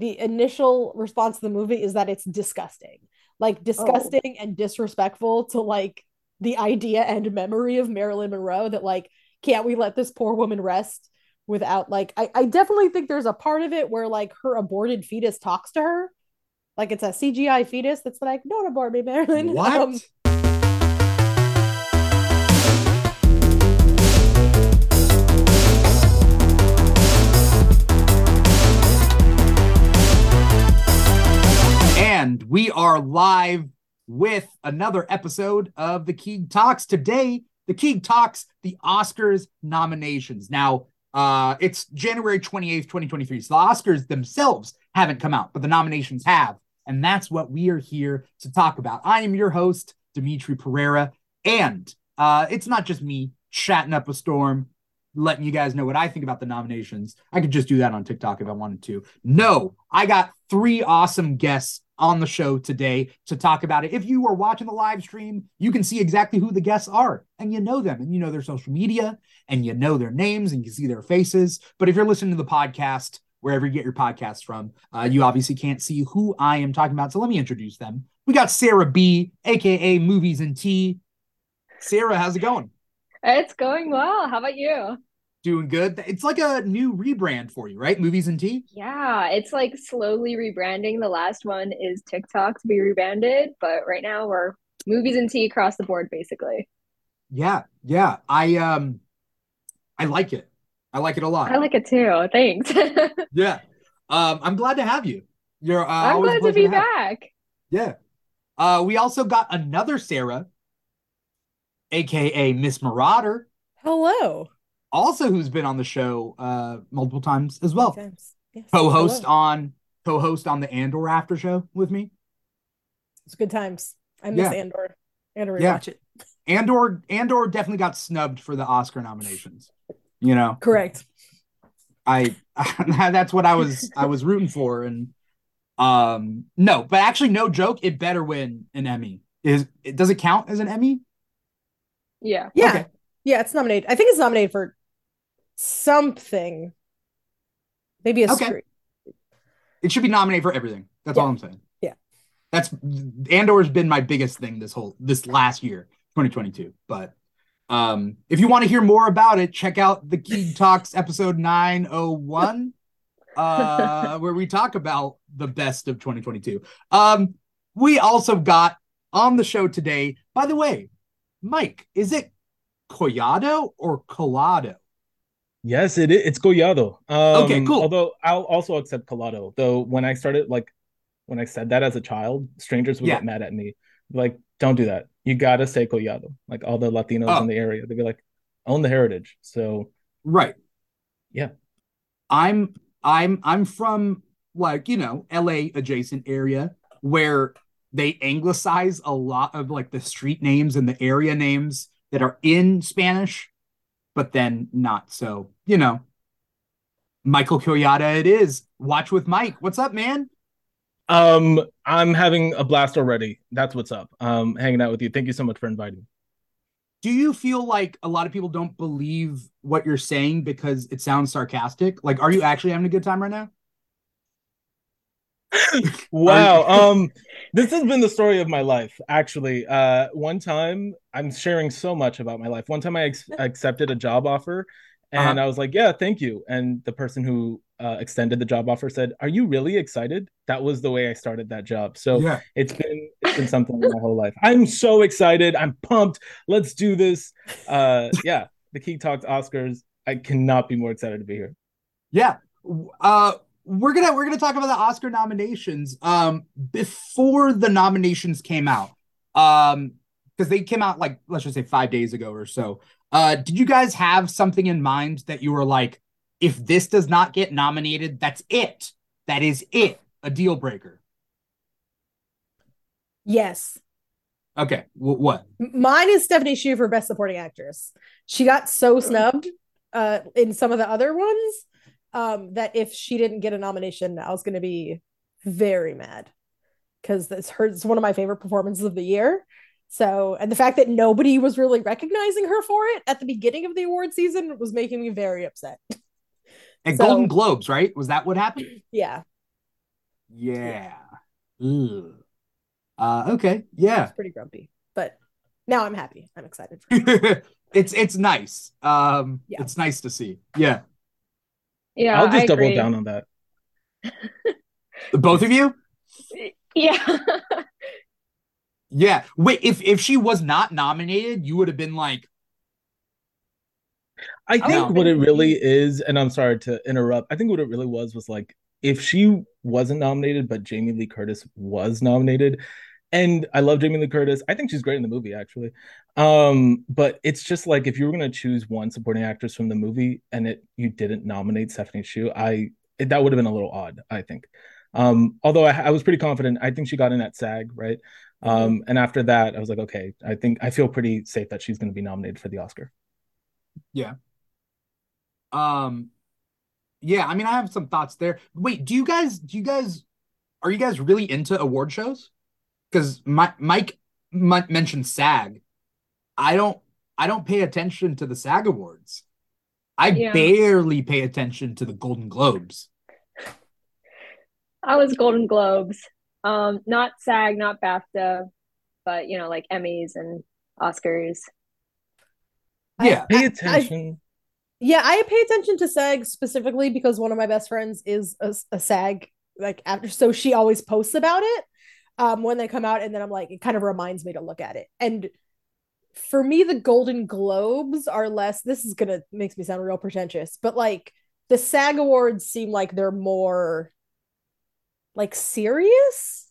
the initial response to the movie is that it's disgusting. Like disgusting oh. and disrespectful to like the idea and memory of Marilyn Monroe that like can't we let this poor woman rest without like I, I definitely think there's a part of it where like her aborted fetus talks to her like it's a cgi fetus that's like don't abort me marilyn what um, and we are live with another episode of the Keeg Talks. Today, the Keeg Talks the Oscars nominations. Now, uh, it's January 28th, 2023. So the Oscars themselves haven't come out, but the nominations have. And that's what we are here to talk about. I am your host, Dimithri Perera. And uh, it's not just me chatting up a storm, letting you guys know what I think about the nominations. I could just do that on TikTok if I wanted to. No, I got three awesome guests on the show today to talk about it. If you are watching the live stream, you can see exactly who the guests are and you know them and you know their social media and you know their names and you see their faces. But if you're listening to the podcast, wherever you get your podcasts from, uh, you obviously can't see who I am talking about. So let me introduce them. We got Sarah B, aka Movies and Tea. Sarah, how's it going? It's going well. How about you? Doing good. It's like a new rebrand for you, right? Movies and tea. Yeah, it's like slowly rebranding. The last one is TikTok to be rebranded, but right now we're movies and tea across the board, basically. Yeah, yeah. I um, I like it. I like it a lot. I like it too. Thanks. yeah, um, I'm glad to have you. You're. Uh, I'm glad to be to back. Yeah. Uh, we also got another Sarah, aka Miss Marauder. Hello also who's been on the show uh multiple times as well. Yes. Co-host Hello. on co-host on the Andor after show with me. It's good times. I miss yeah. Andor. Andor rewatch yeah. it. Andor Andor definitely got snubbed for the Oscar nominations. You know. Correct. I that's what I was I was rooting for and um no, but actually no joke, it better win an Emmy. Is it does it count as an Emmy? Yeah. Yeah. Okay. Yeah, it's nominated. I think it's nominated for something. Maybe a okay. Screen. It should be nominated for everything. That's yeah. all I'm saying. Yeah. That's Andor's been my biggest thing this whole this last year, 2022. But um if you want to hear more about it, check out the Keeg Talks episode 901 uh where we talk about the best of 2022. Um we also got on the show today. By the way, Mike, is it Collado or Collado? Yes, it is. It's Collado. Um, okay, cool. Although I'll also accept Collado. Though when I started, like, when I said that as a child, strangers would yeah. get mad at me. Like, don't do that. You gotta say Collado. Like all the Latinos oh. in the area, they'd be like, own the heritage. So, right. Yeah. I'm I'm I'm from like you know L.A. adjacent area where they anglicize a lot of like the street names and the area names that are in Spanish but then not. So, you know, Michael Collado it is. Watch with Mike. What's up, man? Um, I'm having a blast already. That's what's up. Um, hanging out with you. Thank you so much for inviting me. Do you feel like a lot of people don't believe what you're saying because it sounds sarcastic? Like, are you actually having a good time right now? Wow. um, this has been the story of my life. Actually, uh, one time I'm sharing so much about my life. One time I ex- accepted a job offer, and uh-huh. I was like, "Yeah, thank you." And the person who uh, extended the job offer said, "Are you really excited?" That was the way I started that job. So yeah. it's been it's been something my whole life. I'm so excited. I'm pumped. Let's do this. Uh, yeah, the Keeg Talks Oscars. I cannot be more excited to be here. Yeah. Uh we're gonna we're gonna talk about the Oscar nominations. Um, before the nominations came out, um, because they came out like let's just say five days ago or so. Uh, did you guys have something in mind that you were like, if this does not get nominated, that's it. That is it. A deal breaker. Yes. Okay. W- what? Mine is Stephanie Hsu for Best Supporting Actress. She got so snubbed uh, in some of the other ones um, that if she didn't get a nomination, I was going to be very mad because it's her. It's one of my favorite performances of the year. So, and the fact that nobody was really recognizing her for it at the beginning of the award season was making me very upset. And so, Golden Globes, right? Was that what happened? Yeah. Yeah. Ugh. Uh, okay. Yeah. It's pretty grumpy, but now I'm happy. I'm excited. For it's it's nice. Um, Yeah. it's nice to see. Yeah. Yeah, I'll just I double agree. down on that. Both of you. Yeah. Yeah. Wait. If if she was not nominated, you would have been like, I I think would what it think- really is, and I'm sorry to interrupt. I think what it really was was like if she wasn't nominated, but Jamie Lee Curtis was nominated, and I love Jamie Lee Curtis. I think she's great in the movie, actually. Um, but it's just like if you were gonna choose one supporting actress from the movie and it you didn't nominate Stephanie Hsu, I it, that would have been a little odd. I think. Um, although I, I was pretty confident. I think she got in at SAG, right? Um, and after that, I was like, okay, I think I feel pretty safe that she's going to be nominated for the Oscar. Yeah. Um, yeah. I mean, I have some thoughts there. Wait. Do you guys? Do you guys? Are you guys really into award shows? Because Mike mentioned SAG. I don't. I don't pay attention to the SAG awards. I Yeah. barely pay attention to the Golden Globes. I was Golden Globes. Um, not SAG, not BAFTA, but you know, like Emmys and Oscars. Yeah. Pay I- attention. yeah, I pay attention to SAG specifically because one of my best friends is a, a SAG like after, so she always posts about it um when they come out, and then I'm like, it kind of reminds me to look at it. And for me, the Golden Globes are less. This is gonna makes me sound real pretentious, but like the SAG awards seem like they're more like serious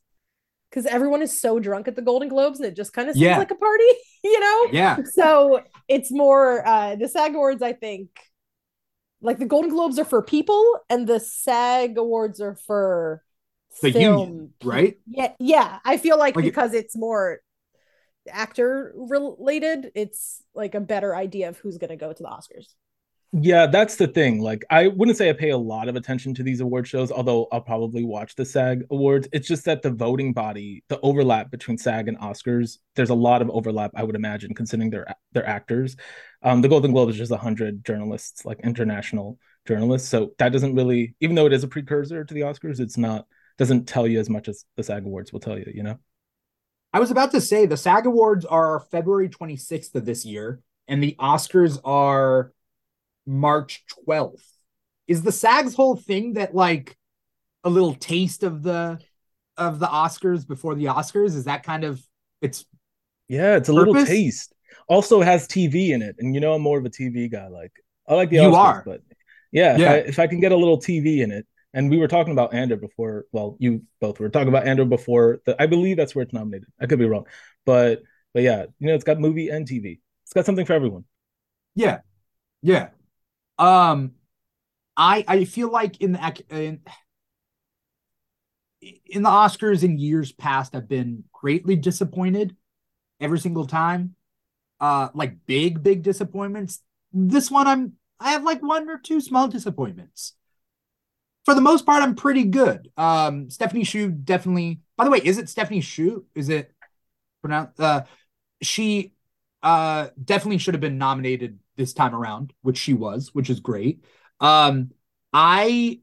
because everyone is so drunk at the Golden Globes and it just kind of seems Yeah. like a party, you know? Yeah. so it's more uh the SAG awards, I think like the Golden Globes are for people and the SAG awards are for The film union, right? Yeah, yeah. I feel like, Like it- because it's more actor related, it's like a better idea of who's gonna go to the Oscars. Yeah, that's the thing. Like, I wouldn't say I pay a lot of attention to these award shows, although I'll probably watch the SAG awards. It's just that the voting body, the overlap between SAG and Oscars, there's a lot of overlap, I would imagine, considering their their actors. Um, the Golden Globe is just hundred journalists, like international journalists. So that doesn't really, even though it is a precursor to the Oscars, it's not doesn't tell you as much as the SAG awards will tell you. You know. I was about to say the SAG Awards are February 26th of this year, and the Oscars are March 12th. Is the SAG's whole thing that like a little taste of the of the Oscars before the Oscars? Is that kind of it's Yeah, it's a little taste. Also has TV in it, and you know I'm more of a TV guy. Like I like the You Oscars, are. but yeah, Yeah. If, I, if I can get a little TV in it, and we were talking about Andor before. Well, you both were talking about Andor before. The, I believe that's where it's nominated. I could be wrong, but but yeah, you know it's got movie and TV. It's got something for everyone. yeah. Yeah. Um I I feel like in the in, in the Oscars in years past I've been greatly disappointed every single time. Uh like big big disappointments. This one I'm I have like one or two small disappointments. For the most part I'm pretty good. Um Stephanie Hsu definitely By the way, is it Stephanie Hsu? Is it pronounced uh she uh definitely should have been nominated this time around, which she was, which is great. Um I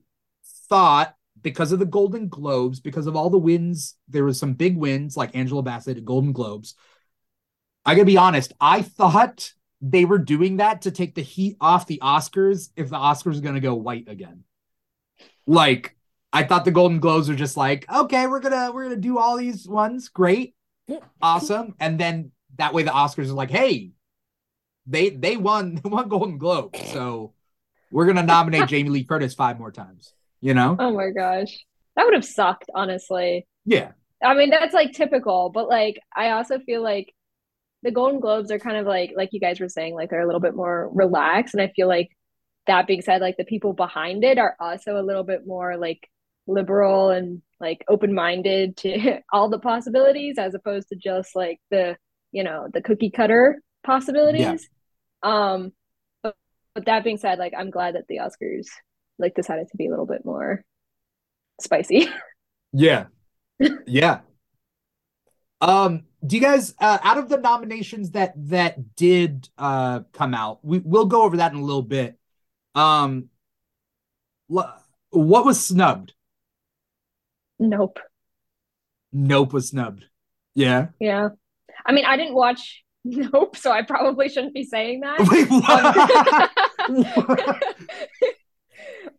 thought because of the Golden Globes, because of all the wins, there was some big wins like Angela Bassett at Golden Globes. I gotta be honest, I thought they were doing that to take the heat off the Oscars if the Oscars are gonna go white again. Like, I thought the Golden Globes were just like, okay, we're gonna we're gonna do all these ones, great, awesome, and then that way the Oscars are like, hey, they they won they won Golden Globe, so we're gonna nominate Jamie Lee Curtis five more times. You know? Oh my gosh. That would have sucked, honestly. Yeah. I mean, that's like typical, but like I also feel like the Golden Globes are kind of like like you guys were saying, like they're a little bit more relaxed. And I feel like that being said, like the people behind it are also a little bit more like liberal and like open-minded to all the possibilities as opposed to just like the, you know, the cookie cutter possibilities. Um but, but that being said, like I'm glad that the Oscars like decided to be a little bit more spicy. Yeah. yeah. Um, do you guys uh out of the nominations that that did uh come out, we we'll go over that in a little bit. Um what was snubbed? Nope. Nope was snubbed. Yeah. Yeah. I mean, I didn't watch Nope, so I probably shouldn't be saying that. Wait, what?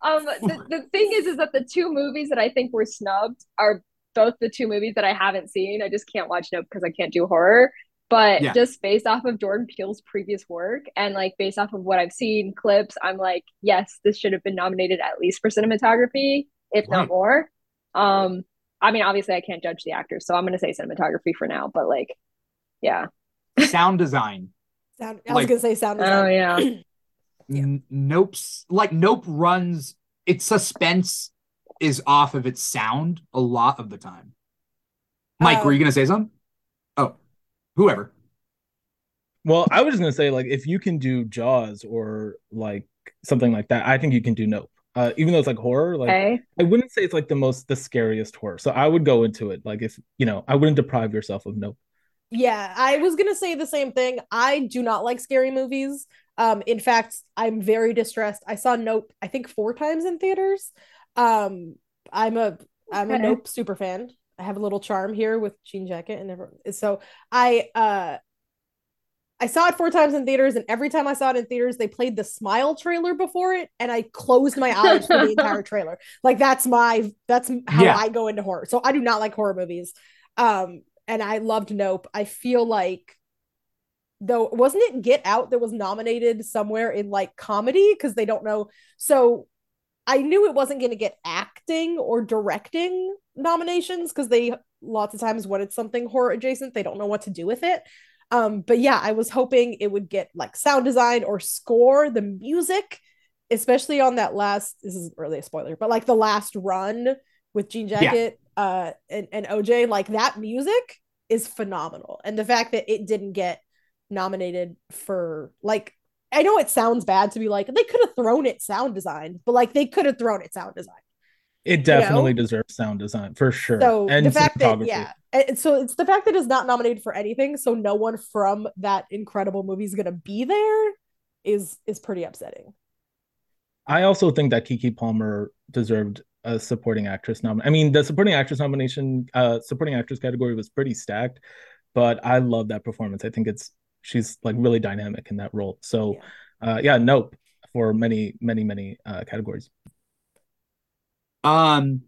um, the, the thing is, is that the two movies that I think were snubbed are both the two movies that I haven't seen. I just can't watch Nope because I can't do horror. But Yeah. just based off of Jordan Peele's previous work and like based off of what I've seen clips, I'm like, yes, this should have been nominated at least for cinematography, if Right. not more. Um, I mean, obviously, I can't judge the actors, so I'm gonna say cinematography for now. But like, yeah. Sound design. Sound, I was gonna say sound Oh yeah. Yeah. N- Nope's like Nope runs its suspense is off of its sound a lot of the time. Mike, Uh, were you gonna say something? Whoever. Well, I was just gonna say, like, if you can do Jaws or like something like that, I think you can do Nope. Uh, even though it's like horror, like Okay. I wouldn't say it's like the most the scariest horror. So I would go into it like if you know I wouldn't deprive yourself of Nope. Yeah, I was gonna say the same thing. I do not like scary movies. Um, in fact, I'm very distressed. I saw Nope, I think four times in theaters. Um, I'm a I'm a Nope super fan. I have a little charm here with Jean Jacket and everyone. So I uh I saw it four times in theaters, and every time I saw it in theaters, they played the Smile trailer before it, and I closed my eyes for the entire trailer. Like that's my that's how Yeah. I go into horror. So I do not like horror movies. Um, and I loved Nope. I feel like though wasn't it Get Out that was nominated somewhere in like comedy because they don't know. So I knew it wasn't going to get acting or directing nominations because they lots of times when it's something horror adjacent, they don't know what to do with it. Um, but yeah, I was hoping it would get like sound design or score, the music, especially on that last. This isn't really a spoiler, but like the last run with Jean Yeah. Jacket uh, and and OJ, like that music is phenomenal, and the fact that it didn't get nominated for like I know it sounds bad to be like they could have thrown it sound design, but like they could have thrown it sound design. It definitely know? deserves sound design for sure. So and the fact that yeah, and so it's the fact that it's not nominated for anything, so no one from that incredible movie is gonna be there, is is pretty upsetting. I also think that Keke Palmer deserved a supporting actress nomination. I mean, the supporting actress nomination, uh, supporting actress category was pretty stacked, but I love that performance. I think it's she's like really dynamic in that role. So, uh, yeah, nope for many, many, many uh, categories. Um,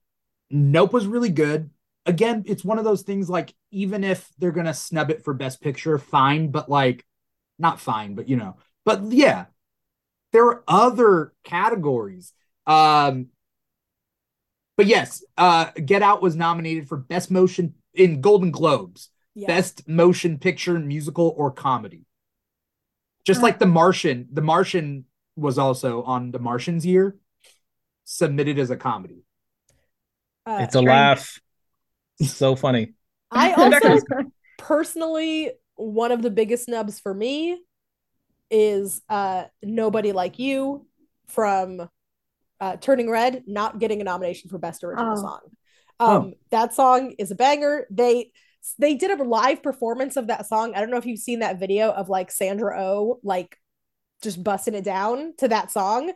Nope was really good. Again, it's one of those things like even if they're gonna snub it for Best Picture, fine, but like not fine, but you know, but yeah, there are other categories. Um, but yes, uh, Get Out was nominated for Best Motion in Golden Globes, Yeah. Best Motion Picture, Musical, or Comedy. Just like The Martian, The Martian was also on The Martian's year, submitted as a comedy. Uh, it's a strange. laugh. So funny. I also personally one of the biggest snubs for me is uh nobody like you from uh turning red not getting a nomination for best original Oh. song um that song is a banger they they did a live performance of that song. I don't know if you've seen that video of like sandra oh like just busting it down to that song.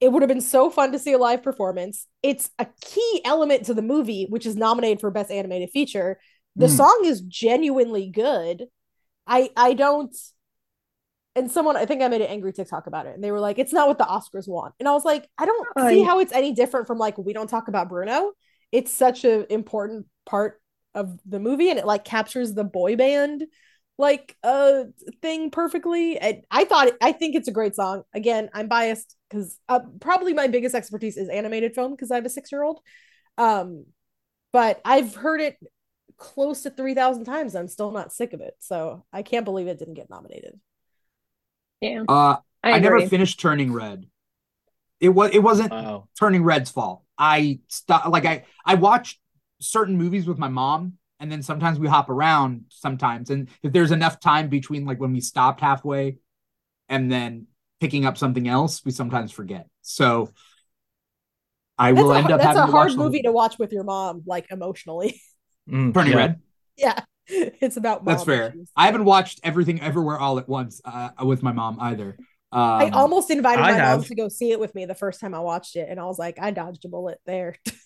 It would have been so fun to see a live performance. It's a key element to the movie which is nominated for best animated feature. The Mm. song is genuinely good. I i don't and someone i think i made an angry tiktok about it and they were like it's not what the oscars want. And i was like i don't see how it's any different from like we don't talk about bruno. It's such an important part of the movie and it like captures the boy band like uh thing perfectly. And i thought i think it's a great song. Again i'm biased because uh, probably my biggest expertise is animated film because i have a six year old um but i've heard it close to 3000 times i'm still not sick of it. So i can't believe it didn't get nominated. Yeah, Uh, I, I, never finished Turning Red. It was it wasn't Wow. Turning Red's fault. I stopped like I I watched certain movies with my mom, and then sometimes we hop around sometimes, and if there's enough time between like when we stopped halfway, and then picking up something else, we sometimes forget. So I that's will a, end up that's having a to hard watch movie whole- to watch with your mom like emotionally Mm, Turning yeah. Red. yeah it's about That's fair. issues. I haven't watched everything everywhere all at once uh, with my mom either. Um, I almost invited I my mom to go see it with me the first time I watched it, and I was like, I dodged a bullet there.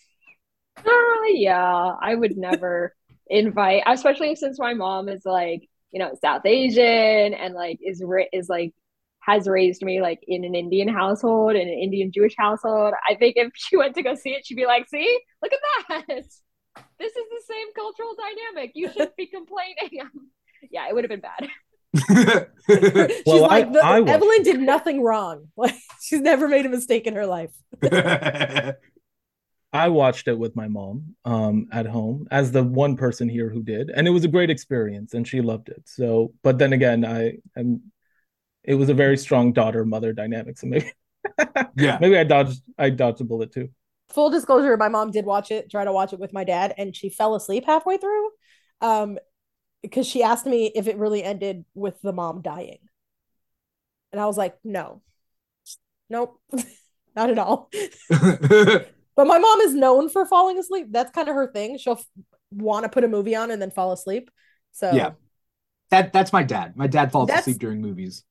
Uh, yeah, I would never invite, especially since my mom is like, you know, South Asian and like is is like has raised me like in an Indian household in an Indian Jewish household. I think if she went to go see it, she'd be like, "See, look at that. This is the same cultural dynamic. You shouldn't be complaining." yeah, it would have been bad. she's well, like I, I Evelyn did nothing wrong. Like she's never made a mistake in her life. I watched it with my mom um, at home as the one person here who did, and it was a great experience, and she loved it. So, but then again, I am. It was a very strong daughter mother dynamic, so maybe, yeah, maybe I dodged I dodged a bullet too. Full disclosure: my mom did watch it, try to watch it with my dad, and she fell asleep halfway through. Um, because she asked me if it really ended with the mom dying. And I was like, no, nope, not at all. but my mom is known for falling asleep. That's kind of her thing. She'll f- want to put a movie on and then fall asleep. So yeah, that that's my dad. My dad falls asleep during movies.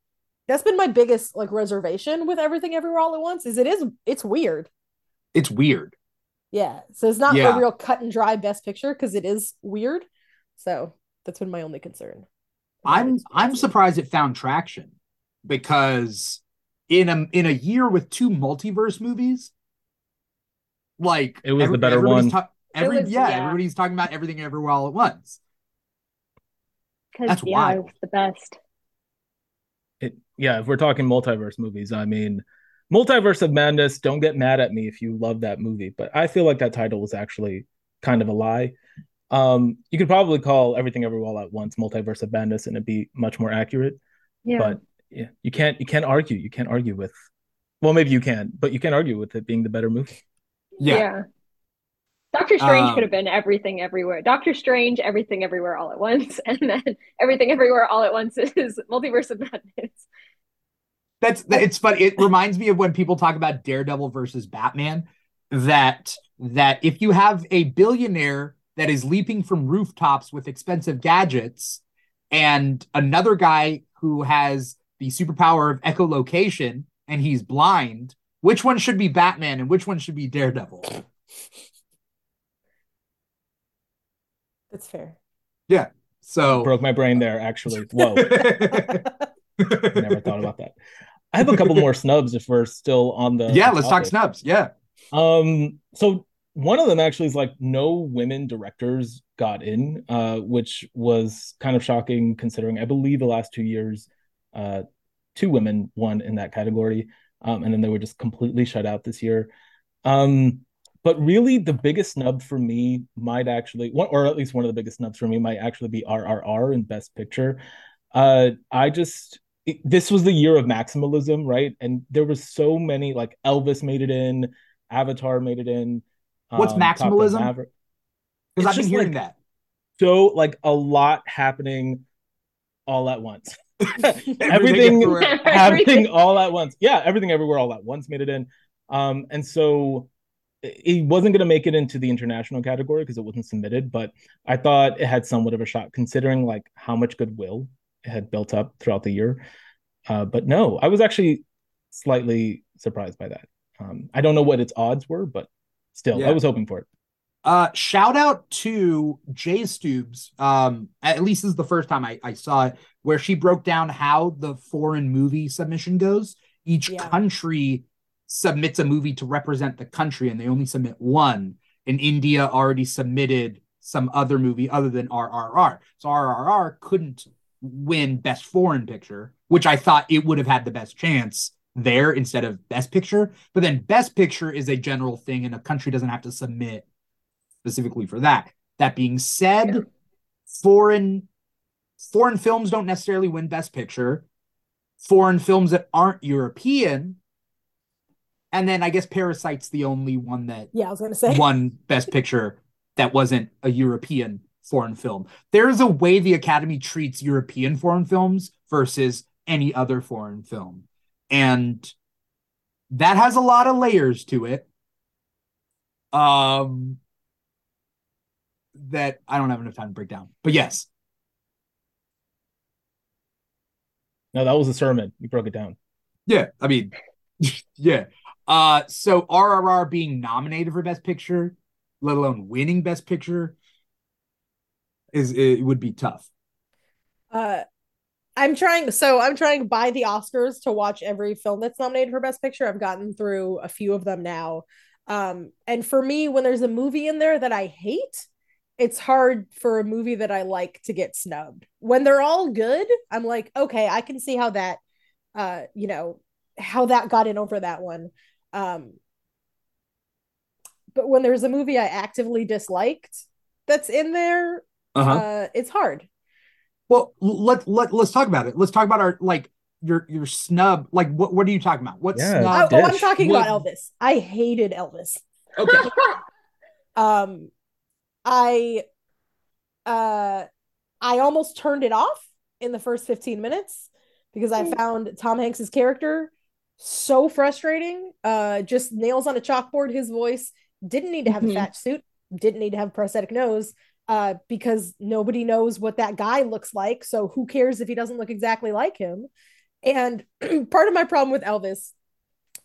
That's been my biggest like reservation with everything everywhere all at once. Is it is it's weird. It's weird. Yeah, so it's not yeah. a real cut and dry best picture because it is weird. So that's been my only concern. I'm I'm surprised it found traction because in a in a year with two multiverse movies, like it was every, the better one. Ta- every was, yeah, yeah, everybody's talking about everything everywhere all at once. That's yeah, why it's the best. It yeah, if we're talking multiverse movies, I mean, Multiverse of Madness. Don't get mad at me if you love that movie, but I feel like that title was actually kind of a lie. Um, you could probably call everything everywhere all at once multiverse of madness and it'd be much more accurate. Yeah. But yeah, you can't you can't argue. You can't argue with well, maybe you can, but you can't argue with it being the better movie. Yeah. yeah. Doctor Strange um, could have been everything everywhere. Doctor Strange, everything everywhere all at once, and then everything everywhere all at once is multiverse of madness. That's it's funny. It reminds me of when people talk about Daredevil versus Batman. That that if you have a billionaire that is leaping from rooftops with expensive gadgets and another guy who has the superpower of echolocation and he's blind which one should be batman and which one should be daredevil? That's fair. Yeah so broke my brain there actually. Whoa. Never thought about that. I have a couple more snubs if we're still on the yeah let's talk snubs yeah. Um so one of them actually is like no women directors got in, uh, which was kind of shocking considering I believe the last two years, uh, two women won in that category, um, and then they were just completely shut out this year. Um, but really, the biggest snub for me might actually, or at least one of the biggest snubs for me, might actually be RRR in Best Picture. Uh, I just it, this was the year of maximalism, right? And there was so many like Elvis made it in, Avatar made it in. What's um, maximalism? Because I've been hearing like, that. So like a lot happening all at once. everything happening all at once. Yeah, everything everywhere all at once made it in. Um, and so it wasn't going to make it into the international category because it wasn't submitted, but I thought it had somewhat of a shot considering like how much goodwill it had built up throughout the year. Uh, but no, I was actually slightly surprised by that. Um, I don't know what its odds were, but still, yeah. I was hoping for it. Uh, shout out to Jay Stubes. Um, at least this is the first time I, I saw it, where she broke down how the foreign movie submission goes. Each yeah. country submits a movie to represent the country, and they only submit one. And India already submitted some other movie other than RRR. So RRR couldn't win Best Foreign Picture, which I thought it would have had the best chance there instead of best picture. But then best picture is a general thing, and a country doesn't have to submit specifically for that. That being said, foreign foreign films don't necessarily win best picture. Foreign films that aren't European, and then I guess Parasite's the only one that yeah, I was gonna say won best picture that wasn't a European foreign film. There's a way the Academy treats European foreign films versus any other foreign film. And that has a lot of layers to it. Um that I don't have enough time to break down. But yes. No, that was a sermon. You broke it down. Yeah, I mean, yeah. Uh so RRR being nominated for best picture let alone winning Best Picture, is it would be tough. Uh, I'm trying. So I'm trying by the Oscars to watch every film that's nominated for Best Picture. I've gotten through a few of them now. Um, and for me, when there's a movie in there that I hate, it's hard for a movie that I like to get snubbed. When they're all good, I'm like, okay, I can see how that, uh, you know, how that got in over that one. Um, but when there's a movie I actively disliked that's in there, uh-huh. uh, it's hard. Well, let let let's talk about it. Let's talk about our like your your snub. Like, what what are you talking about? What yeah, snub? Oh, I'm talking what? about Elvis. I hated Elvis. Okay. um, I uh, I almost turned it off in the first 15 minutes because I hmm. found Tom Hanks's character so frustrating. Uh, just nails on a chalkboard. His voice didn't need to have mm-hmm. a fat suit. Didn't need to have a prosthetic nose uh, because nobody knows what that guy looks like. So who cares if he doesn't look exactly like him? And part of my problem with Elvis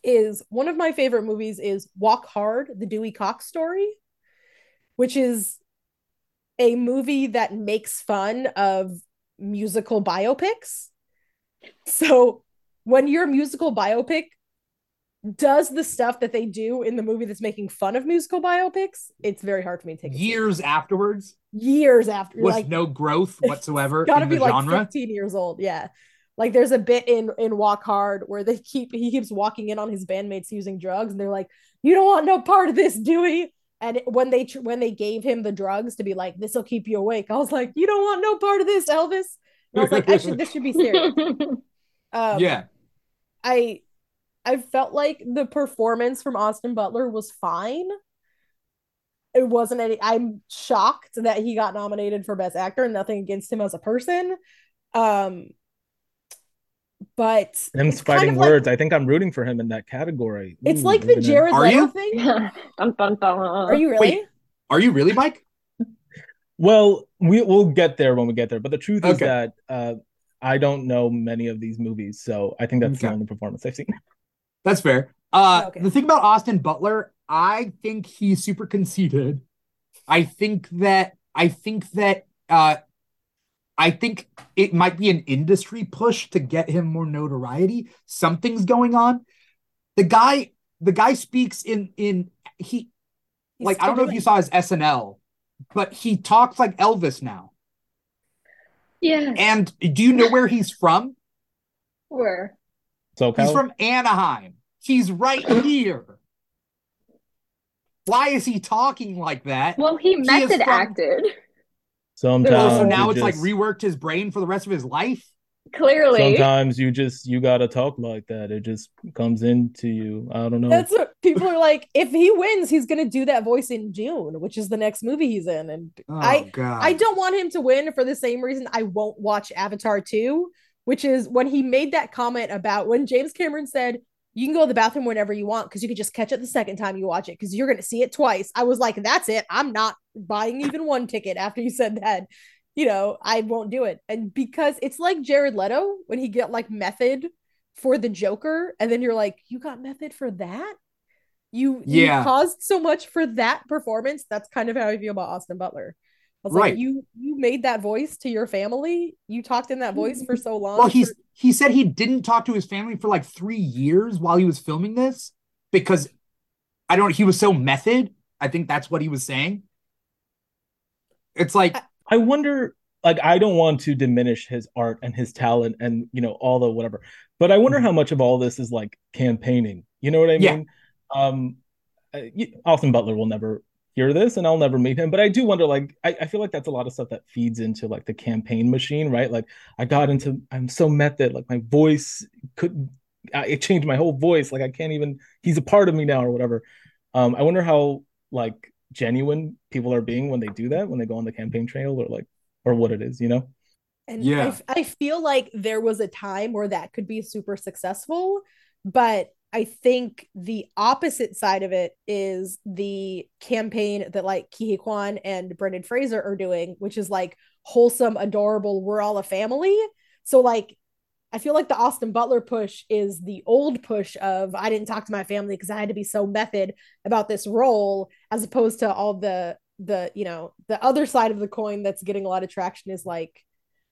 is one of my favorite movies is Walk Hard, the Dewey Cox story, which is a movie that makes fun of musical biopics. So when your musical biopic does the stuff that they do in the movie that's making fun of musical biopics, it's very hard for me to take it. years afterwards. Years after, with like, no growth whatsoever. Got to be like genre. 15 years old. Yeah, like there's a bit in in Walk Hard where they keep he keeps walking in on his bandmates using drugs, and they're like, "You don't want no part of this, Dewey." And when they when they gave him the drugs to be like, "This will keep you awake," I was like, "You don't want no part of this, Elvis." And I was like, "I should. This should be serious." Um, yeah, I I felt like the performance from Austin Butler was fine. It wasn't any I'm shocked that he got nominated for best actor nothing against him as a person. Um but him fighting kind of words. Like, I think I'm rooting for him in that category. Ooh, it's like the Jared Leto thing. dun, dun, dun. Are you really? Wait, are you really, Mike? well, we we'll get there when we get there. But the truth okay. is that uh, I don't know many of these movies, so I think that's okay. the only performance I've seen. That's fair. Uh, okay. The thing about Austin Butler, I think he's super conceited. I think that I think that uh, I think it might be an industry push to get him more notoriety. Something's going on. The guy, the guy speaks in in he, He's like I don't know if you saw his SNL, but he talks like Elvis now. Yeah. And do you know where he's from? Where? So he's from Anaheim. He's right here. Why is he talking like that? Well, he method he from... acted. Sometimes oh, so now it's just... like reworked his brain for the rest of his life. Clearly, sometimes you just you gotta talk like that. It just comes into you. I don't know. That's what people are like. If he wins, he's gonna do that voice in June, which is the next movie he's in. And oh, I God. I don't want him to win for the same reason I won't watch Avatar 2, which is when he made that comment about when James Cameron said, you can go to the bathroom whenever you want because you could just catch it the second time you watch it because you're going to see it twice. I was like, that's it. I'm not buying even one ticket after you said that. You know, I won't do it. And because it's like Jared Leto when he get like method for the Joker, and then you're like, you got method for that? You, yeah. you caused so much for that performance. That's kind of how I feel about Austin Butler I was right. like, you you made that voice to your family. You talked in that voice for mm-hmm. so long. Well, he's he said he didn't talk to his family for like three years while he was filming this because I don't. He was so method. I think that's what he was saying. It's like I, wonder. Like I don't want to diminish his art and his talent and you know all the whatever, but I wonder mm-hmm. how much of all this is like campaigning. You know what I mean? Yeah. Um, Austin Butler will never hear this and I'll never meet him. But I do wonder, like, I, I, feel like that's a lot of stuff that feeds into like the campaign machine, right? Like I got into I'm so method, like my voice could it changed my whole voice. Like I can't even he's a part of me now or whatever. Um, I wonder how like genuine people are being when they do that, when they go on the campaign trail or like or what it is, you know? And yeah, I, I feel like there was a time where that could be super successful, but I think the opposite side of it is the campaign that like Ke Huy Quan and Brendan Fraser are doing, which is like wholesome, adorable, we're all a family. So like I feel like the Austin Butler push is the old push of I didn't talk to my family because I had to be so method about this role, as opposed to all the the you know the other side of the coin that's getting a lot of traction is like,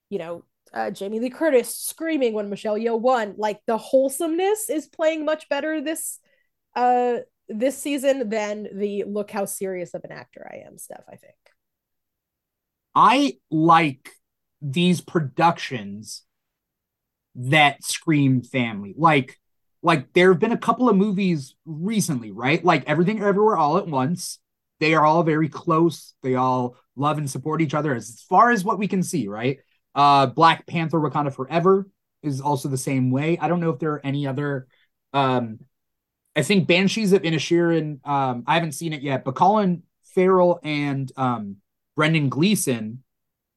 you know, uh, Jamie Lee Curtis screaming when Michelle Yeoh won. Like the wholesomeness is playing much better this uh this season than the look how serious of an actor I am stuff. I think. I like these productions that scream family. Like, like there have been a couple of movies recently, right? Like Everything Everywhere All at Once. They are all very close. They all love and support each other as far as what we can see, right? Uh Black Panther Wakanda Forever is also the same way. I don't know if there are any other um I think Banshees of Inisherin, um, I haven't seen it yet, but Colin Farrell and um Brendan Gleeson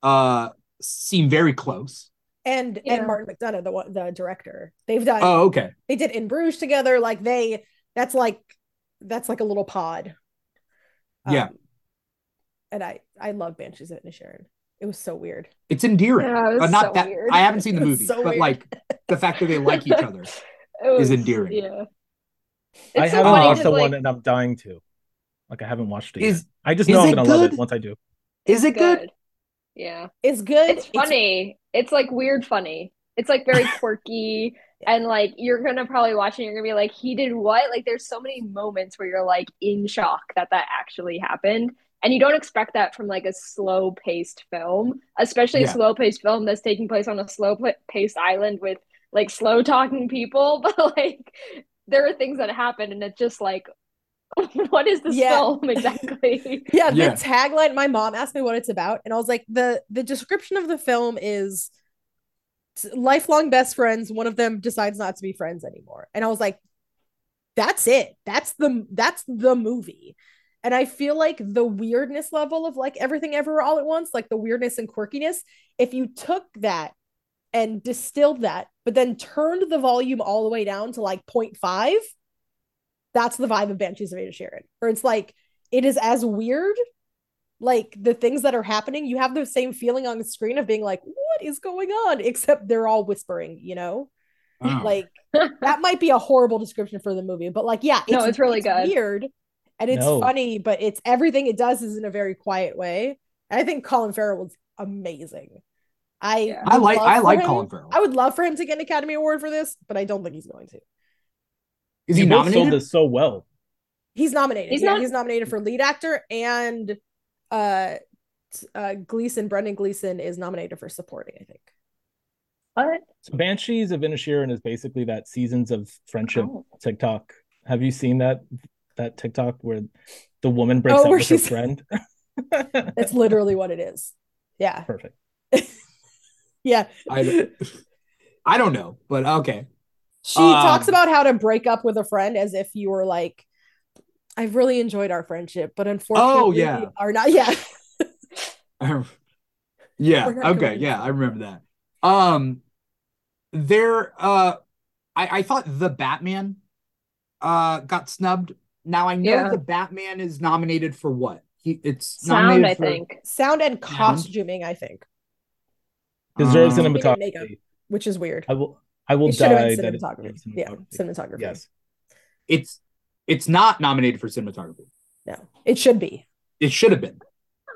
uh seem very close and Yeah. and Martin McDonagh, the one- the director. They've done. oh okay They did In Bruges together. Like they. That's like that's like a little pod. Yeah. Um, and I I love Banshees of Inisherin. It was so weird. it's endearing Yeah, it was uh, not so that weird. i haven't seen the movie so but weird. like the fact that they like each other is endearing. Yeah. I so haven't watched the like, one and I'm dying to. Like I haven't watched it. Is- yet. I just know I'm gonna love it once I do. is it good Yeah. It's good. It's funny. It's, like weird funny. It's like very quirky. And like you're gonna probably watch it and you're gonna be like, he did what? Like there's so many moments where you're like in shock that that actually happened. And you don't expect that from like a slow paced film, especially Yeah. a slow paced film that's taking place on a slow paced island with like slow talking people. But like there are things that happen and it's just like, what is this Yeah. film exactly? yeah the Yeah. tagline my mom asked me what it's about and i was like the the description of the film is lifelong best friends one of them decides not to be friends anymore and i was like that's it that's the that's the movie and i feel like the weirdness level of like everything ever all at once like the weirdness and quirkiness if you took that and distilled that but then turned the volume all the way down to like 0.5 that's the vibe of banshees of Inisherin. or it's like it is as weird like the things that are happening you have the same feeling on the screen of being like what is going on except they're all whispering you know Oh. like that might be a horrible description for the movie but like yeah No, it's really good. weird and it's No. funny but it's everything it does is in a very quiet way and i think colin farrell was amazing i Yeah. i like i like him- colin farrell i would love for him to get an academy award for this but i don't think he's going to is he You both sold nominated this so well. He's nominated. He's yeah, not- he's nominated for lead actor and uh uh Gleeson, Brendan Gleeson is nominated for supporting, I think. What? So Banshees of Inisherin is basically that seasons of friendship Oh. TikTok. Have you seen that that TikTok where the woman breaks Oh, up where with her friend? That's literally what it is. Yeah. perfect. Yeah. I, I don't know but okay She Um, talks about how to break up with a friend as if you were like I've really enjoyed our friendship, but unfortunately Oh, yeah. are not yeah. yeah We're not okay yeah i remember that um there uh i i thought the batman uh got snubbed now i know Yeah. the batman is nominated for what he it's Sound, nominated I for, think. Sound and costuming, I think, Deserves Um, makeup. cinematography. which is weird. I will I will It die been that it's cinematography. cinematography. Yeah, cinematography. Yes. it's it's not nominated for cinematography No, it should be. it should have been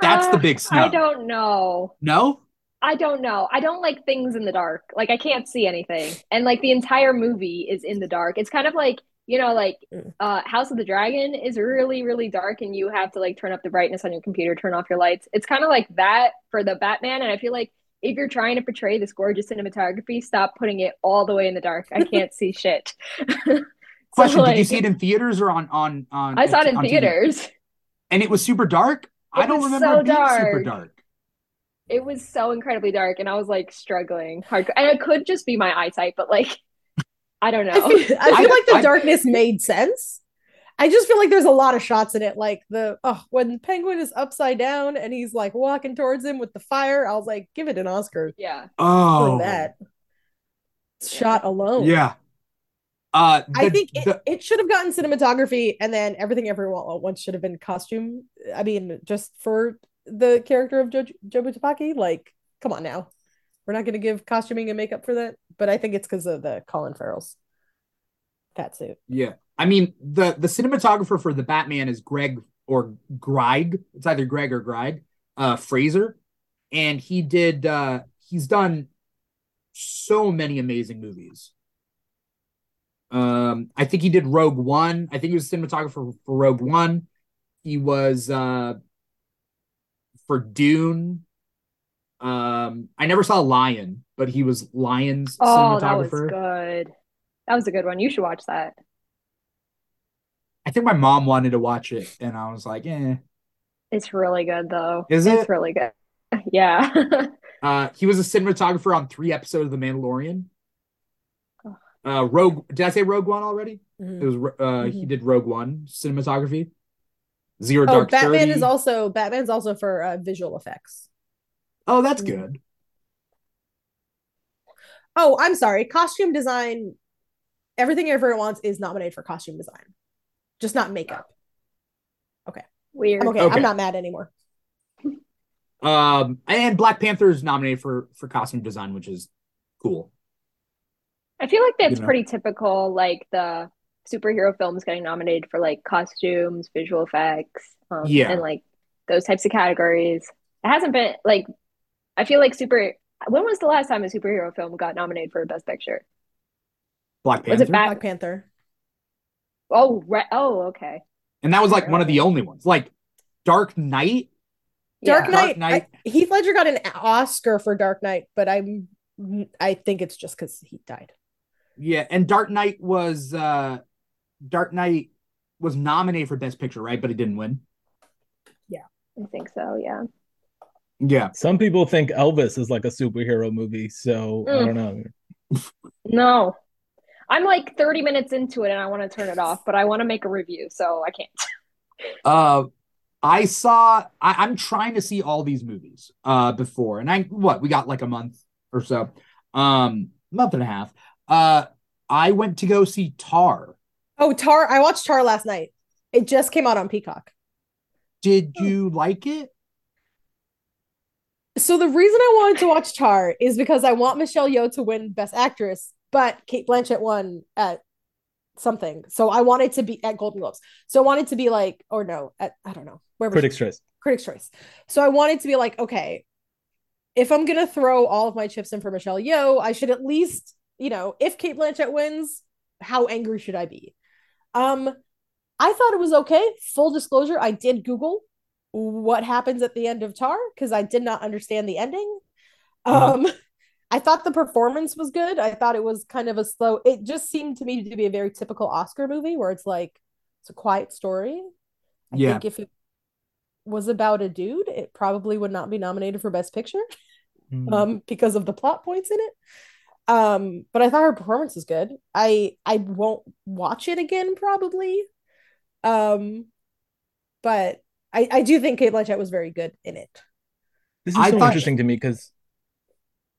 that's the Uh, big I don't know. no I don't know. I don't like things in the dark. Like I can't see anything. And like the entire movie is in the dark. It's kind of like, you know, like Mm. uh House of the Dragon is really, really dark and you have to like turn up the brightness on your computer, turn off your lights. It's kind of like that for the Batman. And I feel like if you're trying to portray this gorgeous cinematography, stop putting it all the way in the dark. I can't see shit. So, question did you see it in theaters or on on on I saw it in on TV? theaters. and it was super dark i don't remember so it being super dark. dark It was so incredibly dark, and I was like struggling hard. And it could just be my eyesight, but like, I don't I know. feel, I feel I- like the I- darkness made sense. I just feel like there's a lot of shots in it, like the oh, when Penguin is upside down and he's like walking towards him with the fire. I was like, give it an Oscar yeah, oh for that shot alone. yeah uh I think it, the- it should have gotten cinematography, and then everything everyone at once should have been costume. I mean, just for the character of jo- Jobu Tupaki. Like, come on now, we're not going to give costuming and makeup for that. But I think it's because of the Colin Farrell's cat suit. Yeah. I mean, the the cinematographer for the Batman is Greg or Greig. It's either Greg or Greig, uh, Fraser. And he did uh he's done so many amazing movies. Um, I think he did Rogue One. I think he was cinematographer for, Rogue One. He was uh for Dune. Um, I never saw Lion, but he was Lion's cinematographer. Oh, that was good. That was a good one. You should watch that. I think my mom wanted to watch it, and I was like, eh. It's really good though. Is It's it? really good. Yeah. Uh, he was a cinematographer on three episodes of The Mandalorian. Uh, Rogue. Did I say Rogue One already? Mhm. It was. Uh, he Mhm. did Rogue One cinematography. Zero Oh, Dark Batman Thirty. is also Batman's also for uh, visual effects. Oh, that's Mhm. good. Oh, I'm sorry. Costume design. Everything Everyone Wants is nominated for costume design, just not makeup. Okay. Weird. I'm okay. Okay. I'm not mad anymore. Um, and Black Panther is nominated for for costume design, which is cool. I feel like that's You know? pretty typical, like the superhero films getting nominated for like costumes, visual effects, um, Yeah. and like those types of categories. It hasn't been like I feel like super. When was the last time a superhero film got nominated for a Best Picture? Black Panther. Was it Bat- Black Panther. Oh, right. Oh, okay. and that was like one of the only ones. Like Dark Knight. Dark Yeah. Knight. Dark Knight. I- Heath Ledger got an Oscar for Dark Knight, but I'm I think it's just because he died. Yeah, and Dark Knight was uh Dark Knight was nominated for Best Picture, right? But it didn't win. Yeah, I think so. Yeah. Yeah. Some people think Elvis is like a superhero movie, so I Mm. don't know. No. I'm like 30 minutes into it and I want to turn it off, but I want to make a review, so I can't. Uh I saw I, I'm trying to see all these movies uh before. And I what we got like a month or so. Um month and a half. Uh I went to go see Tar. Oh, Tar. I watched Tar last night. It just came out on Peacock. Did Oh. you like it? So the reason I wanted to watch Tar is because I want Michelle Yeoh to win Best Actress, but Cate Blanchett won at something. So I wanted to be at Golden Globes. So I wanted to be like, or no, at I don't know, where Critics' Choice. Critics' Choice. So I wanted to be like, okay, if I'm gonna throw all of my chips in for Michelle Yeoh, I should at least, you know, if Cate Blanchett wins, how angry should I be? Um, I thought it was okay. Full disclosure, I did Google what happens at the end of Tar because I did not understand the ending. Uh-huh. Um, I thought the performance was good. I thought it was kind of a slow. It just seemed to me to be a very typical Oscar movie where it's like it's a quiet story. I Yeah. think if it was about a dude, it probably would not be nominated for Best Picture Mm. um because of the plot points in it. Um, but I thought her performance was good. I I won't watch it again probably. Um, but I I do think Cate Blanchett was very good in it. This is I so thought- interesting to me because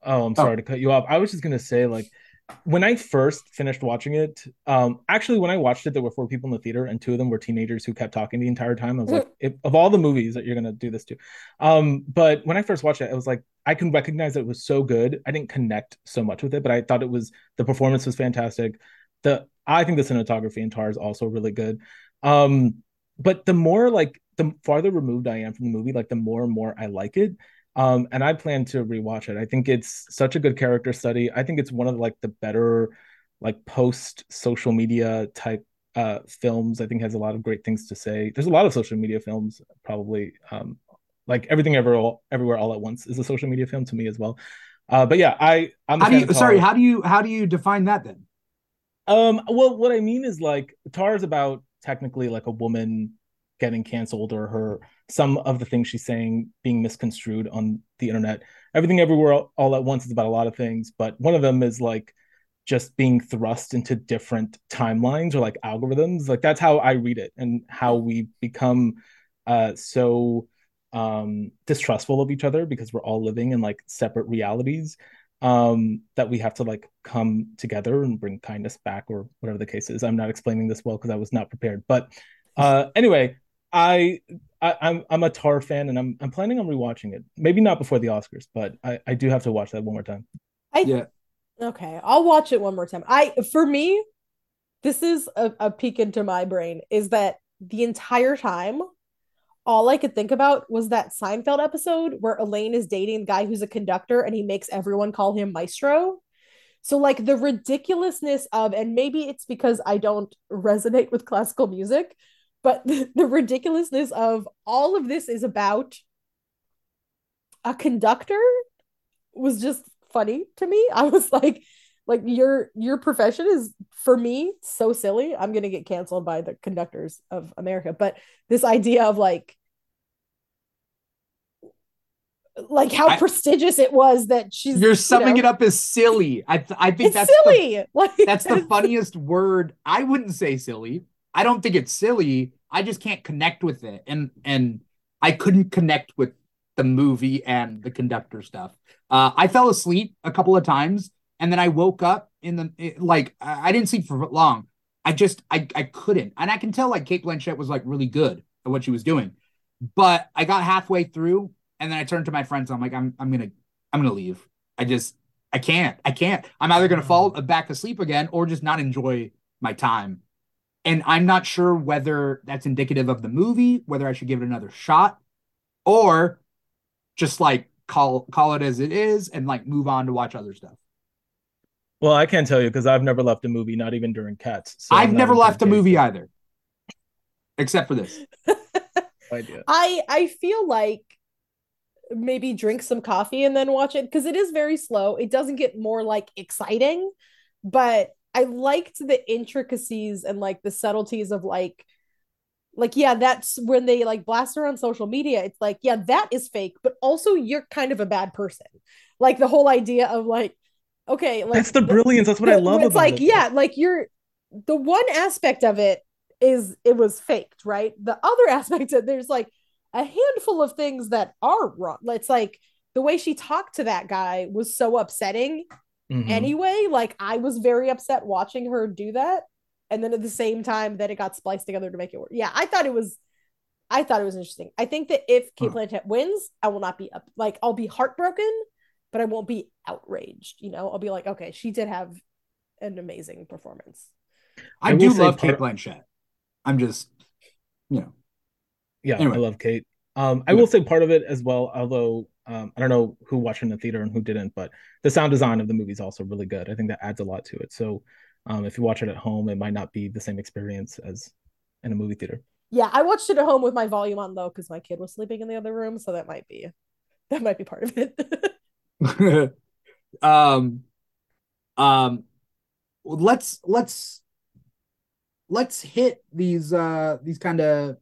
oh, I'm sorry to cut you off. I was just gonna say, like, when I first finished watching it, um, actually when I watched it, there were four people in the theater, and two of them were teenagers who kept talking the entire time. I was like, if, of all the movies that you're gonna do this to. Um, but when I first watched it, I was like, I can recognize that it was so good. I didn't connect so much with it, but I thought it was the performance was fantastic. The I think the cinematography in Tar is also really good. Um, but the more like the farther removed I am from the movie, like the more and more I like it. Um, and I plan to rewatch it. I think it's such a good character study. I think it's one of like the better, like post social media type uh films. I think has a lot of great things to say. There's a lot of social media films, probably. Um, like everything ever all, everywhere all at once is a social media film to me as well. Uh, but yeah, I I'm How do you sorry, how do you how do you define that then? Um, well, what I mean is like Tar is about technically like a woman getting canceled or her some of the things she's saying being misconstrued on the internet. Everything everywhere all, at once is about a lot of things, but one of them is like just being thrust into different timelines or like algorithms. Like that's how I read it and how we become uh so um distrustful of each other because we're all living in like separate realities um that we have to like come together and bring kindness back or whatever the case is i'm not explaining this well because i was not prepared but uh anyway I, I i'm i'm a tar fan and i'm i'm planning on rewatching it maybe not before the oscars but i i do have to watch that one more time I Yeah. Okay, I'll watch it one more time. I for me, this is a, a peek into my brain is that the entire time all I could think about was that Seinfeld episode where Elaine is dating the guy who's a conductor and he makes everyone call him Maestro. So like the ridiculousness of and maybe it's because I don't resonate with classical music, but the, the ridiculousness of all of this is about a conductor was just funny to me. I was like like your your profession is for me so silly. I'm going to get canceled by the conductors of America, but this idea of like like how I, prestigious it was that she's you're summing you know, it up as silly. I th- i think that's silly! The, like that's the funniest word. I wouldn't say silly. I don't think it's silly i just can't connect with it and and i couldn't connect with the movie and the conductor stuff uh i fell asleep a couple of times and then i woke up in the it, like i didn't sleep for long i just i i couldn't and i can tell like Cate blanchett was like really good at what she was doing but i got halfway through and then I turned to my friends. I'm like, I'm I'm gonna I'm gonna leave. I just I can't. I can't. I'm either gonna fall mm. back asleep again or just not enjoy my time. And I'm not sure whether that's indicative of the movie, whether I should give it another shot, or just like call call it as it is and like move on to watch other stuff. Well, I can't tell you because I've never left a movie, not even during Cats. So I've never left a movie either, except for this. I I feel like maybe drink some coffee and then watch it because it is very slow. It doesn't get more like exciting, but I liked the intricacies and like the subtleties of like like yeah that's when they like blast her on social media it's like yeah that is fake but also you're kind of a bad person like the whole idea of like okay like that's the brilliance that's what the, i love it's like it. yeah like you're the one aspect of it is it was faked right the other aspect of there's like a handful of things that are wrong. It's like the way she talked to that guy was so upsetting mm-hmm. anyway. Like I was very upset watching her do that. And then at the same time that it got spliced together to make it work. Yeah, I thought it was I thought it was interesting. I think that if Cate huh. Blanchett wins, I will not be up like I'll be heartbroken, but I won't be outraged. You know, I'll be like, okay, she did have an amazing performance. I, I do love Cate Blanchett. I'm just, you know, yeah, anyway. I love Cate. Um, I yeah. will say part of it as well, although um, I don't know who watched in the theater and who didn't, but the sound design of the movie is also really good. I think that adds a lot to it. So um, if you watch it at home, it might not be the same experience as in a movie theater. Yeah, I watched it at home with my volume on low because my kid was sleeping in the other room, so that might be that might be part of it. um, um, let's let's let's hit these uh these kind of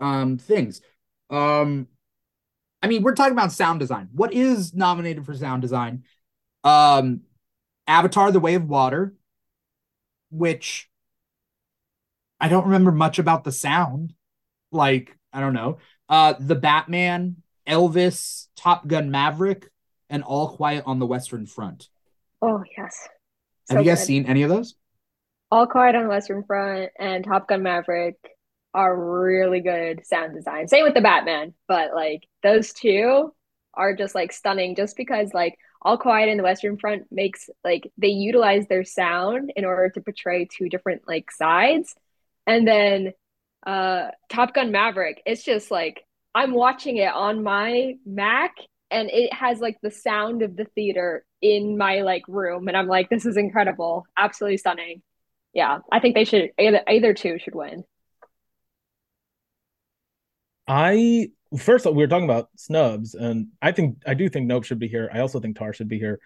um, things. Um, I mean, we're talking about sound design. What is nominated for sound design? Um, Avatar: The Way of Water, which I don't remember much about the sound. Like, I don't know. Uh, The Batman, Elvis, Top Gun Maverick, and All Quiet on the Western Front. Oh yes. So Have you guys good. seen any of those? All Quiet on the Western Front and Top Gun Maverick are really good sound design. Same with the Batman, but like those two are just like stunning just because like All Quiet in the Western Front makes like they utilize their sound in order to portray two different like sides. And then uh Top Gun Maverick, it's just like I'm watching it on my Mac and it has like the sound of the theater in my like room and I'm like this is incredible. Absolutely stunning. Yeah, I think they should either either two should win. I first all, we were talking about snubs, and I think I do think Nope should be here. I also think Tar should be here.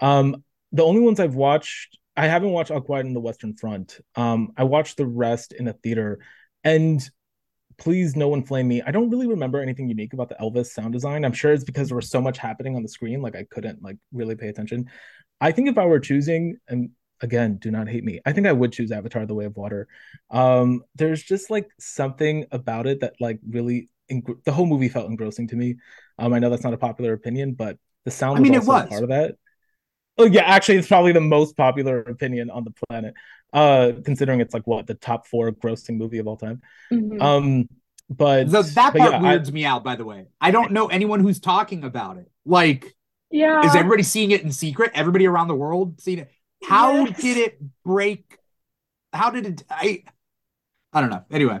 Um, the only ones I've watched, I haven't watched All Quiet in the Western Front. Um, I watched the rest in a theater, and please no one flame me. I don't really remember anything unique about the Elvis sound design. I'm sure it's because there was so much happening on the screen, like I couldn't like really pay attention. I think if I were choosing, and again, do not hate me. I think I would choose Avatar: The Way of Water. Um, there's just like something about it that like really eng- the whole movie felt engrossing to me. Um, I know that's not a popular opinion, but the sound I mean, was also was. part of that. Oh yeah, actually, it's probably the most popular opinion on the planet, uh, considering it's like what the top four grossing movie of all time. Mm-hmm. Um, but the, that part yeah, weirds I, me out. By the way, I don't know anyone who's talking about it. Like Yeah. Is everybody seeing it in secret? Everybody around the world seeing it? How Yes. did it break? How did it? I I don't know. Anyway,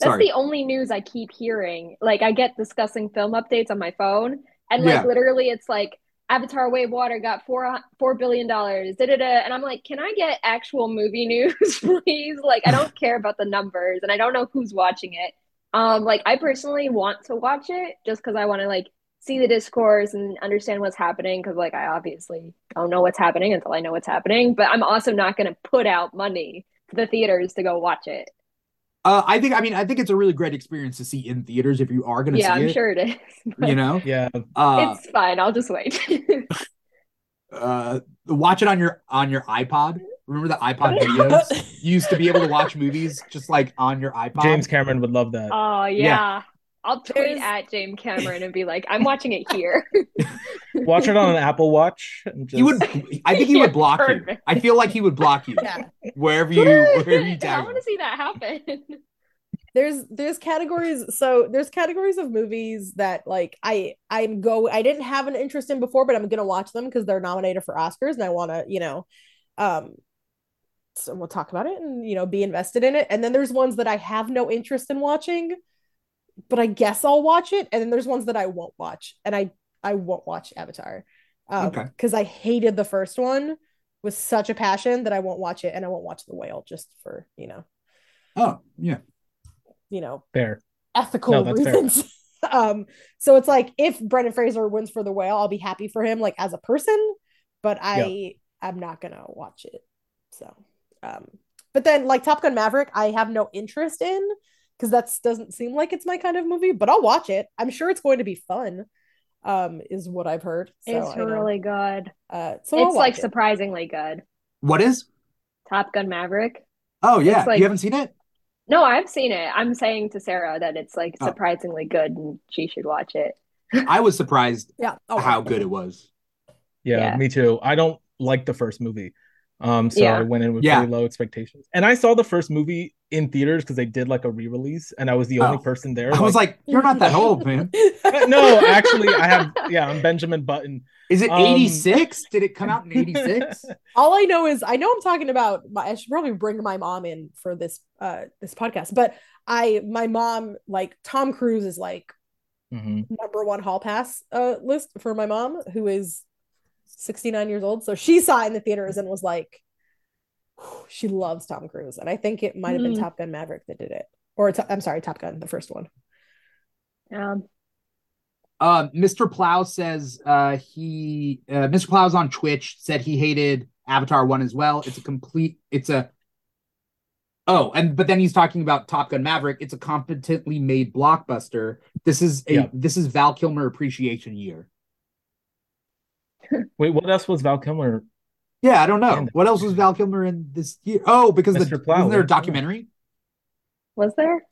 That's sorry. the only news I keep hearing. Like I get discussing film updates on my phone, and like Yeah. literally, it's like Avatar: Way of Water got four four billion dollars. Da da da. And I'm like, can I get actual movie news, please? Like I don't care about the numbers, and I don't know who's watching it. Um, like I personally want to watch it just because I want to like see the discourse and understand what's happening. Because like I obviously don't know what's happening until I know what's happening. But I'm also not going to put out money to the theaters to go watch it. Uh, I think. I mean, I think it's a really great experience to see in theaters if you are going to Yeah, see I'm it. sure it is. You know. Yeah. Uh, it's fine. I'll just wait. uh, watch it on your on your iPod. Remember the iPod videos? You used to be able to watch movies just like on your iPod. James Cameron would love that. oh yeah. Yeah. I'll tweet There's- at James Cameron and be like, I'm watching it here. Watch it on an Apple Watch. And just... He would. I think he Yeah, would block you. I feel like he would block you yeah. wherever you wherever you I want to see that happen. there's there's categories so there's categories of movies that like i i'm go i didn't have an interest in before but i'm gonna watch them because they're nominated for oscars and i want to you know um so we'll talk about it and you know be invested in it and then there's ones that i have no interest in watching but i guess i'll watch it and then there's ones that i won't watch and i i won't watch avatar um Okay. because i hated the first one with such a passion that i won't watch it and i won't watch the whale just for you know Oh yeah. you know Fair. ethical No, that's fair. reasons. um, so it's like if Brendan Fraser wins for the whale, I'll be happy for him, like as a person, but I I'm not gonna watch it. So, um, but then like Top Gun Maverick, I have no interest in because that doesn't seem like it's my kind of movie, but I'll watch it. I'm sure it's going to be fun. Um, is what I've heard. So it's I really good. uh, so it's like it. surprisingly good. What is? Top Gun Maverick. Oh yeah. Like- you haven't seen it? No, I've seen it. I'm saying to Sarah that it's like Oh. surprisingly good and she should watch it. I was surprised yeah, I'll how good it was. Yeah, Yeah. me too. I don't like the first movie. Um, so Yeah. I went in with Yeah. pretty low expectations. And I saw the first movie in theaters because they did like a re-release, and I was the only Oh. person there. I was like, you're not that old, man. no, actually, I have yeah, I'm Benjamin Button. Is it Um, 86? Did it come out in 86? all I know is I know I'm talking about my, I should probably bring my mom in for this uh this podcast, but I my mom like Tom Cruise is like Mhm. number one hall pass uh list for my mom who is 69 years old. So she saw it in the theaters and was like she loves Tom Cruise and I think it might have been Mm. Top Gun Maverick that did it. Or To- I'm sorry, Top Gun, the first one. Um, Uh, Mr. Plow says uh, he uh, Mr. Plow's on Twitch said he hated Avatar one as well. It's a complete. It's a. Oh, and but then he's talking about Top Gun Maverick. It's a competently made blockbuster. This is a Yeah. this is Val Kilmer Appreciation Year. Wait, what else was Val Kilmer? Yeah, I don't know And- what else was Val Kilmer in this year. Oh, because the Plow, wasn't there a documentary? was there?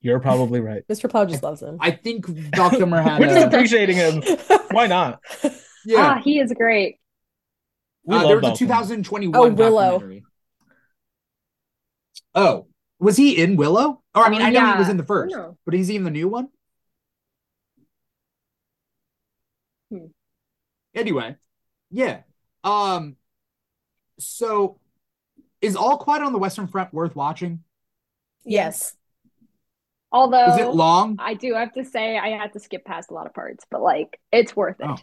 You're probably right. Mr. Plow just loves him. I think Val Kilmer had. We're just A, appreciating him. Why not? yeah, Ah, he is great. We uh, there was a Val Kilmer. 2021 Oh, Willow. documentary. Oh, was he in Willow? Or I mean, Oh, I know he was in the first, but is he in the new one? Hmm. Anyway, yeah. Um. So, is All Quiet on the Western Front worth watching? yes. Although Is it long? I do have to say I had to skip past a lot of parts, but like it's worth it. Oh.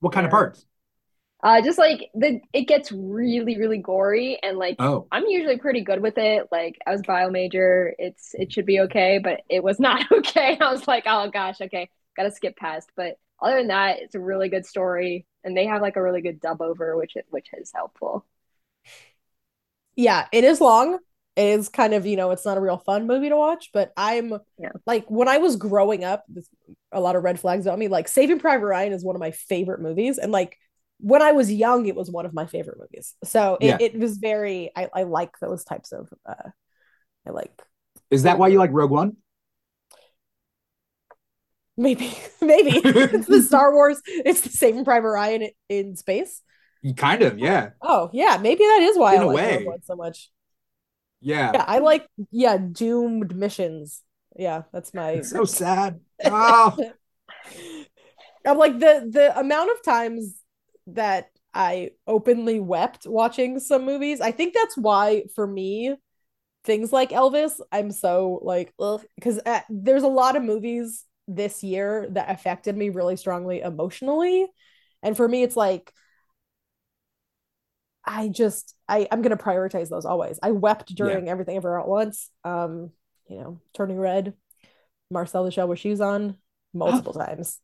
What kind of parts? Uh, just like the it gets really, really gory and like Oh, I'm usually pretty good with it. Like I was bio major, it's it should be okay, but it was not okay. I was like, oh gosh, okay, gotta skip past. But other than that, it's a really good story, and they have like a really good dub over, which which is helpful. yeah, it is long. It is kind of, you know, it's not a real fun movie to watch, but I'm Yeah. like when I was growing up, a lot of red flags on me. Like Saving Private Ryan is one of my favorite movies. And like when I was young, it was one of my favorite movies. So it, Yeah. it was very I, I like those types of uh I like is that why you like Rogue One? Maybe maybe it's the Star Wars, it's the Saving Private Ryan in, in space. Kind of, yeah, Oh yeah, maybe that is why In I like. One so much. yeah. Yeah, I like yeah, doomed missions. Yeah, that's my It's so sad. Oh, I'm like the the amount of times that I openly wept watching some movies. I think that's why for me things like Elvis, I'm so like because uh, there's a lot of movies this year that affected me really strongly emotionally. And for me it's like I just I I'm gonna prioritize those always. I wept during yeah. everything ever at once. Um, you know, turning red, Marcel the Shell with shoes on multiple times.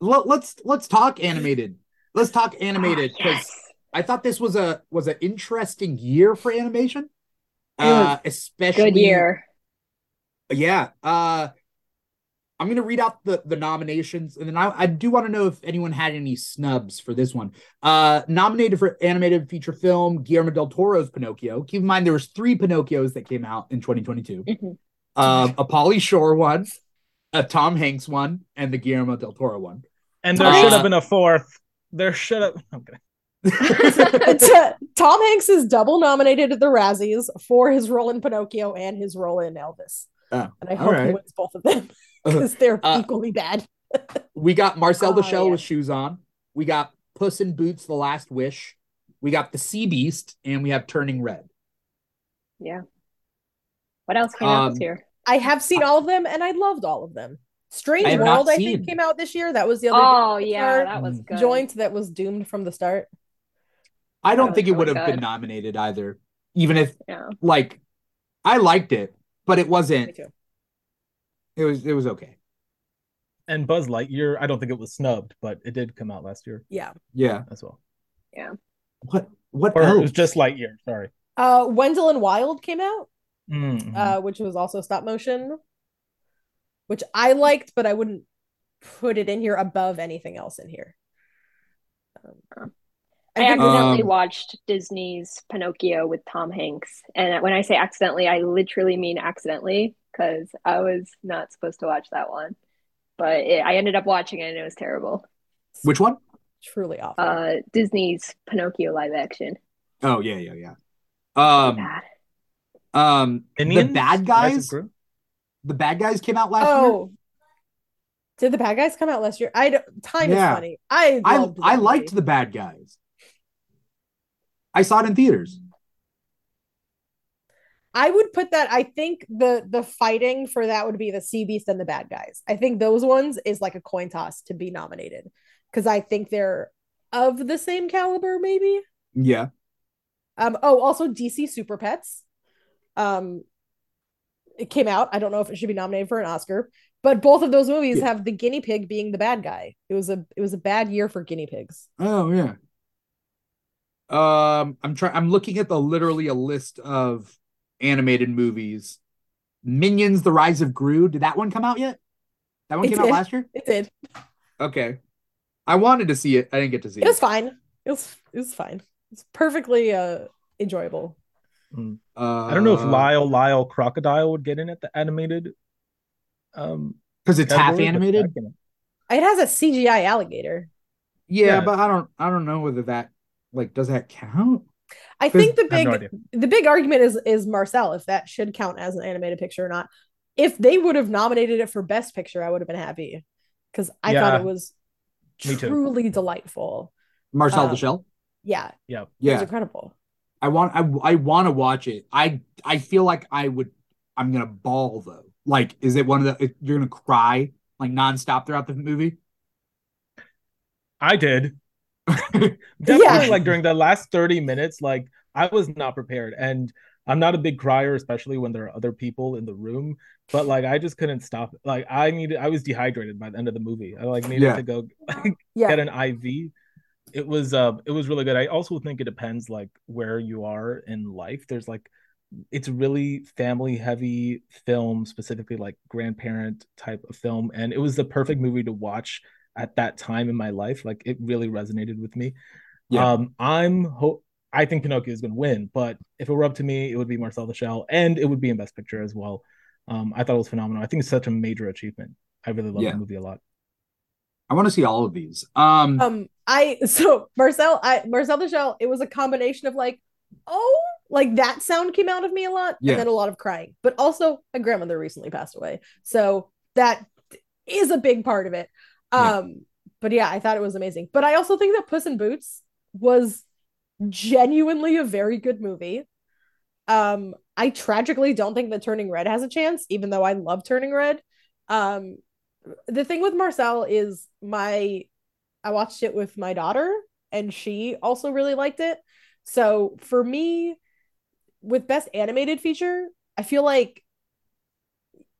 Let, let's let's talk animated. Let's talk animated because oh, yes. I thought this was a was an interesting year for animation. Uh, especially good year. Yeah. Uh, I'm gonna read out the the nominations, and then I, I do want to know if anyone had any snubs for this one. Uh, nominated for animated feature film, Guillermo del Toro's Pinocchio. Keep in mind there was three Pinocchios that came out in 2022. Mm-hmm. Um, a Pauly Shore one, a Tom Hanks one, and the Guillermo del Toro one. And there uh, should have been a fourth. There should have. Okay. Tom Hanks is double nominated at the Razzies for his role in Pinocchio and his role in Elvis. Oh, and I hope right. he wins both of them because they're uh, equally bad. we got Marcel the oh, Shell yeah. with shoes on. We got Puss in Boots: The Last Wish. We got The Sea Beast, and we have Turning Red. Yeah. What else came um, out this year? I have seen all of them, and I loved all of them. Strange I World, I think, came out this year. That was the other. Oh yeah, that was good. joint that was doomed from the start. I don't think it would have been nominated either, even if yeah. like I liked it, but it wasn't. It was it was okay. And Buzz Lightyear, I don't think it was snubbed, but it did come out last year. Yeah. Yeah. As well. Yeah. What what or else? it was just Lightyear, sorry. Uh Wendell and Wild came out. Mm-hmm. Uh, which was also stop motion. Which I liked, but I wouldn't put it in here above anything else in here. Um, I accidentally um, watched Disney's Pinocchio with Tom Hanks. And when I say accidentally, I literally mean accidentally because I was not supposed to watch that one. But it, I ended up watching it and it was terrible. Which one? Truly awful. Uh, Disney's Pinocchio live action. Oh, yeah, yeah, yeah. Um, bad. um, Indians? the bad guys. The bad guys came out last oh. year. Did the bad guys come out last year? I don't, time yeah. is funny. I I, I liked the bad guys. I saw it in theaters. I would put that. I think the the fighting for that would be the Sea Beast and the bad guys. I think those ones is like a coin toss to be nominated because I think they're of the same caliber, maybe. Yeah. Um. Oh, also DC Super Pets. Um. It came out. I don't know if it should be nominated for an Oscar, but both of those movies yeah. have the guinea pig being the bad guy. It was a it was a bad year for guinea pigs. Oh yeah. Um, I'm trying. I'm looking at the literally a list of animated movies. Minions: The Rise of Gru. Did that one come out yet? That one it came did. out last year. It did. Okay, I wanted to see it. I didn't get to see it. It was fine. It was. It was fine. It's perfectly uh enjoyable. Mm. Uh, I don't know if Lyle Lyle Crocodile would get in at the animated. Um, because it's half animated. It has a CGI alligator. Yeah, yeah, but I don't. I don't know whether that like does that count? I think the big no the big argument is is Marcel if that should count as an animated picture or not. If they would have nominated it for best picture, I would have been happy because I yeah. thought it was truly delightful. Marcel um, the Shell. Yeah, yeah, yeah, it incredible. I want I I want to watch it. I I feel like I would. I'm gonna bawl though. Like, is it one of the you're gonna cry like nonstop throughout the movie? I did. Definitely yeah. like during the last 30 minutes, like I was not prepared. And I'm not a big crier, especially when there are other people in the room. But like I just couldn't stop. Like I needed I was dehydrated by the end of the movie. I like needed yeah. to go yeah. get an IV. It was uh it was really good. I also think it depends like where you are in life. There's like it's really family heavy film, specifically like grandparent type of film. And it was the perfect movie to watch at that time in my life. Like it really resonated with me. Yeah. Um, I'm ho- I think Pinocchio is going to win, but if it were up to me, it would be Marcel the Shell, and it would be in Best Picture as well. Um, I thought it was phenomenal. I think it's such a major achievement. I really love yeah. the movie a lot. I want to see all of these. Um, um, I so Marcel, I Marcel the Shell. It was a combination of like, oh, like that sound came out of me a lot, yeah. and then a lot of crying. But also, my grandmother recently passed away, so that is a big part of it. Um, yeah. but yeah, I thought it was amazing. But I also think that Puss in Boots was genuinely a very good movie. Um, I tragically don't think that Turning Red has a chance, even though I love Turning Red. Um, the thing with Marcel is my I watched it with my daughter and she also really liked it. So for me, with best animated feature, I feel like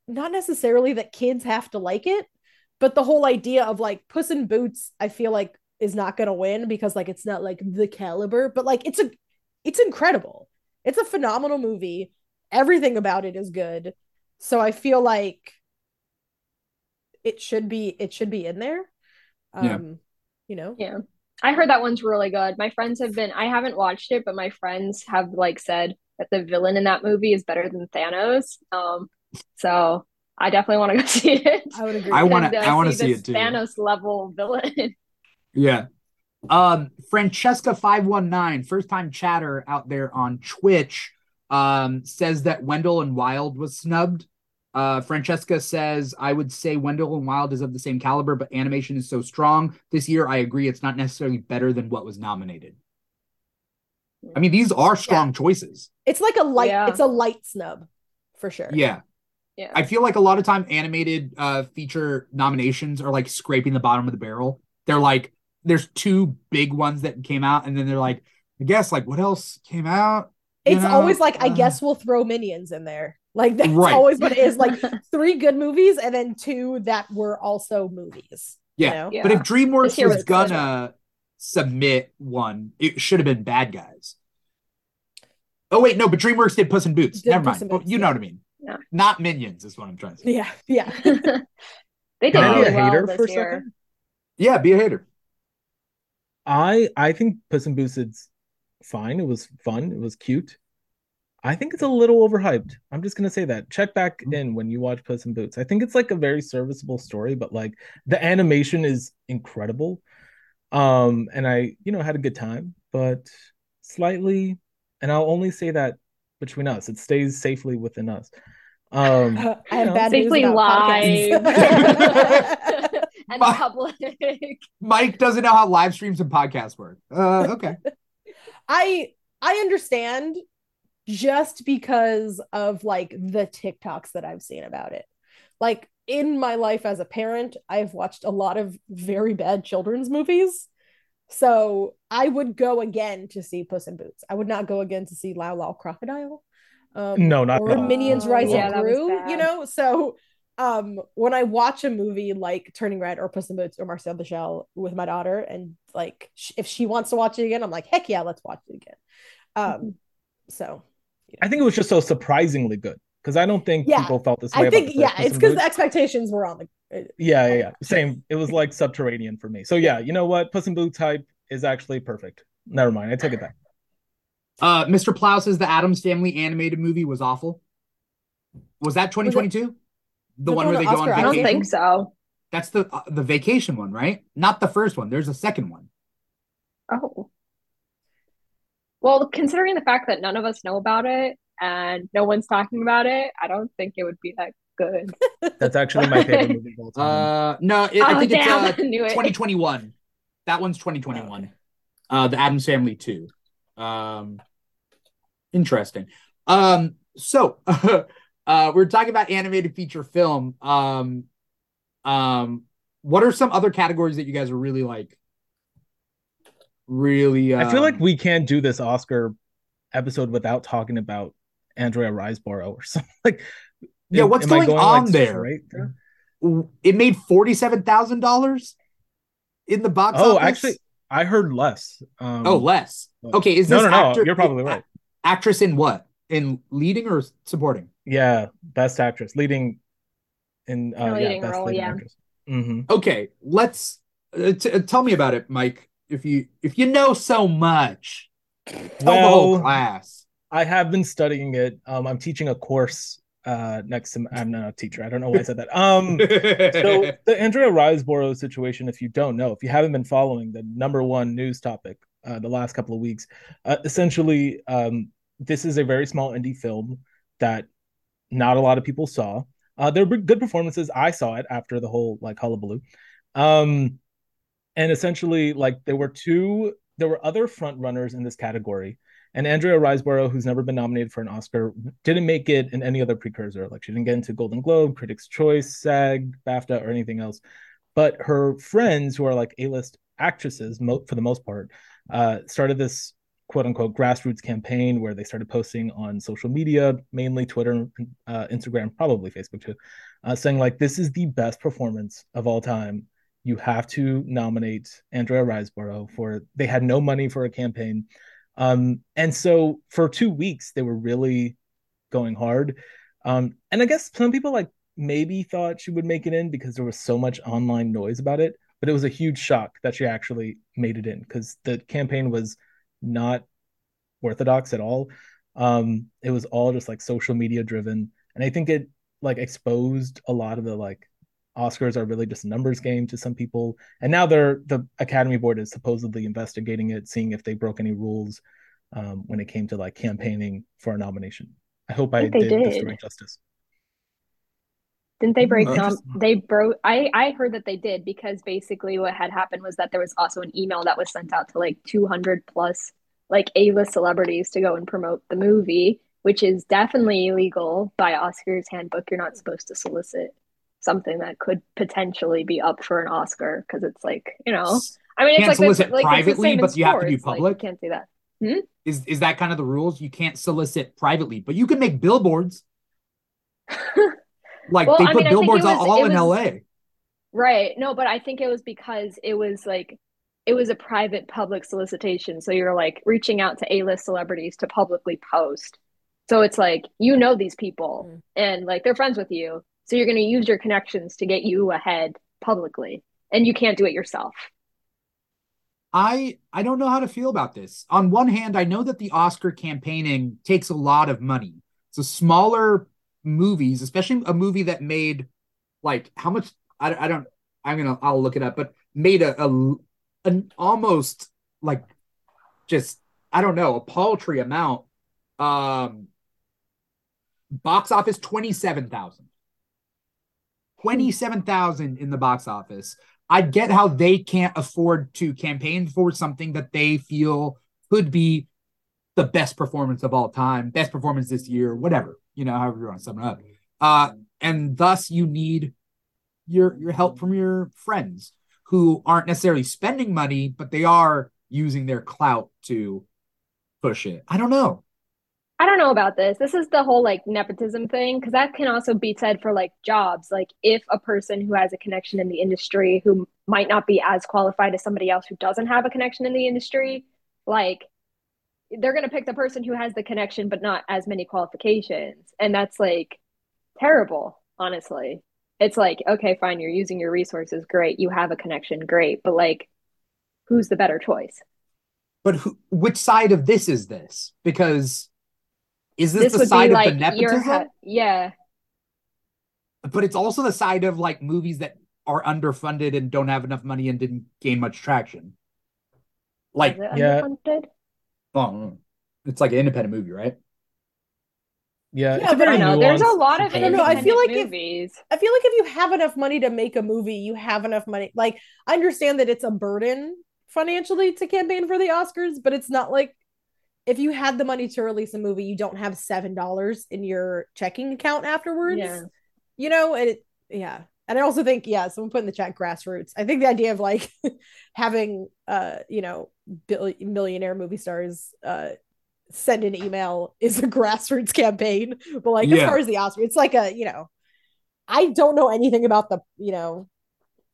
not necessarily that kids have to like it, but the whole idea of like Puss in Boots, I feel like is not gonna win because like it's not like the caliber, but like it's a it's incredible. It's a phenomenal movie. Everything about it is good. So I feel like it should be it should be in there. Um, yeah. you know. Yeah. I heard that one's really good. My friends have been I haven't watched it, but my friends have like said that the villain in that movie is better than Thanos. Um so I definitely want to go see it. I would agree. I want to I want to see, it too. Thanos level villain. Yeah. Um Francesca 519, first time chatter out there on Twitch, um says that Wendell and Wild was snubbed. Uh, Francesca says, I would say Wendell and Wild is of the same caliber, but animation is so strong. This year, I agree, it's not necessarily better than what was nominated. I mean, these are strong yeah. choices. It's like a light, yeah. it's a light snub for sure. Yeah. Yeah. I feel like a lot of time animated uh feature nominations are like scraping the bottom of the barrel. They're like, there's two big ones that came out, and then they're like, I guess like what else came out? It's know? always like, uh, I guess we'll throw minions in there. Like that's right. always what it is. Like three good movies and then two that were also movies. Yeah. You know? yeah. But if DreamWorks was gonna submit one, it should have been Bad Guys. Oh wait, no, but DreamWorks did Puss in Boots. Did Never mind. Boots, oh, you yeah. know what I mean. Yeah. Not Minions is what I'm trying to say. Yeah, yeah. they did really a hater well for a year. second. Yeah, be a hater. I I think Puss in Boots is fine. It was fun. It was cute. I think it's a little overhyped. I'm just gonna say that. Check back mm-hmm. in when you watch Puss in Boots. I think it's like a very serviceable story, but like the animation is incredible. Um, and I, you know, had a good time, but slightly, and I'll only say that between us. It stays safely within us. Um, I have know, bad safely live and My, public. Mike doesn't know how live streams and podcasts work. Uh, okay. I I understand just because of like the TikToks that I've seen about it. Like in my life as a parent, I've watched a lot of very bad children's movies. So I would go again to see Puss in Boots. I would not go again to see Lyle Lyle Crocodile. Um, no, not or Minions Rise yeah, of Gru, you know? So um when I watch a movie like Turning Red or Puss in Boots or Marcel the Shell with my daughter, and like sh- if she wants to watch it again, I'm like, heck yeah, let's watch it again. Um, mm-hmm. so I think it was just so surprisingly good because I don't think yeah. people felt this way. I think yeah, it's because the expectations were on the. Uh, yeah, yeah, yeah, same. It was like subterranean for me. So yeah, you know what? Puss in Boots hype is actually perfect. Never mind, I take it back. Uh, Mr. Plow says the Addams Family animated movie was awful. Was that 2022? The one where they Oscar, go on vacation. I don't think so. That's the uh, the vacation one, right? Not the first one. There's a second one. Oh. Well, considering the fact that none of us know about it and no one's talking about it, I don't think it would be that good. That's actually my favorite movie of all time. Uh, no, it, oh, I think damn, it's uh, 2021. That one's 2021. Uh, the Addams Family 2. Um, interesting. Um, so uh, we're talking about animated feature film. Um, um, what are some other categories that you guys are really like really. Um... I feel like um, we can't do this Oscar episode without talking about Andrea Riseborough or something. Like, yeah, am, what's am going, going, on like there? there? It made forty seven thousand dollars in the box. Oh, office? actually, I heard less. Um, oh, less. Okay, is this no, no, actor, no? You're probably right. Actress in what? In leading or supporting? Yeah, best actress, leading in uh, leading yeah, role. yeah. Mm-hmm. Okay, let's uh, t- uh, tell me about it, Mike if you if you know so much, tell well, the whole class. I have been studying it. Um, I'm teaching a course uh next sem- I'm not a teacher. I don't know why I said that. Um so the Andrea Riseborough situation, if you don't know, if you haven't been following the number one news topic uh the last couple of weeks, uh, essentially um this is a very small indie film that not a lot of people saw. Uh there were good performances. I saw it after the whole like hullabaloo. Um and essentially like there were two there were other front runners in this category and andrea riseborough who's never been nominated for an oscar didn't make it in any other precursor. Like she didn't get into golden globe critics choice sag bafta or anything else. But her friends who are like a-list actresses mo- for the most part uh, started this quote unquote grassroots campaign where they started posting on social media mainly twitter uh, instagram probably facebook too uh, saying like this is the best performance of all time. You have to nominate Andrea Riseborough for they had no money for a campaign. Um, and so for two weeks they were really going hard. Um, and I guess some people like maybe thought she would make it in because there was so much online noise about it, but it was a huge shock that she actually made it in because the campaign was not orthodox at all. Um, it was all just like social media driven. And I think it like exposed a lot of the like Oscars are really just a numbers game to some people. And now they're the Academy Board is supposedly investigating it, seeing if they broke any rules um, when it came to like campaigning for a nomination. I hope I, I did, did, this right justice. Didn't they break nom- they broke I I heard that they did because basically what had happened was that there was also an email that was sent out to like 200 plus like A-list celebrities to go and promote the movie, which is definitely illegal by Oscars handbook. You're not supposed to solicit something that could potentially be up for an Oscar because it's like you know, I mean, it's like solicit like, privately, but you have to be public. Like, you can't do that. Hmm? Is is that kind of the rules? You can't solicit privately, but you can make billboards. like well, they put mean, billboards was, all in was, LA. Right. No, but I think it was because it was like it was a private public solicitation. So you're like reaching out to A-list celebrities to publicly post. So it's like you know these people mm. and like they're friends with you. So you're going to use your connections to get you ahead publicly, and you can't do it yourself. I I don't know how to feel about this. On one hand, I know that the Oscar campaigning takes a lot of money. So smaller movies, especially a movie that made like how much I, I don't I'm gonna I'll look it up, but made a, a an almost like just I don't know a paltry amount. Um, box office twenty seven thousand. 27,000 in the box office. I get how they can't afford to campaign for something that they feel could be the best performance of all time, best performance this year, whatever, you know, however you want to sum it up. Uh, and thus you need your your help from your friends who aren't necessarily spending money, but they are using their clout to push it. I don't know. I don't know about this. This is the whole like nepotism thing because that can also be said for like jobs. Like if a person who has a connection in the industry who might not be as qualified as somebody else who doesn't have a connection in the industry, like they're going to pick the person who has the connection but not as many qualifications. And that's like terrible, honestly. It's like, okay, fine, you're using your resources, great. You have a connection, great. But like who's the better choice? But who, which side of this is this? Because is this, this the side of like the nepotism? Ha- yeah. But it's also the side of like movies that are underfunded and don't have enough money and didn't gain much traction. Like yeah. Oh, it's like an independent movie, right? Yeah, yeah but I know there's a lot of I know. I feel like movies. If, I feel like if you have enough money to make a movie, you have enough money. Like I understand that it's a burden financially to campaign for the Oscars, but it's not like if you had the money to release a movie, you don't have seven dollars in your checking account afterwards. Yeah. You know, it yeah. And I also think, yeah, someone put in the chat grassroots. I think the idea of like having uh, you know, billion, millionaire movie stars uh send an email is a grassroots campaign. But like yeah. as far as the Oscar, it's like a, you know, I don't know anything about the, you know,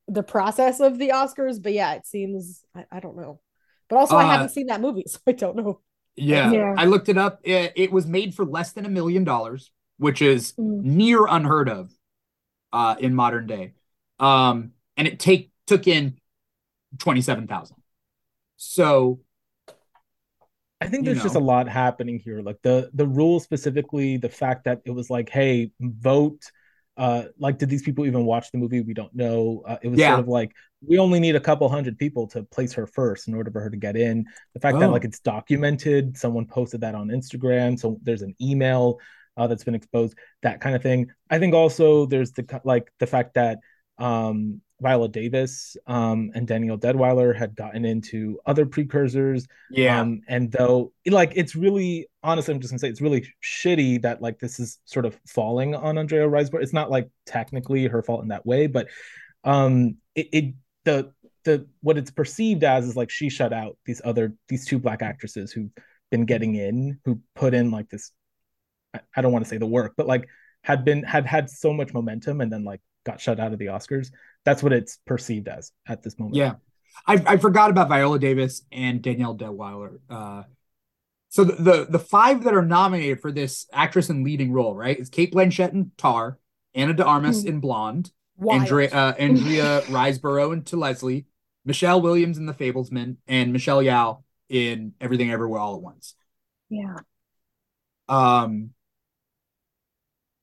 the process of the Oscars, but yeah, it seems I, I don't know. But also uh, I haven't seen that movie, so I don't know. Yeah, yeah. I looked it up. It, it, was made for less than a million dollars, which is mm. near unheard of uh, in modern day. Um, and it take took in twenty seven thousand. So, I think there's know. just a lot happening here. Like the the rule specifically, the fact that it was like, hey, vote uh like did these people even watch the movie we don't know uh, it was yeah. sort of like we only need a couple hundred people to place her first in order for her to get in the fact oh. that like it's documented someone posted that on instagram so there's an email uh, that's been exposed that kind of thing i think also there's the like the fact that um Viola Davis um, and Danielle Deadwyler had gotten into other precursors. Yeah. Um, and though, like, it's really honestly, I'm just gonna say it's really shitty that like this is sort of falling on Andrea Riseborough. It's not like technically her fault in that way, but um, it, it the the what it's perceived as is like she shut out these other these two black actresses who've been getting in, who put in like this. I, I don't want to say the work, but like had been had had so much momentum and then like got shut out of the Oscars. That's what it's perceived as at this moment. Yeah. I, I forgot about Viola Davis and Danielle Deadwyler. Uh, so the, the, the five that are nominated for this actress in leading role, right? Is Cate Blanchett in Tar, Ana de Armas Mm. in Blonde, Wild. Andrea uh, Andrea Riseborough in To Leslie, Michelle Williams in The Fabelmans, and Michelle Yeoh in Everything Everywhere All at Once. Yeah. Um,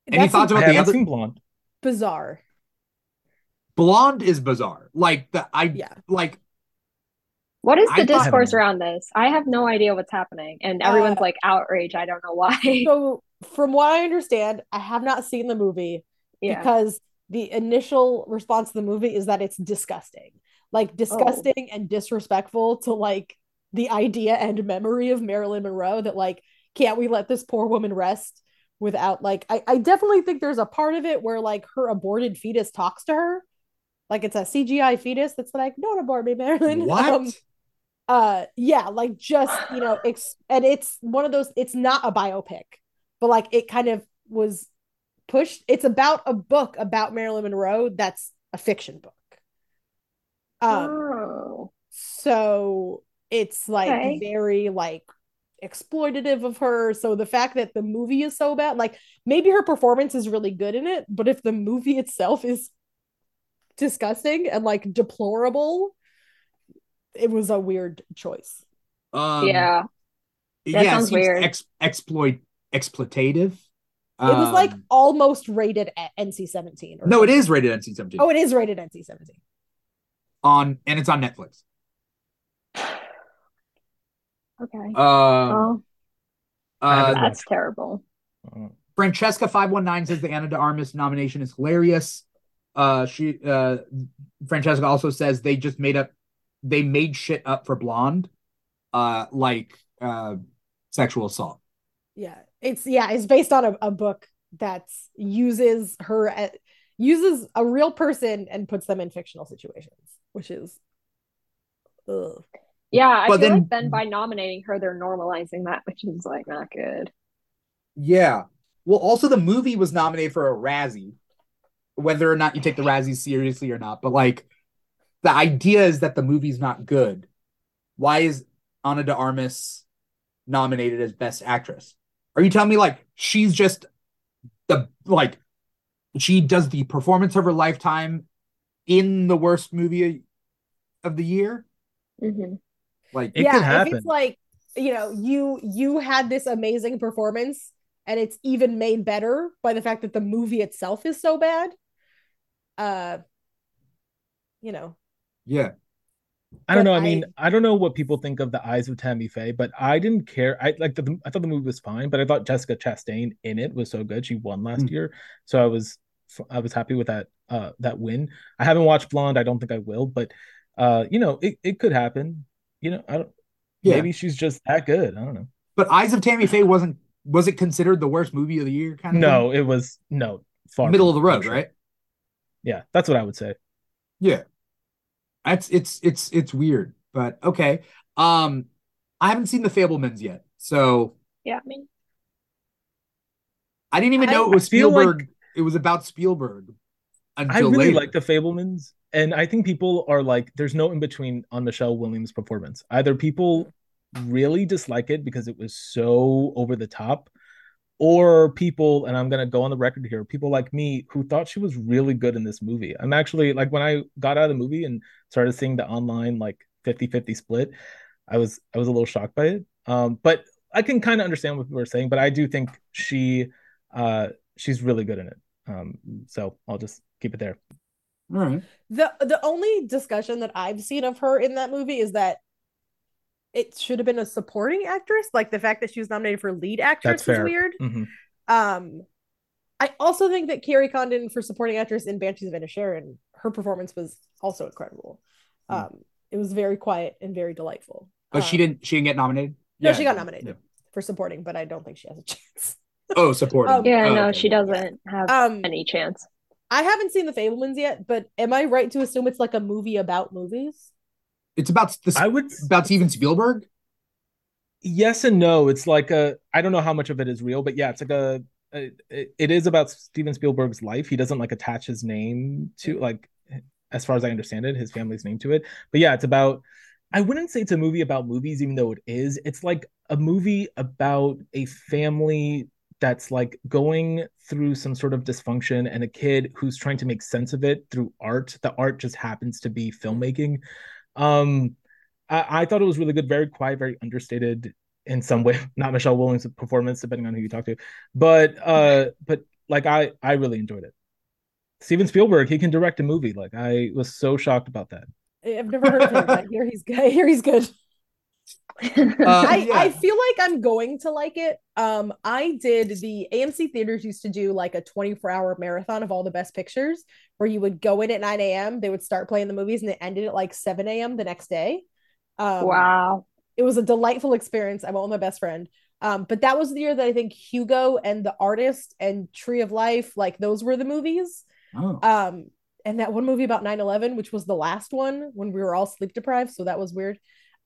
any That's thoughts about the haven't other? seen Blonde. bizarre. Blonde is bizarre. Like the I Yeah. like What is the thought- discourse around this? I have no idea what's happening, and everyone's Uh, like outraged. I don't know why. So from what I understand, I have not seen the movie yeah. because the initial response to the movie is that it's disgusting. Like disgusting and disrespectful to like the idea and memory of Marilyn Monroe that like can't we let this poor woman rest without like I, I definitely think there's a part of it where like her aborted fetus talks to her. Like it's a CGI fetus that's like, don't abort me, Marilyn. what? Um, uh yeah like just you know ex- and it's one of those it's not a biopic but like it kind of was pushed it's about a book about marilyn monroe that's a fiction book um oh. so it's like Okay. very like exploitative of her so the fact that the movie is so bad like maybe her performance is really good in it but if the movie itself is disgusting and like deplorable it was a weird choice Um, yeah. That yeah, it sounds weird. Ex- exploit exploitative. It was like Um, almost rated at NC-17 no, it is rated NC-17 oh it is rated NC-17 on, and it's on Netflix. Okay. Um, oh, uh, that's terrible. Uh, Francesca five one nine says the Ana de Armas nomination is hilarious. Uh, she uh, Francesca also says they just made up, they made shit up for Blonde, uh, like uh, sexual assault. yeah it's yeah it's based on a, a book that uses her at, uses a real person and puts them in fictional situations which is ugh. Yeah, I But feel then- like then by nominating her, they're normalizing that, which is like not good. Yeah. Well, also the movie was nominated for a Razzie, whether or not you take the Razzies seriously or not. But like, the idea is that the movie's not good. Why is Ana de Armas nominated as Best Actress? Are you telling me like she's just the like she does the performance of her lifetime in the worst movie of the year? hmm Like, It yeah could if it's like you know you you had this amazing performance and it's even made better by the fact that the movie itself is so bad uh you know yeah. I don't know. I mean, I don't know what people think of the Eyes of Tammy Faye, but I didn't care. I like the. I thought the movie was fine, but I thought Jessica Chastain in it was so good. She won last Mm. year, so I was I was happy with that uh that win. I haven't watched Blonde. I don't think I will, but uh, you know, it, it could happen. You know, I don't. Yeah. Maybe she's just that good. I don't know. But Eyes of Tammy Faye wasn't was it considered the worst movie of the year kind of No, it was no far middle of the road, sure. right? Yeah, that's what I would say. Yeah. That's it's it's it's weird, but okay. Um I haven't seen the Fabelmans yet. So Yeah, I mean, I didn't even I- know it was I feel like- Spielberg. it was about Spielberg I really later. like the Fabelmans, and I think people are like, there's no in between on Michelle Williams' performance. Either people really dislike it because it was so over the top, or people, and I'm gonna go on the record here, people like me who thought she was really good in this movie. I'm actually like when I got out of the movie and started seeing the online like 50-50 split, I was I was a little shocked by it. Um, but I can kind of understand what people are saying, but I do think she uh she's really good in it. Um, so I'll just keep it there. All right. the the only discussion that I've seen of her in that movie is that it should have been a supporting actress. Like the fact that she was nominated for lead actress That's was fair. weird. Mhm. Um, I also think that Kerry Condon for supporting actress in Banshees of Inisherin, her performance was also incredible. Mm. Um, it was very quiet and very delightful. But she Um, didn't. She didn't get nominated. No, Yeah, she got nominated yeah. for supporting, but I don't think she has a chance. Oh, supporting. Um, Yeah, Oh, no, okay. she doesn't have Um, any chance. I haven't seen the Fabelmans yet, but am I right to assume it's like a movie about movies? It's about this I would about Steven Spielberg. yes and no. It's like a I don't know how much of it is real, but yeah, it's like a, a it, it is about Steven Spielberg's life. He doesn't like attach his name to like as far as I understand it, his family's name to it. But yeah, it's about I wouldn't say it's a movie about movies, even though it is. It's like a movie about a family that's like going through some sort of dysfunction and a kid who's trying to make sense of it through art. The art just happens to be filmmaking. Um, I, I thought it was really good, very quiet, very understated in some way. Not Michelle Williams' performance, depending on who you talk to, but uh, but like I I really enjoyed it. Steven Spielberg, he can direct a movie. Like I was so shocked about that. I've never heard of him, but here he's good. Here he's good. Uh, I, yeah. I feel like I'm going to like it. Um, I did the AMC theaters used to do like a 24 hour marathon of all the best pictures where you would go in at 9 a.m. They would start playing the movies and it ended at like 7 a.m. the next day. Um, wow. It was a delightful experience. I went with my best friend. Um, but that was the year that I think Hugo and The Artist and Tree of Life, like those were the movies. Oh. Um, and that one movie about 9-11, which was the last one when we were all sleep deprived. So that was weird.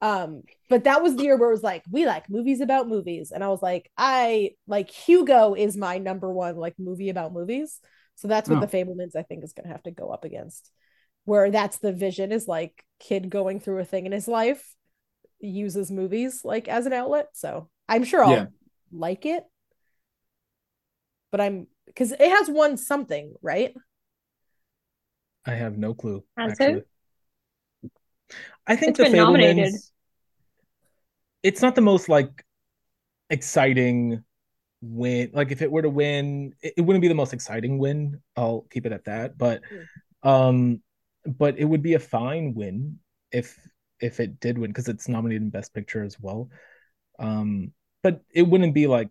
Um, but that was the year where it was like, we like movies about movies. And I was like, I like Hugo is my number one like movie about movies. So that's what Oh. the Fabelmans, I think, is gonna have to go up against. Where that's the vision is like kid going through a thing in his life, uses movies like as an outlet. So I'm sure I'll Yeah. like it. But I'm because it has won something, right? I have no clue. Has actually. it? I think It's the been nominated. Fabelmans. It's not the most like exciting win. Like if it were to win, it, it wouldn't be the most exciting win. I'll keep it at that. But, um, but it would be a fine win if if it did win because it's nominated in Best Picture as well. Um, but it wouldn't be like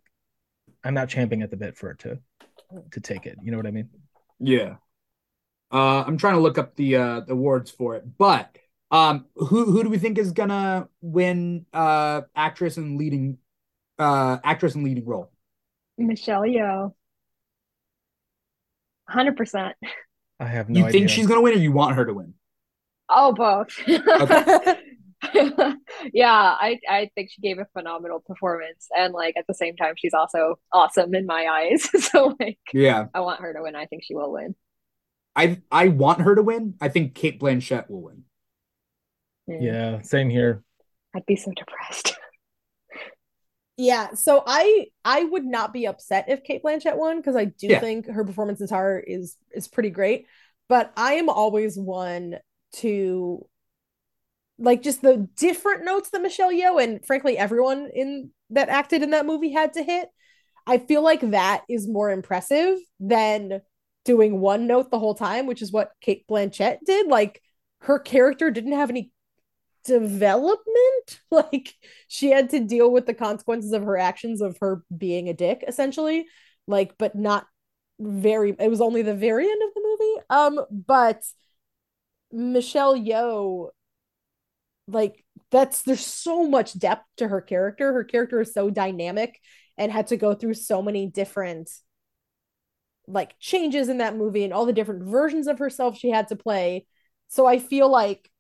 I'm not champing at the bit for it to to take it. You know what I mean? Yeah. Uh, I'm trying to look up the uh the awards for it, but um, who who do we think is gonna win uh actress and leading uh actress and leading role? Michelle Yeoh. 100%. I have no you idea. think she's gonna win, or you want her to win? Oh, both. Okay. yeah, I I think she gave a phenomenal performance and like at the same time she's also awesome in my eyes. so like Yeah, I want her to win. I think she will win. I I want her to win. I think Cate Blanchett will win. Mm. Yeah, same here. I'd be so depressed. Yeah, so I I would not be upset if Cate Blanchett won because I do Yeah. think her performance in Tar is is pretty great. But I am always one to like just the different notes that Michelle Yeoh and frankly everyone in that acted in that movie had to hit. I feel like that is more impressive than doing one note the whole time, which is what Cate Blanchett did. Like her character didn't have any development. Like she had to deal with the consequences of her actions of her being a dick, essentially. Like, but not very it was only the very end of the movie. Um, but Michelle Yeoh, like that's there's so much depth to her character. Her character is so dynamic and had to go through so many different like changes in that movie and all the different versions of herself she had to play. So I feel like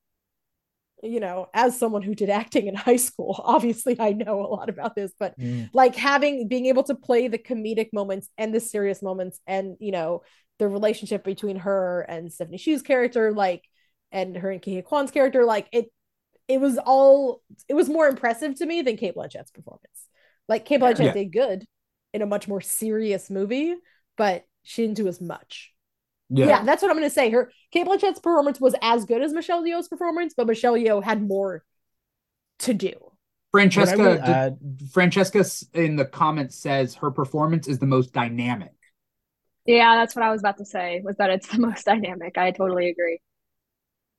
you know, as someone who did acting in high school, obviously I know a lot about this, but Mm. like having being able to play the comedic moments and the serious moments and you know the relationship between her and Stephanie Hsu's character like and her and Ke Quan's character like it it was all it was more impressive to me than Cate Blanchett's performance. Like Cate Blanchett Yeah. did good in a much more serious movie, but she didn't do as much. Yeah, Yeah, that's what I'm going to say. Her Cate Blanchett's performance was as good as Michelle Yeoh's performance, but Michelle Yeoh had more to do. Francesca. What did- add- Francesca in the comments says her performance is the most dynamic. Yeah, that's what I was about to say, was that it's the most dynamic. I totally agree.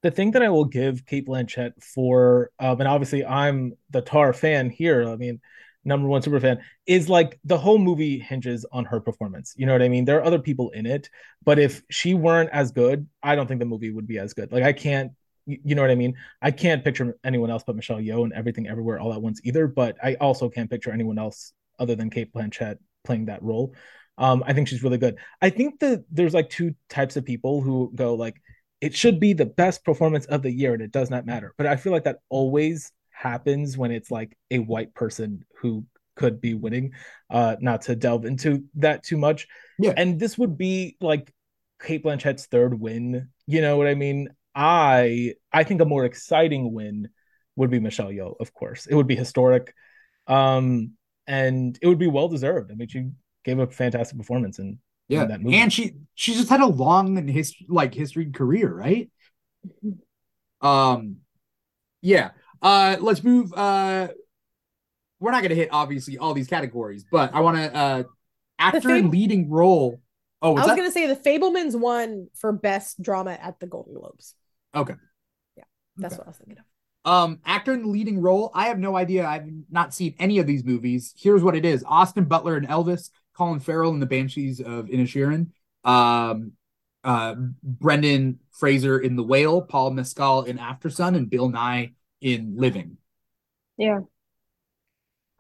the thing that I will give Cate Blanchett for, um, and obviously I'm the Tar fan here. I mean, number one super fan, is like the whole movie hinges on her performance. You know what I mean? There are other people in it, but if she weren't as good, I don't think the movie would be as good. Like I can't you know what I mean? I can't picture anyone else but Michelle Yeoh and everything everywhere all at once either, but I also can't picture anyone else other than Cate Blanchett playing that role. Um, I think she's really good. I think that there's like two types of people who go like, it should be the best performance of the year and it does not matter. But I feel like that always happens when it's like a white person who could be winning. Uh, not to delve into that too much. Yeah. And this would be like Cate Blanchett's third win. You know what I mean? I I think a more exciting win would be Michelle Yeoh, of course. It would be historic. Um, and it would be well deserved. I mean, she gave a fantastic performance in, yeah. in that movie. And she she just had a long and his like history career, right? Um yeah. Uh let's move uh we're not gonna hit obviously all these categories, but I wanna uh actor Fab- leading role. Oh, I was that? gonna say the Fabelmans won for best drama at the Golden Globes. Okay. Yeah, that's Okay. what I was thinking of. Um, actor in the leading role. I have no idea. I've not seen any of these movies. Here's what it is: Austin Butler and Elvis, Colin Farrell in The Banshees of Inisherin, um, uh, Brendan Fraser in The Whale, Paul Mescal in Aftersun, and Bill Nighy in Living. Yeah.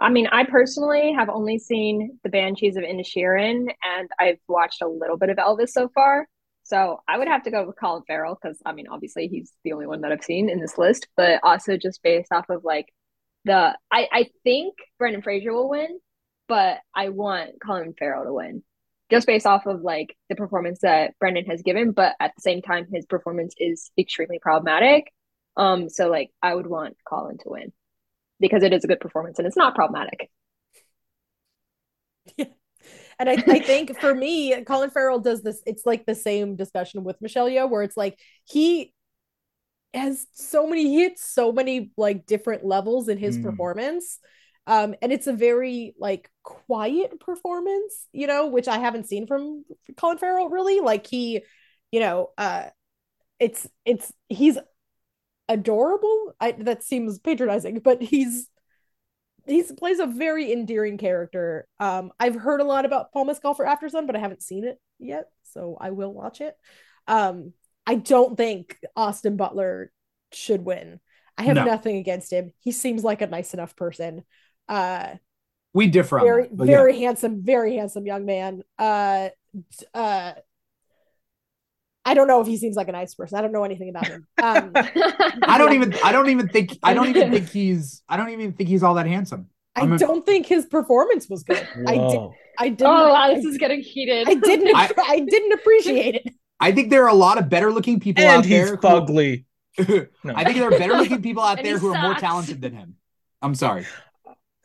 I mean, I personally have only seen the Banshees of Inisherin, and I've watched a little bit of Elvis so far. So I would have to go with Colin Farrell because I mean, obviously he's the only one that I've seen in this list, but also just based off of like the I I think Brendan Fraser will win, but I want Colin Farrell to win. Just based off of like the performance that Brendan has given, but at the same time his performance is extremely problematic. Um, so like I would want Colin to win because it is a good performance and it's not problematic. Yeah. And I, I think for me, Colin Farrell does this. It's like the same discussion with Michelle Yeoh, where it's like he has so many he hits so many like different levels in his Mm. performance. Um, and it's a very like quiet performance, you know, which I haven't seen from Colin Farrell really. Like he, you know, uh it's it's he's adorable. I that seems patronizing, but he's he's plays a very endearing character. Um, I've heard a lot about Paul Mescal for Aftersun, but I haven't seen it yet, so I will watch it. Um, I don't think Austin Butler should win. I have No. nothing against him. He seems like a nice enough person. Uh, We differ very that, but yeah. very handsome, very handsome young man. Uh, uh, I don't know if he seems like a nice person. I don't know anything about him. Um, I don't even. I don't even think. I don't even think he's. I don't even think he's all that handsome. I I'm a- don't think his performance was good. I did. Whoa. I didn't. oh wow, I, this is getting heated. I didn't. I- I, didn't appreciate it. I think there are a lot of better looking people and out he's there. who- fugly. No. I think there are better looking people out there he who are more talented than him. I'm sorry.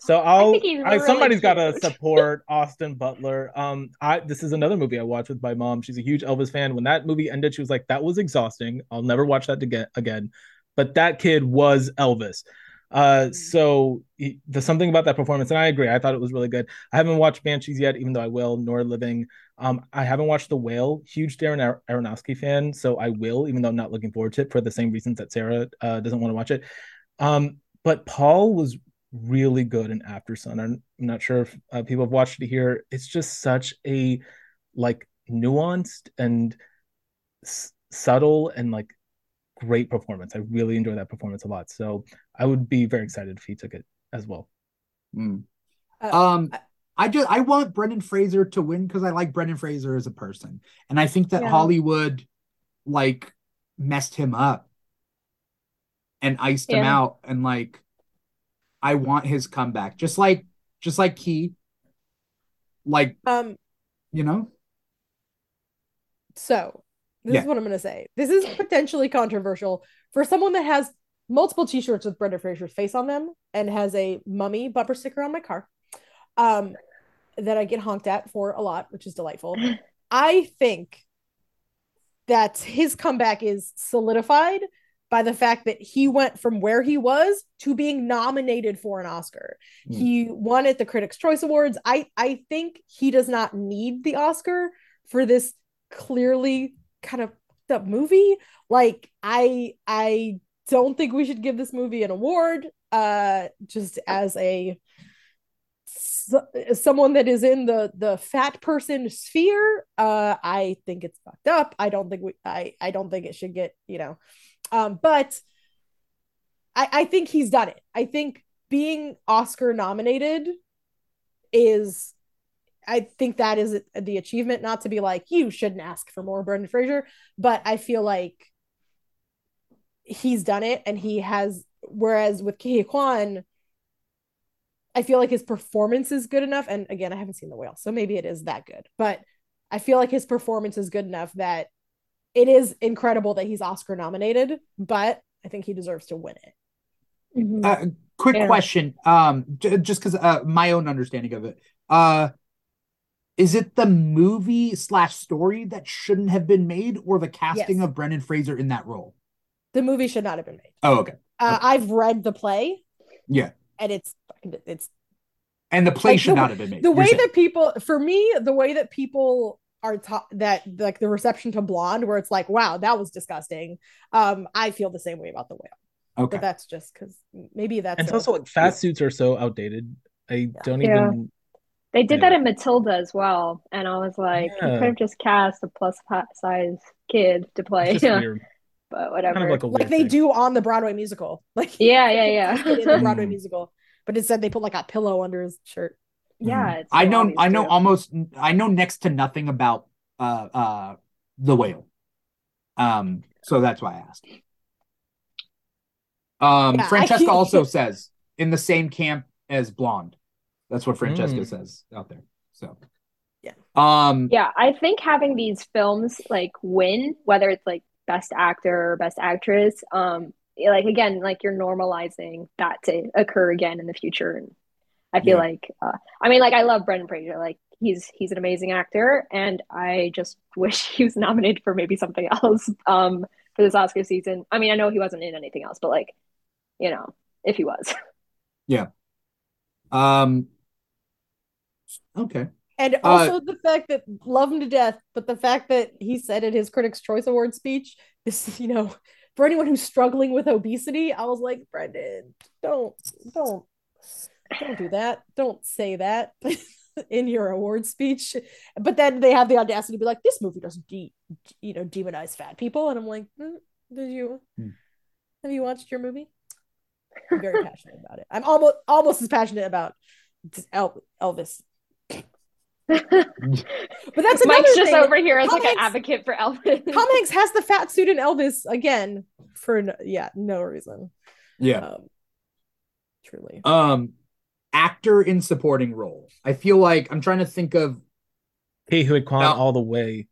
So I'll I, somebody's got to support Austin Butler. Um, I this is another movie I watched with my mom. She's a huge Elvis fan. When that movie ended, she was like, "That was exhausting. I'll never watch that again." Again, but that kid was Elvis. Uh, so he, there's something about that performance, and I agree. I thought it was really good. I haven't watched Banshees yet, even though I will. Nor Living. Um, I haven't watched The Whale. Huge Darren Ar- Aronofsky fan, so I will, even though I'm not looking forward to it for the same reasons that Sarah uh, doesn't want to watch it. Um, but Paul was really good in Aftersun. I'm not sure if uh, people have watched it here. It's just such a like nuanced and s- subtle and like great performance. I really enjoy that performance a lot. So I would be very excited if he took it as well. Mm. Uh, Um, I- I just I want Brendan Fraser to win because I like Brendan Fraser as a person, and I think that Yeah. Hollywood like messed him up and iced him out, and like I want his comeback, just like just like he like Um, you know, so this Yeah. is what I'm gonna say. This is potentially controversial for someone that has multiple t-shirts with Brendan Fraser's face on them and has a mummy bumper sticker on my car. Um, that I get honked at for a lot, which is delightful. I think that his comeback is solidified by the fact that he went from where he was to being nominated for an Oscar. Mm. He won at the Critics' Choice Awards. I I think he does not need the Oscar for this clearly kind of fucked up movie. Like I I don't think we should give this movie an award uh just as a someone that is in the the fat person sphere uh i think it's fucked up i don't think we i i don't think it should get you know um but i i think he's done it i think being oscar nominated is i think that is the achievement not to be like you shouldn't ask for more brendan fraser but i feel like he's done it and he has whereas with Ke Quan I feel like his performance is good enough. And again, I haven't seen the whale, so maybe it is that good. But I feel like his performance is good enough that it is incredible that he's Oscar nominated, but I think he deserves to win it. Mm-hmm. Uh, quick yeah. question, um, j- just because uh, my own understanding of it. Uh, is it the movie slash story that shouldn't have been made, or the casting yes. of Brendan Fraser in that role? The movie should not have been made. Oh, okay. Uh, okay. I've read the play. Yeah and it's it's and the play like should the, not have been made. The way saying. that people, for me, the way that people are taught that like the reception to Blonde, where it's like, wow, that was disgusting. Um, I feel the same way about the whale. Okay, but that's just because maybe that's. And it's a, also like fast yeah. suits are so outdated. I yeah. don't yeah. even. They did that in Matilda as well, and I was like, you could have just cast a plus size kid to play. but whatever. Kind of like, like they do on the Broadway musical. Like yeah, yeah, yeah. in the Broadway musical, but instead they put like a pillow under his shirt. Yeah, I know. I know too. almost. I know next to nothing about uh uh the whale. Um, so that's why I asked. Um, yeah, Francesca also says in the same camp as Blonde. That's what Francesca mm. says out there. So yeah. Um yeah, I think having these films like win, whether it's like best actor or best actress um like again like you're normalizing that to occur again in the future and i feel yeah. like uh, i mean like i love brendan fraser. Like he's he's an amazing actor and i just wish he was nominated for maybe something else um for this oscar season. I mean i know he wasn't in anything else but like you know if he was. Yeah. Um okay. And uh, also uh, the fact that love him to death, but the fact that he said in his Critics' Choice Award speech, this, you know, for anyone who's struggling with obesity, I was like, Brendan, don't, don't, don't do that. Don't say that in your award speech. But then they have the audacity to be like, this movie doesn't, de- you know, demonize fat people, and I'm like, mm, did you? Hmm. Have you watched your movie? I'm very passionate about it. I'm almost almost as passionate about Elvis but that's Mike's just thing. over here as Tom like Hanks, an advocate for Elvis. Tom Hanks has the fat suit in Elvis again for no, yeah no reason. Yeah, um, truly. Um, actor in supporting role. I feel like I'm trying to think of. Ke Huy Quan all the way.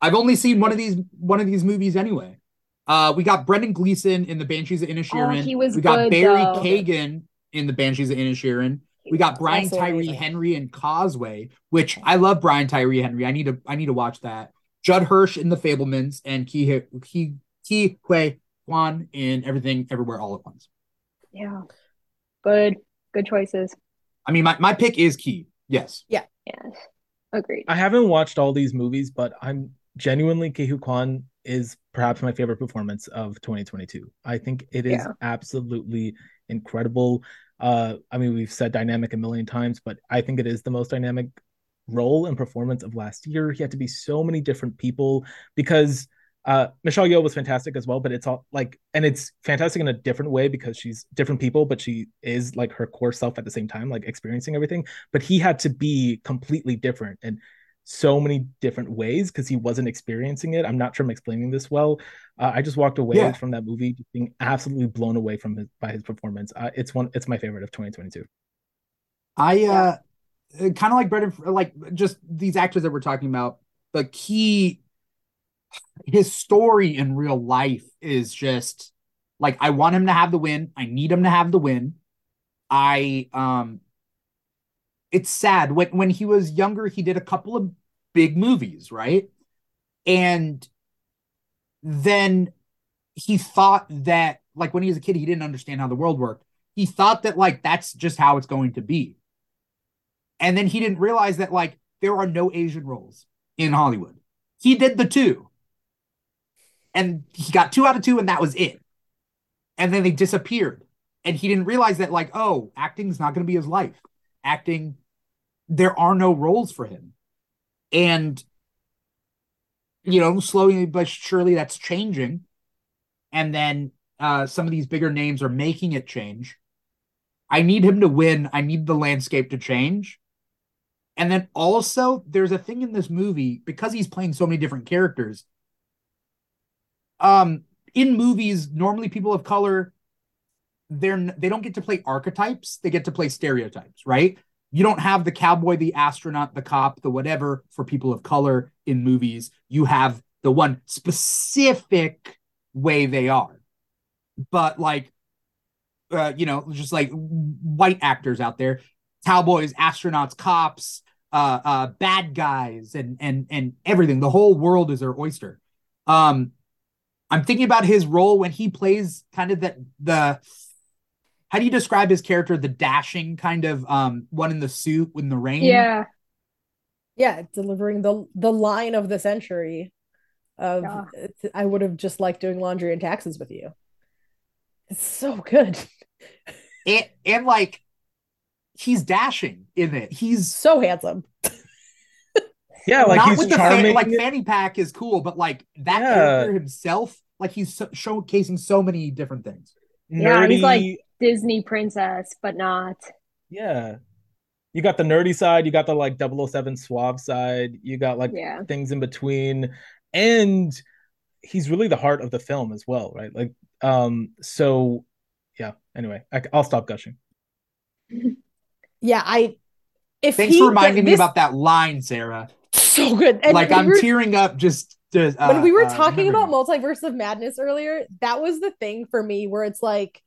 I've only seen one of these one of these movies anyway. Uh, we got Brendan Gleeson in the Banshees of Inisherin. Oh, he was we got good, Barry though. Keoghan in the Banshees of Inisherin. We got Brian Tyree Henry and Causeway, which I love Brian Tyree Henry. I need to I need to watch that. Judd Hirsch in The Fabelmans and Ki Ki Ki Huy Quan in Everything Everywhere All at Once. Yeah. Good. Good choices. I mean my, my pick is Key. Yes. Yeah. Yes. Agreed. I haven't watched all these movies, but I'm genuinely Ke Huy Quan is perhaps my favorite performance of 2022. I think it is yeah. absolutely incredible. Uh, I mean, we've said dynamic a million times, but I think it is the most dynamic role and performance of last year. He had to be so many different people because uh, Michelle Yeoh was fantastic as well, but it's all like, and it's fantastic in a different way because she's different people, but she is like her core self at the same time, like experiencing everything. But he had to be completely different. And so many different ways because he wasn't experiencing it. I'm not sure I'm explaining this well. Uh, I just walked away yeah. from that movie being absolutely blown away from his by his performance. Uh, it's one. It's my favorite of 2022. I uh, uh kind of like Brendan, like just these actors that we're talking about. The key, his story in real life is just like I want him to have the win. I need him to have the win. I um it's sad. When when he was younger he did a couple of big movies right? And then he thought that like when he was a kid he didn't understand how the world worked. He thought that like that's just how it's going to be. And then he didn't realize that like there are no asian roles in hollywood. He did the two and he got two out of two and that was it and then they disappeared and he didn't realize that like oh acting's not going to be his life acting, there are no roles for him. And, you know, slowly but surely that's changing. And then uh, some of these bigger names are making it change. I need him to win. I need the landscape to change. And then also, there's a thing in this movie because he's playing so many different characters. Um, in movies, normally people of color, they're they don't get to play archetypes; they get to play stereotypes, right? You don't have the cowboy, the astronaut, the cop, the whatever for people of color in movies. You have the one specific way they are. But like, uh, you know, just like white actors out there, cowboys, astronauts, cops, uh, uh, bad guys, and and and everything. The whole world is their oyster. Um, I'm thinking about his role when he plays kind of that the how do you describe his character? The dashing kind of um one in the suit in the rain. Yeah. Yeah, delivering the the line of the century of Yeah. I would have just liked doing laundry and taxes with you. It's so good. And, and like he's dashing in it. He's So handsome. Yeah, like not he's with the charming. fan, like fanny pack is cool, but like that Yeah. character himself, like he's so, showcasing so many different things. Yeah, he's like- Disney princess, but not. yeah. You got the nerdy side, you got the like 007 suave side, you got like Yeah. things in between, and he's really the heart of the film as well, right? Like, um, so yeah. Anyway, I, will stop gushing. Yeah, I if Thanks he for reminding me about that line, Sarah. So good. And like I'm were- tearing up just to, uh, when we were uh, talking about multiverse of madness earlier that was the thing for me where it's like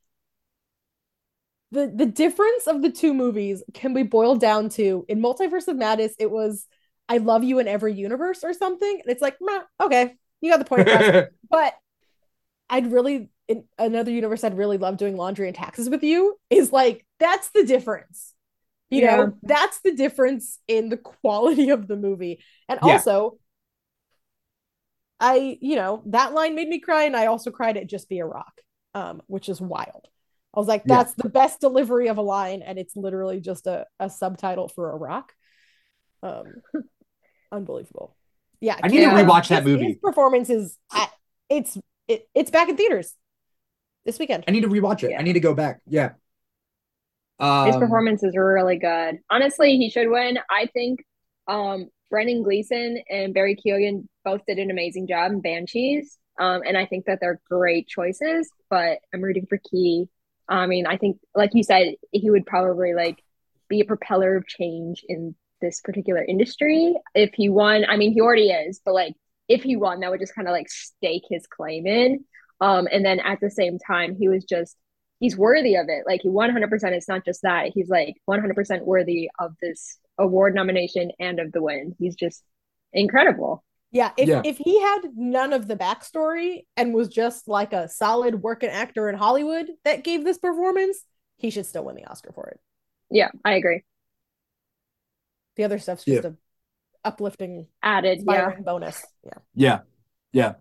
the the difference of the two movies can be boiled down to in multiverse of madness it was i love you in every universe or something and it's like okay you got the point but i'd really in another universe i'd really love doing laundry and taxes with you is like that's the difference you Yeah. know that's the difference in the quality of the movie and Yeah. also i you know that line made me cry and i also cried at just be a rock um which is wild i was like Yeah. that's the best delivery of a line and it's literally just a, a subtitle for a rock um unbelievable yeah I need to Cameron, rewatch that movie. his performance is I, it's it, it's back in theaters this weekend I need to rewatch it. Yeah. I need to go back. Yeah. Um, His performance is really good. Honestly, he should win. I think um Brendan Gleeson and Barry Keoghan both did an amazing job in Banshees. Um, and I think that they're great choices, but I'm rooting for Key. I mean, I think like you said, he would probably like be a propeller of change in this particular industry. If he won, I mean he already is, but like if he won, that would just kind of like stake his claim in. Um, and then at the same time, he was just he's worthy of it. Like he 100%, it's not just that. He's like 100% worthy of this award nomination and of the win. He's just incredible. Yeah, if Yeah. if he had none of the backstory and was just like a solid working actor in Hollywood that gave this performance, he should still win the Oscar for it. Yeah, I agree. The other stuff's just a uplifting, Added, yeah. bonus. Yeah. Yeah. Yeah.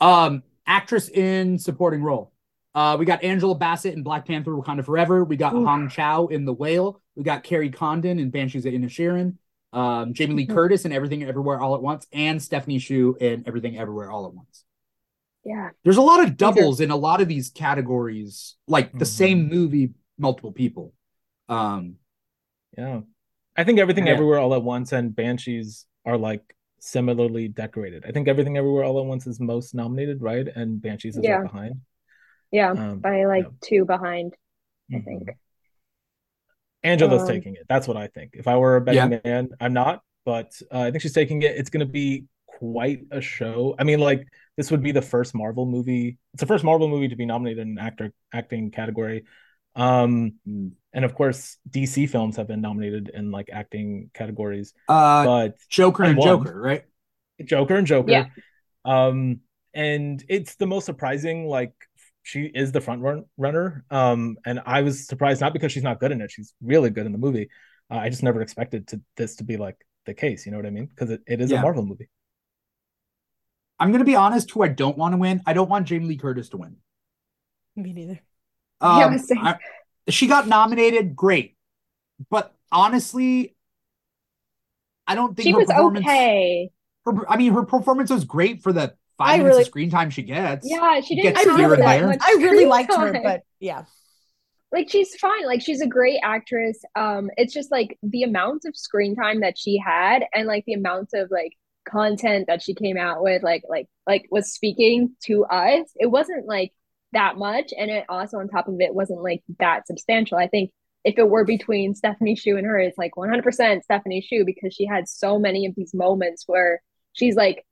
Um, actress in supporting role. Uh, we got Angela Bassett in Black Panther Wakanda Forever. We got Oof. Hong Chau in The Whale. We got Kerry Condon in Banshees of Inisherin. Um, Jamie Lee Mhm. Curtis in Everything Everywhere All at Once, and Stephanie Hsu in Everything Everywhere All at Once. Yeah. There's a lot of doubles in a lot of these categories, like the Mhm. same movie, multiple people. Um, Yeah. I think everything Yeah. everywhere all at once and Banshees are like similarly decorated. I think everything everywhere all at once is most nominated, right? And Banshees is Yeah. right behind. Yeah. Um, By like yeah. two behind, I Mhm. think. Angela's Um, taking it. That's what I think. If I were a betting man, I'm not, but uh, I think she's taking it. It's going to be quite a show. I mean, like this would be the first Marvel movie. It's the first Marvel movie to be nominated in actor acting category. Um, mm. and of course, DC films have been nominated in like acting categories, uh, but Joker and and. Joker, right? Joker and Joker. Yeah. Um, and it's the most surprising. Like she is the front run- runner. Um, and I was surprised not because she's not good in it. She's really good in the movie. Uh, I just never expected to this to be like the case. You know what I mean? Because it, it is Yeah. a Marvel movie. I'm gonna be honest. Who I don't want to win, I don't want Jamie Lee Curtis to win. Me neither. Um, Yeah, same. I- she got nominated, great, but honestly, I don't think she her was performance. okay. Her, I mean, her performance was great for the five I minutes really- of screen time she gets. Yeah, she didn't Gets have here and that there. I really screen liked her, but yeah. like she's fine like she's a great actress um it's just like the amount of screen time that she had and like the amount of like content that she came out with like like like was speaking to us it wasn't like that much and it also on top of it wasn't like that substantial i think if it were between Stephanie Hsu and her it's like 100% Stephanie Hsu because she had so many of these moments where she's like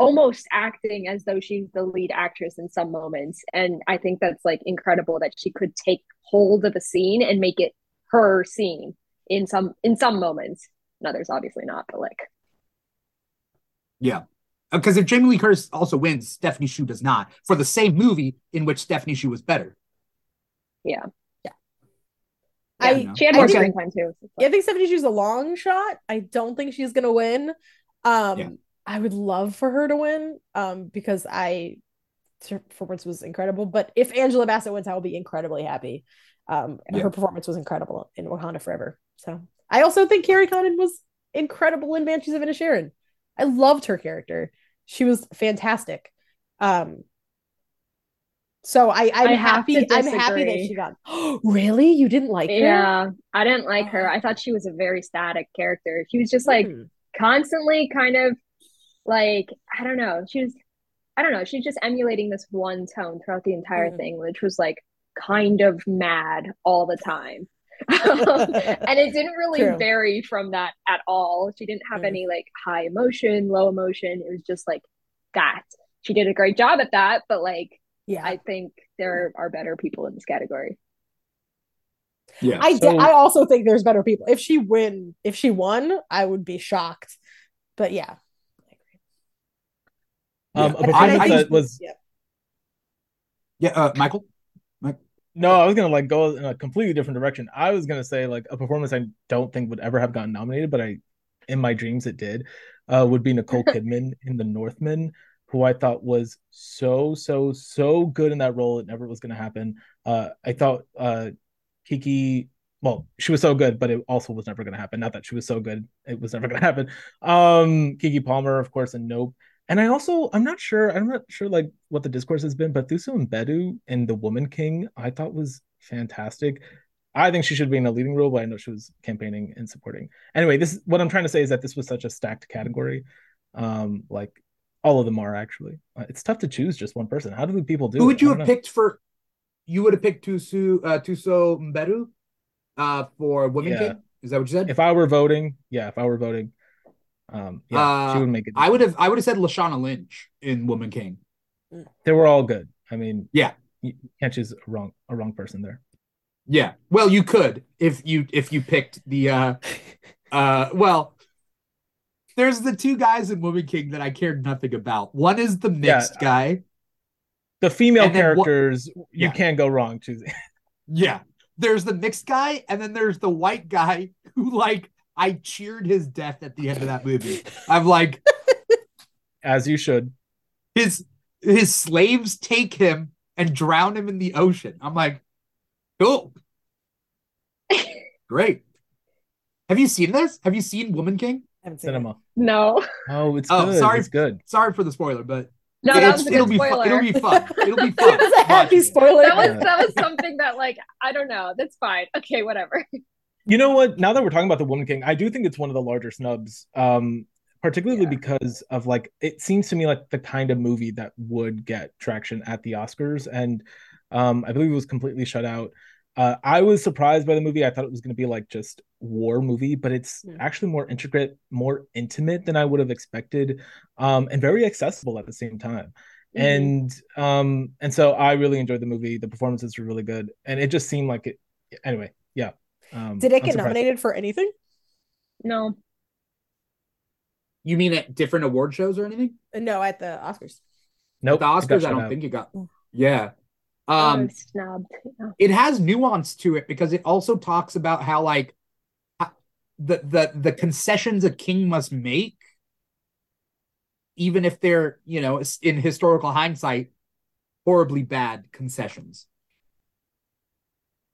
almost acting as though she's the lead actress in some moments and i think that's like incredible that she could take hold of a scene and make it her scene in some in some moments in others obviously not but like Yeah. Because if Jamie Lee Curtis also wins, Stephanie Hsu does not for the same movie in which Stephanie Hsu was better. yeah Yeah. I, you know. she had I more think- screen time too so Yeah, I like- think Stephanie Hsu's a long shot. I don't think she's gonna win. Um, Yeah. I would love for her to win. Um, because I her performance was incredible. But if Angela Bassett wins, I will be incredibly happy. Um, Yeah. her performance was incredible in Wakanda Forever. So I also think Kerry Condon was incredible in Banshees of Inisherin. I loved her character. She was fantastic. Um, so I I'm I happy. I'm happy that she got. really, you didn't like her? yeah i didn't like her i thought she was a very static character she was just like Hmm. constantly kind of like I don't know. She was I don't know. She's just emulating this one tone throughout the entire Mhm. thing, which was like kind of mad all the time. and it didn't really True. vary from that at all. She didn't have Mhm. any like high emotion, low emotion. It was just like that. She did a great job at that, but like yeah. I think there are better people in this category. Yeah. I, So- I also think there's better people. If she win, if she won, I would be shocked. But yeah, Um, Yeah. a And- and performance I that was yeah. yeah. Uh, Michael. no, I was gonna like go in a completely different direction. I was gonna say like a performance I don't think would ever have gotten nominated, but I, in my dreams, it did. Uh, would be Nicole Kidman in The Northman, who I thought was so so so good in that role. It never was gonna happen. Uh, I thought uh, Keke. Well, she was so good, but it also was never going to happen. Not that she was so good, it was never going to happen. Um, Keke Palmer, of course, and Nope. And I also, I'm not sure, I'm not sure like what the discourse has been, but Thuso Mbedu in The Woman King, I thought was fantastic. I think she should be in a leading role, but I know she was campaigning and supporting. Anyway, this what I'm trying to say is that this was such a stacked category. Um, like all of them are actually. Uh, it's tough to choose just one person. How do people do? Who would you have know. picked for? You would have picked Tusu uh, Thuso Mbedu uh, for Women Yeah. King. Is that what you said? If I were voting, yeah, if I were voting, um, yeah, Uh, she would make it. I would have. I would have said Lashana Lynch in Woman King. They were all good. I mean, Yeah. you can't choose a wrong a wrong person there. Yeah. Well, you could if you if you picked the uh uh well there's the two guys in Woman King that I cared nothing about. One is the mixed Yeah. guy. The female And then what- characters, you Yeah. can't go wrong choosing. Yeah. There's the mixed guy, and then there's the white guy who like I cheered his death at the end of that movie. I'm like, As you should. his his slaves take him and drown him in the ocean. I'm like, cool. Great. Have you seen this? Have you seen Woman King? haven't seen it. Cinema. No. Oh, it's Oh, good. sorry. It's good. Sorry for the spoiler, but No, it's, that was a it'll good be fun. It'll be fun. It'll be It fun. was a happy spoiler. that was that was something that like I don't know. That's fine. Okay, whatever. You know what? Now that we're talking about the Woman King, I do think it's one of the larger snubs. Um, particularly Yeah. because of like it seems to me like the kind of movie that would get traction at the Oscars, and um, I believe it was completely shut out. Uh, I was surprised by the movie. I thought it was going to be like just war movie, but it's Hmm. actually more intricate, more intimate than I would have expected, um, and very accessible at the same time. Mhm. And um, and so I really enjoyed the movie. The performances were really good, and it just seemed like it. Anyway, yeah. Um, Did it I'm get surprised. nominated for anything? No. You mean at different award shows or anything? No, at the Oscars. Nope. the Oscars, I don't think it got. Mm. Yeah. I Um, was snubbed. Yeah. it has nuance to it because it also talks about how like the the the concessions a king must make even if they're you know in historical hindsight horribly bad concessions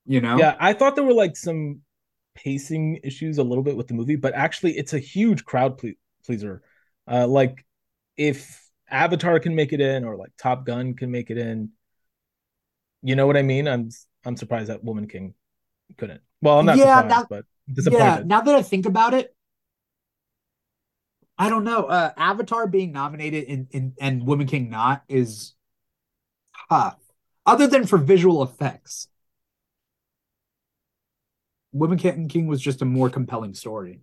you know Yeah, I thought there were like some pacing issues a little bit with the movie, but actually it's a huge crowd ple- pleaser. Uh, like if Avatar can make it in, or like Top Gun can make it in, you know what I mean? I'm I'm surprised that Woman King couldn't. Well, I'm not Yeah, surprised, that- but disappointed. Yeah, now that I think about it, I don't know. Uh Avatar being nominated in, in and Woman King not is tough. Other than for visual effects. Woman King King was just a more compelling story.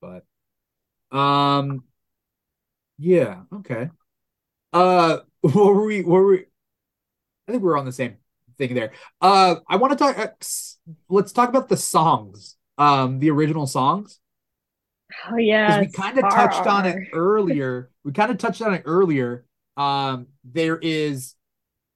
But um yeah, okay. Uh what were we what were we I think we're on the same thing there. Uh, I want to talk. Uh, let's talk about the songs. Um, the original songs Oh yeah. we kind of touched on it earlier. We kind of touched on it earlier. Um, there is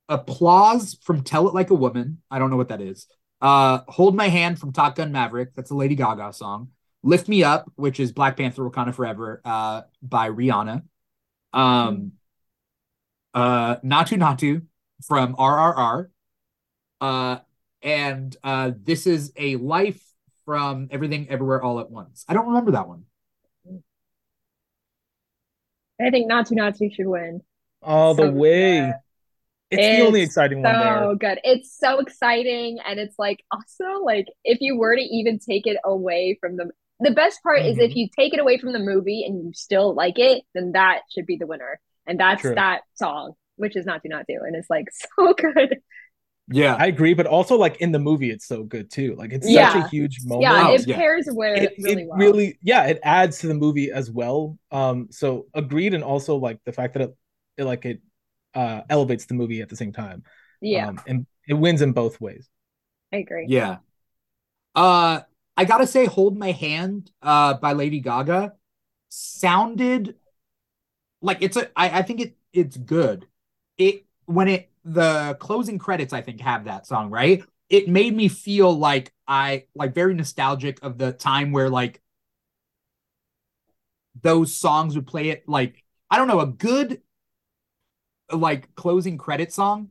applause from "Tell It Like a Woman." I don't know what that is. Uh, "Hold My Hand" from Top Gun Maverick. That's a Lady Gaga song. "Lift Me Up," which is Black Panther: Wakanda Forever, uh, by Rihanna. Um, uh, "Naatu Naatu" from RRR. Uh, and uh, this is a life from Everything Everywhere All at Once. I don't remember that one. I think Naatu Naatu should win. All the way. good. It's, the only It's exciting one there. So good. It's so exciting. And it's like also like if you were to even take it away from the the best part is Mhm. if you take it away from the movie and you still like it, then that should be the winner. And that's True. that song, which is Naatu Naatu. And it's like so good. Yeah. I agree, but also like in the movie, it's so good too. Like it's such a huge moment. Yeah, Oh, it yeah. pairs with it, really it well. really yeah it adds to the movie as well um so agreed and also like the fact that it, it like it uh elevates the movie at the same time yeah, um, and it wins in both ways I agree. Yeah. Uh I gotta say, Hold My Hand uh by Lady Gaga sounded like it's a I, I think it it's good. It when it the closing credits, I think, have that song, right? It made me feel like I like very nostalgic of the time where like those songs would play it like I don't know, a good like closing credit song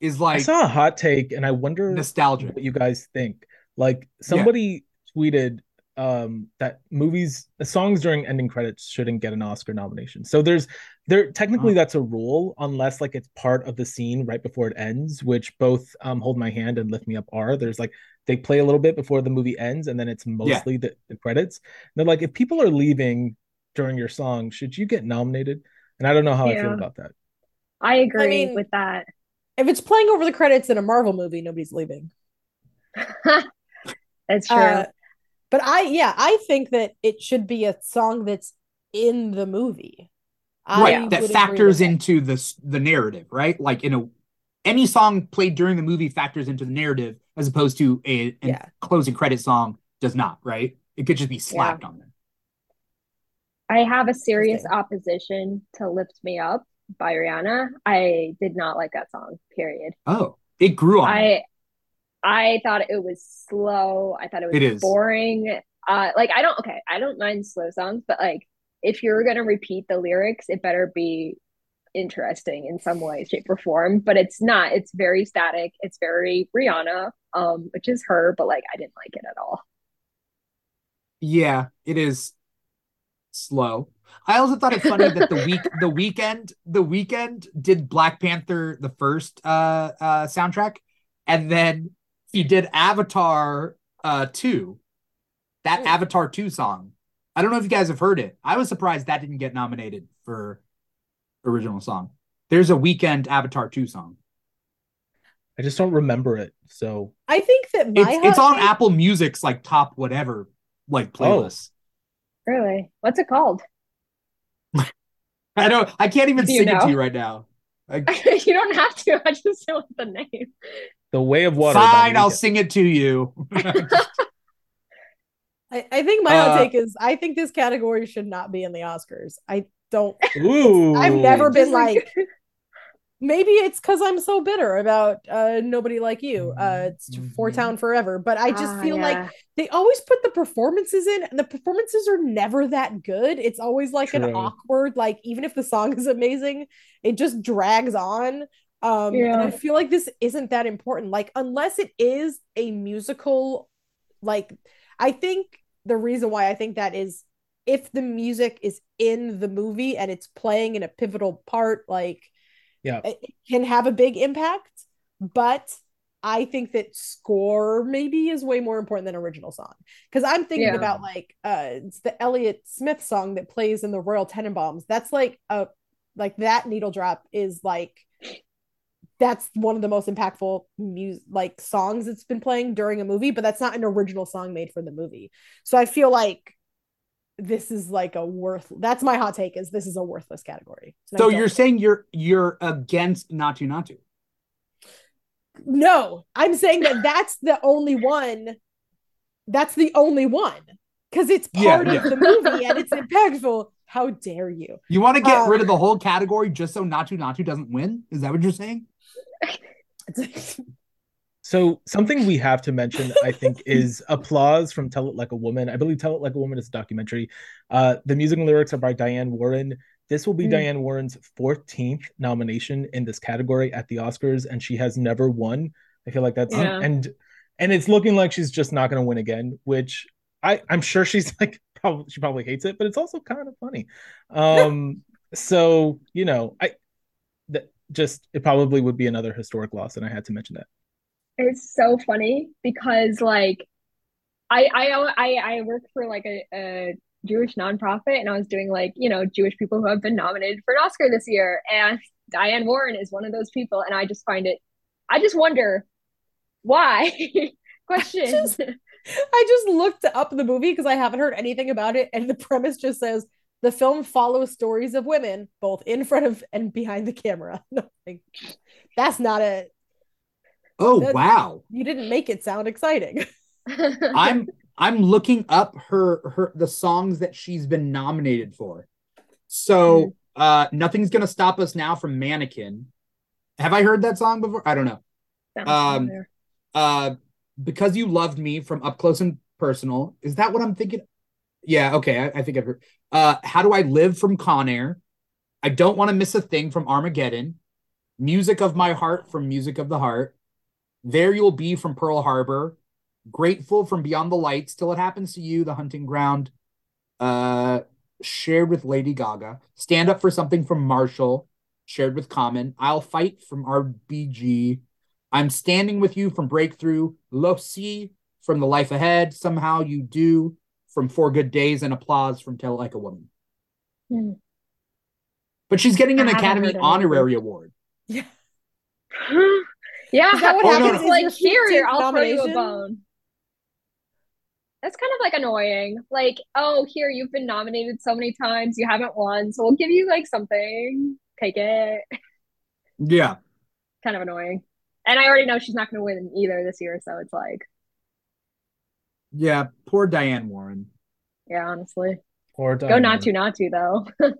is like i like saw a hot take and i wonder nostalgia what you guys think. Like somebody tweeted um that movies songs during ending credits shouldn't get an oscar nomination. So there's there technically Oh. that's a rule unless like it's part of the scene right before it ends which both um hold my hand and lift me up are. There's like they play a little bit before the movie ends and then it's mostly the, the credits. They're like if people are leaving during your song should you get nominated? And i don't know how i feel about that I agree mean- with that. If it's playing over the credits in a Marvel movie, nobody's leaving. That's true. Uh, but I, yeah, I think that it should be a song that's in the movie. I right that factors with that. into the the narrative right like in a any song played during the movie factors into the narrative as opposed to a an Yeah. closing credit song does not right it could just be slapped on there I have a serious opposition to Lift Me Up by Rihanna. I did not like that song, period. oh it grew on me. I I thought it was slow. I thought it was It is. boring. Uh like I don't okay, I don't mind slow songs, but like if you're gonna repeat the lyrics, it better be interesting in some way, shape, or form. But it's not. It's very static. It's very Rihanna, um, which is her, but like I didn't like it at all. yeah it is slow i also thought it funny that the week the Weeknd the Weeknd did black panther the first uh uh soundtrack and then he did avatar uh 2 that avatar 2 song. I don't know if you guys have heard it. I was surprised that didn't get nominated for original song. There's a Weeknd avatar 2 song. I just don't remember it so. I think that my it's, it's on apple music's like top whatever like playlist. Really? What's it called? i don't i can't even Do you sing it to you right now I, you don't have to. I just know the name. the way of water fine i'll sing it to you I, I think my hot Uh, take is I think this category should not be in the Oscars. I don't. Ooh. I've never been like- like. Maybe it's because I'm so bitter about uh nobody like you. Uh, it's Four Mhm. Town Forever, but I just Ah, feel like they always put the performances in, and the performances are never that good. It's always like an awkward, like even if the song is amazing, it just drags on. Um, Yeah. and I feel like this isn't that important. Like, unless it is a musical, like, I think the reason why I think that is if the music is in the movie and it's playing in a pivotal part, like, Yeah. it can have a big impact. But I think that score maybe is way more important than original song. Because I'm thinking Yeah. about like uh it's the Elliott Smith song that plays in the Royal Tenenbaums. That's like a like that needle drop is like that's one of the most impactful music like songs that's been playing during a movie, but that's not an original song made for the movie. So I feel like this is like a worth that's my hot take is this is a worthless category. So you're saying you're you're against Naatu Naatu? no, I'm saying that that's the only one. That's the only one because it's Yeah, part yeah. of the movie and it's impactful. How dare you? You want to get Um, rid of the whole category just so Naatu Naatu doesn't win? Is that what you're saying? So something we have to mention, I think, is applause from "Tell It Like a Woman." I believe "Tell It Like a Woman" is a documentary. Uh, the music and lyrics are by Diane Warren. This will be Mm. Diane Warren's 14th nomination in this category at the Oscars, and she has never won. I feel like that's Yeah. and and it's looking like she's just not going to win again. Which I I'm sure she's like probably she probably hates it, but it's also kind of funny. Um, so you know, I that just it probably would be another historic loss, and I had to mention that. It's so funny because like I I I I work for like a, a Jewish nonprofit and I was doing like, you know, Jewish people who have been nominated for an Oscar this year and Diane Warren is one of those people and I just find it I just wonder why. Question. Just- I just looked up the movie because I haven't heard anything about it, and the premise just says the film follows stories of women both in front of and behind the camera. No, like, that's not a. Oh That- wow. You didn't make it sound exciting. I'm I'm looking up her her the songs that she's been nominated for. So uh nothing's gonna stop us now from Mannequin. Have I heard that song before? I don't know. Um, familiar. Uh because you loved me from up close and personal. Is that what I'm thinking? Yeah, okay. I, I think I've heard. Uh How Do I Live from Con Air? I don't want to miss a thing from Armageddon. Music of My Heart from Music of the Heart. There You'll Be from Pearl Harbor. Grateful from Beyond the Lights. Till It Happens to You, The Hunting Ground. Uh shared with Lady Gaga. Stand Up for Something from Marshall. Shared with Common. I'll Fight from RBG. I'm Standing with You from Breakthrough. Io sì from The Life Ahead. Somehow You Do from Four Good Days. And Applause from Tell Like a Woman. Hmm. But she's getting an I Academy Honorary Award. Yeah. yeah, Is that what Oh, no, no. like Is here, I'll throw you a bone. That's kind of like annoying. Like, oh, here you've been nominated so many times, you haven't won, so we'll give you like something. Take it. Yeah. Kind of annoying. And I already know she's not going to win either this year, so it's like, Yeah. Poor Diane Warren. yeah, honestly, Or go not to not to though.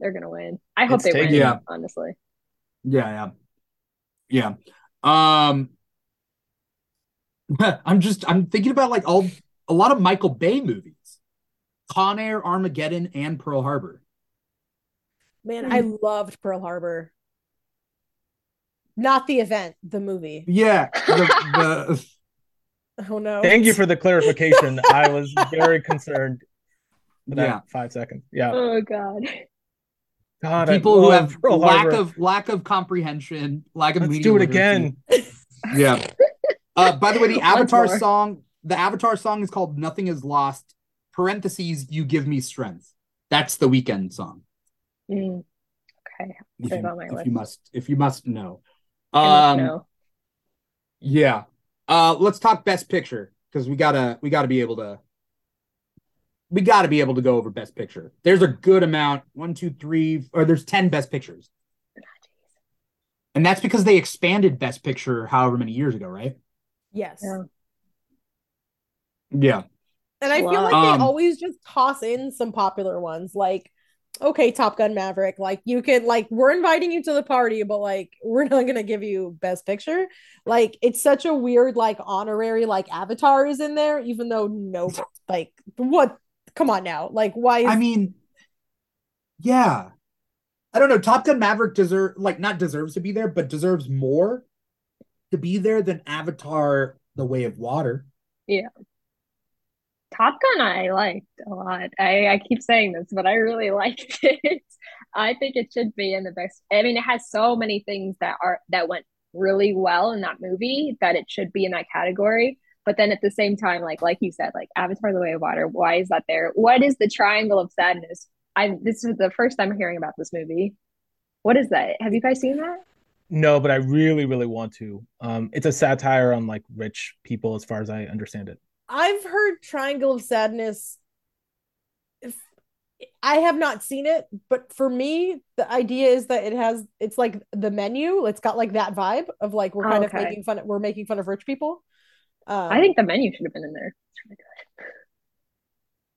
They're gonna win. I hope It's they taken- win. Yeah. honestly. Yeah, yeah. Yeah. Um I'm just I'm thinking about like all a lot of Michael Bay movies. Con Air, Armageddon, and Pearl Harbor. Man, I loved Pearl Harbor. Not the event, the movie. Yeah. The, the Oh no. Thank you for the clarification. I was very concerned for that Yeah. five seconds. Yeah. Oh God. God, people who have Pearl lack Harbor. of lack of comprehension, lack of Let's media do it literacy. again. Yeah. Uh, by the way, the Avatar song, the Avatar song is called "Nothing Is Lost." Parentheses, you give me strength. That's the Weeknd song. Mm. Okay. If you, on my if list. you must, if you must know. I must Um, know. yeah. Uh, let's talk Best Picture because we gotta, we gotta be able to, we gotta be able to go over Best Picture. There's a good amount. One, two, three, or there's ten Best Pictures, and that's because they expanded Best Picture however many years ago, right? Yes. Yeah. Yeah. And I feel Wow. like Um, they always just toss in some popular ones like okay, Top Gun Maverick, like you can like we're inviting you to the party, but like we're not gonna give you best picture. Like it's such a weird like honorary like Avatar is in there, even though no like what come on now. Like why is I mean, yeah. I don't know. Top Gun Maverick deserve like not deserves to be there, but deserves more to be there than Avatar: The Way of Water. Yeah. Top Gun I liked a lot. I, I keep saying this, but I really liked it. I think it should be in the best. I mean, it has so many things that are that went really well in that movie that it should be in that category. But then at the same time, like like you said, like Avatar: The Way of Water, why is that there? What is the Triangle of Sadness? I this is the first time I'm hearing about this movie. What is that? Have you guys seen that? No, but I really, really want to. Um, it's a satire on like rich people, as far as I understand it. I've heard Triangle of Sadness. If I have not seen it, but for me, the idea is that it has it's like the menu. It's got like that vibe of like we're kind Okay. of making fun. We're making fun of rich people. Um, I think the menu should have been in there. It's really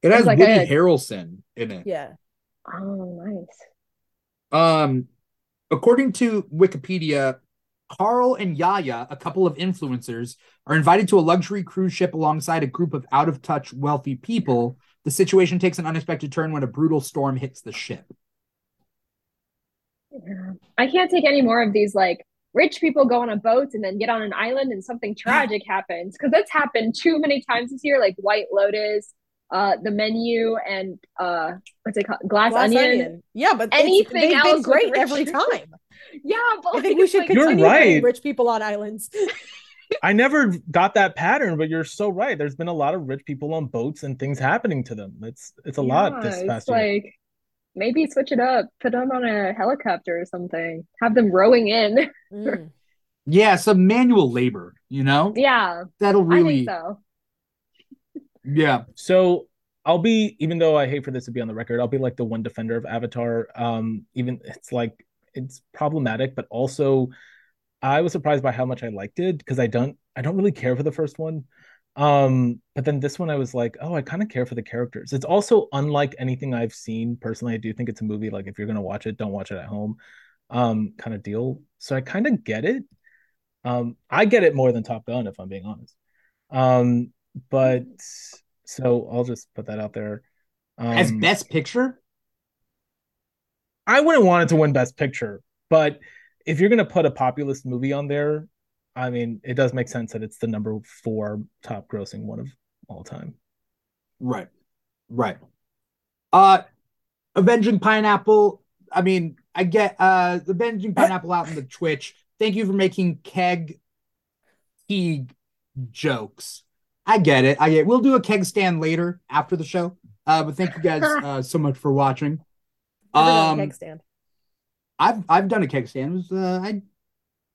good. It has like Woody a- Harrelson in it. yeah. Oh, nice. Um, according to Wikipedia, Carl and Yaya, a couple of influencers, are invited to a luxury cruise ship alongside a group of out of touch wealthy people. The situation takes an unexpected turn when a brutal storm hits the ship. Yeah. I can't take any more of these like rich people go on a boat and then get on an island and something tragic happens because that's happened too many times this year, like White Lotus, uh, the menu, and uh, what's it called, Glass, Glass Onion. onion. Yeah, but Anything they've else been great every people. time. Yeah, but I think we should like, You're continue putting right. rich people on islands. I never got that pattern, but you're so right. There's been a lot of rich people on boats and things happening to them. It's it's a lot this past it's year. like maybe switch it up, put them on a helicopter or something, have them rowing in. Mm. Yeah, some manual labor, you know? yeah, That'll I really, think so. yeah. So I'll be, even though I hate for this to be on the record, I'll be like the one defender of Avatar. Um, even it's like it's problematic, but also I was surprised by how much I liked it because I don't, I don't really care for the first one. Um, but then this one I was like, oh, I kind of care for the characters. It's also unlike anything I've seen personally. I do think it's a movie like if you're gonna watch it, don't watch it at home, um, kind of deal. So I kind of get it. Um, I get it more than Top Gun, if I'm being honest. Um, but so I'll just put that out there. Um, As best picture, I wouldn't want it to win Best Picture, but if you're gonna put a populist movie on there, I mean, it does make sense that it's the number four top grossing one of all time. right, right. Uh, Avenging Pineapple. I mean, I get uh, Avenging Pineapple out in the Twitch. Thank you for making keg keg jokes. I get it. I get. We'll do a keg stand later after the show. Uh, but thank you guys uh, so much for watching. Never Um, keg stand. I've I've done a keg stand. It was uh, I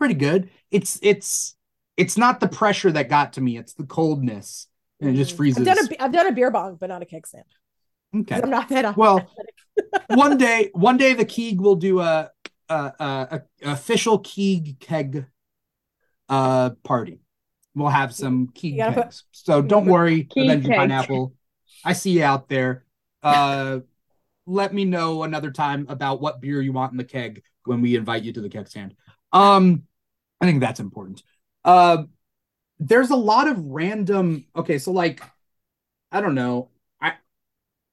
pretty good. It's it's it's not the pressure that got to me. It's the coldness, and it just Mhm. freezes. I've done a I've done a beer bong, but not a keg stand. 'Cause okay. I'm not that Well, one day, one day the Keeg will do a a, a, a official Keeg keg uh party. We'll have some Keeg You gotta put- kegs. so don't worry, Keeg Avenging. Pineapple. I see you out there. Uh, let me know another time about what beer you want in the keg when we invite you to the keg stand. Um, I think that's important. Uh, there's a lot of random. Okay, so like, I don't know. I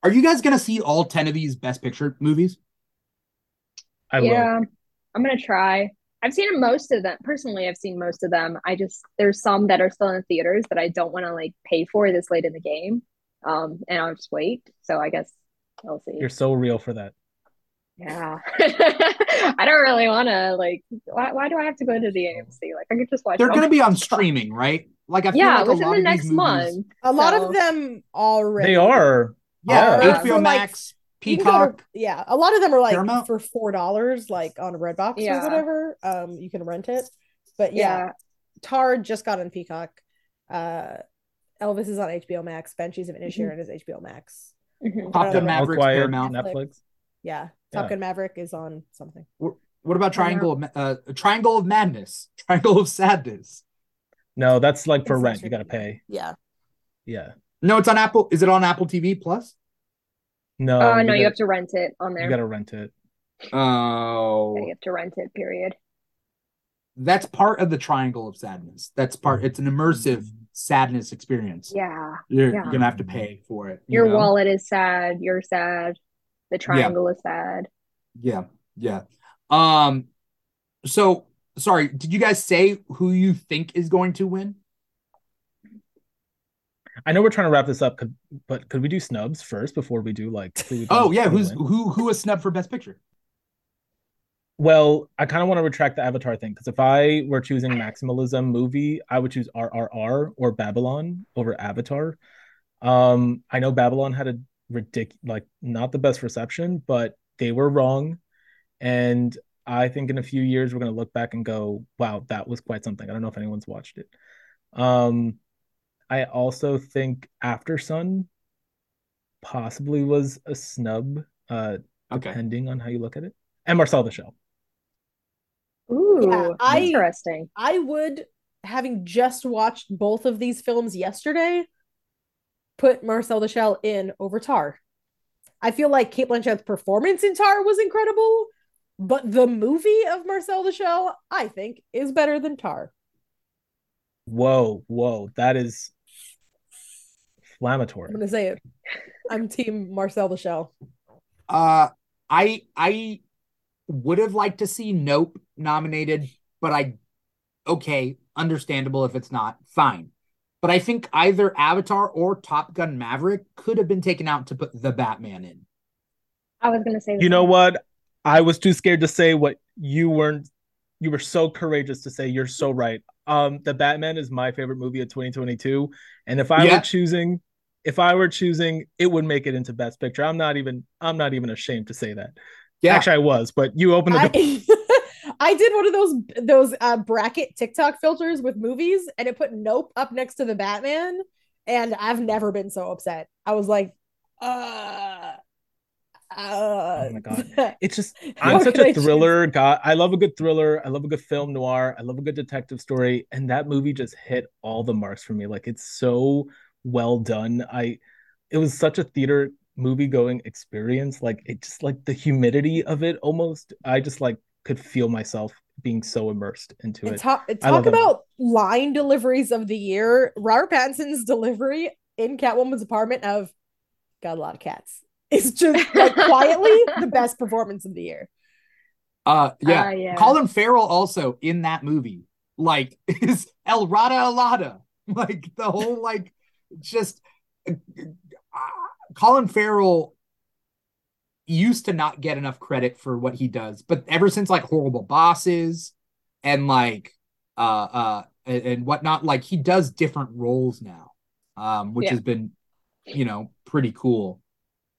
are you guys gonna see all ten of these Best Picture movies? I will. yeah, I'm gonna try. I've seen most of them. Personally, I've seen most of them. I just there's some that are still in theaters that I don't want to like pay for this late in the game. Um, and I'll just wait. So I guess I'll see. You're so real for that. Yeah. I don't really want to like. Why, why do I have to go to the AMC? Like I could just watch. They're gonna be on streaming, right? Like I feel Yeah, like a within lot the of next these movies. month. A lot So- of them already. They are. Yeah, Yeah. For, HBO Max, You can go Peacock. to- yeah, a lot of them are like Paramount? for four dollars, like on Redbox Yeah. or whatever. Um, you can rent it. But yeah, Yeah. Tar just got on Peacock. Uh, Elvis is on HBO Max. Banshees of Inisherin is HBO Max. Mhm. Top I Gun don't know. All Maverick, Quiet, Paramount. Netflix. Yeah, Top Yeah. Gun Maverick is on something. What about Triangle of uh, Triangle of Madness? Triangle of Sadness. No, that's like for It's rent. You gotta pay. Yeah, Yeah. No, it's on Apple. Is it on Apple TV Plus? No. Oh no, you gotta, have to rent it on there. You gotta rent it. Oh, Yeah, you have to rent it. Period. that's part of the Triangle of Sadness. That's part. It's an immersive sadness experience. Yeah. You're, Yeah. you're gonna have to pay for it. you Your know? wallet is sad. You're sad. The triangle is sad. Yeah, Yeah. Um. So sorry. Did you guys say who you think is going to win? I know we're trying to wrap this up, but could we do snubs first before we do like? oh yeah, who's win? who who was snubbed for best picture? Well, I kind of want to retract the Avatar thing because if I were choosing maximalism movie, I would choose RRR or Babylon over Avatar. Um, I know Babylon had a ridiculous, like not the best reception, but they were wrong, and I think in a few years we're gonna look back and go, "Wow, that was quite something." I don't know if anyone's watched it. Um, I also think Aftersun possibly was a snub, uh, okay. depending on how you look at it, and Marcel the Shell. Ooh, yeah, I, interesting. I would, having just watched both of these films yesterday, put Marcel the Shell in over Tar. I feel like Cate Blanchett's performance in Tar was incredible, but the movie of Marcel the Shell, I think, is better than Tar. Whoa, whoa, that is inflammatory. I'm gonna say it. I'm team Marcel the Shell. Uh I I would have liked to see Nope nominated, but I okay, understandable if it's not. Fine. But I think either Avatar or Top Gun Maverick could have been taken out to put the Batman in. I was gonna say You know what? I was too scared to say what you weren't you were so courageous to say you're so right. Um the Batman is my favorite movie of 2022. And if I yeah. were choosing if I were choosing, it would make it into Best Picture. I'm not even I'm not even ashamed to say that. Yeah, actually, I was, but you opened the. I, I did one of those those uh, bracket TikTok filters with movies, and it put Nope up next to the Batman, and I've never been so upset. I was like, uh. Uh, oh my god! It's just I'm such a thriller guy. I love a good thriller. I love a good film noir. I love a good detective story, and that movie just hit all the marks for me. Like it's so well done. I it was such a theater movie going experience. Like it just like the humidity of it almost. I just like could feel myself being so immersed into and it. Talk, talk about line deliveries of the year. Robert Pattinson's delivery in Catwoman's apartment of got a lot of cats. It's just like quietly the best performance of the year. Uh yeah. Uh, yeah. Colin Farrell also in that movie like is El Rada Alada. Like the whole like just uh, Colin Farrell used to not get enough credit for what he does, but ever since like Horrible Bosses and like uh uh and, and whatnot, like he does different roles now, um, which yeah. has been you know pretty cool.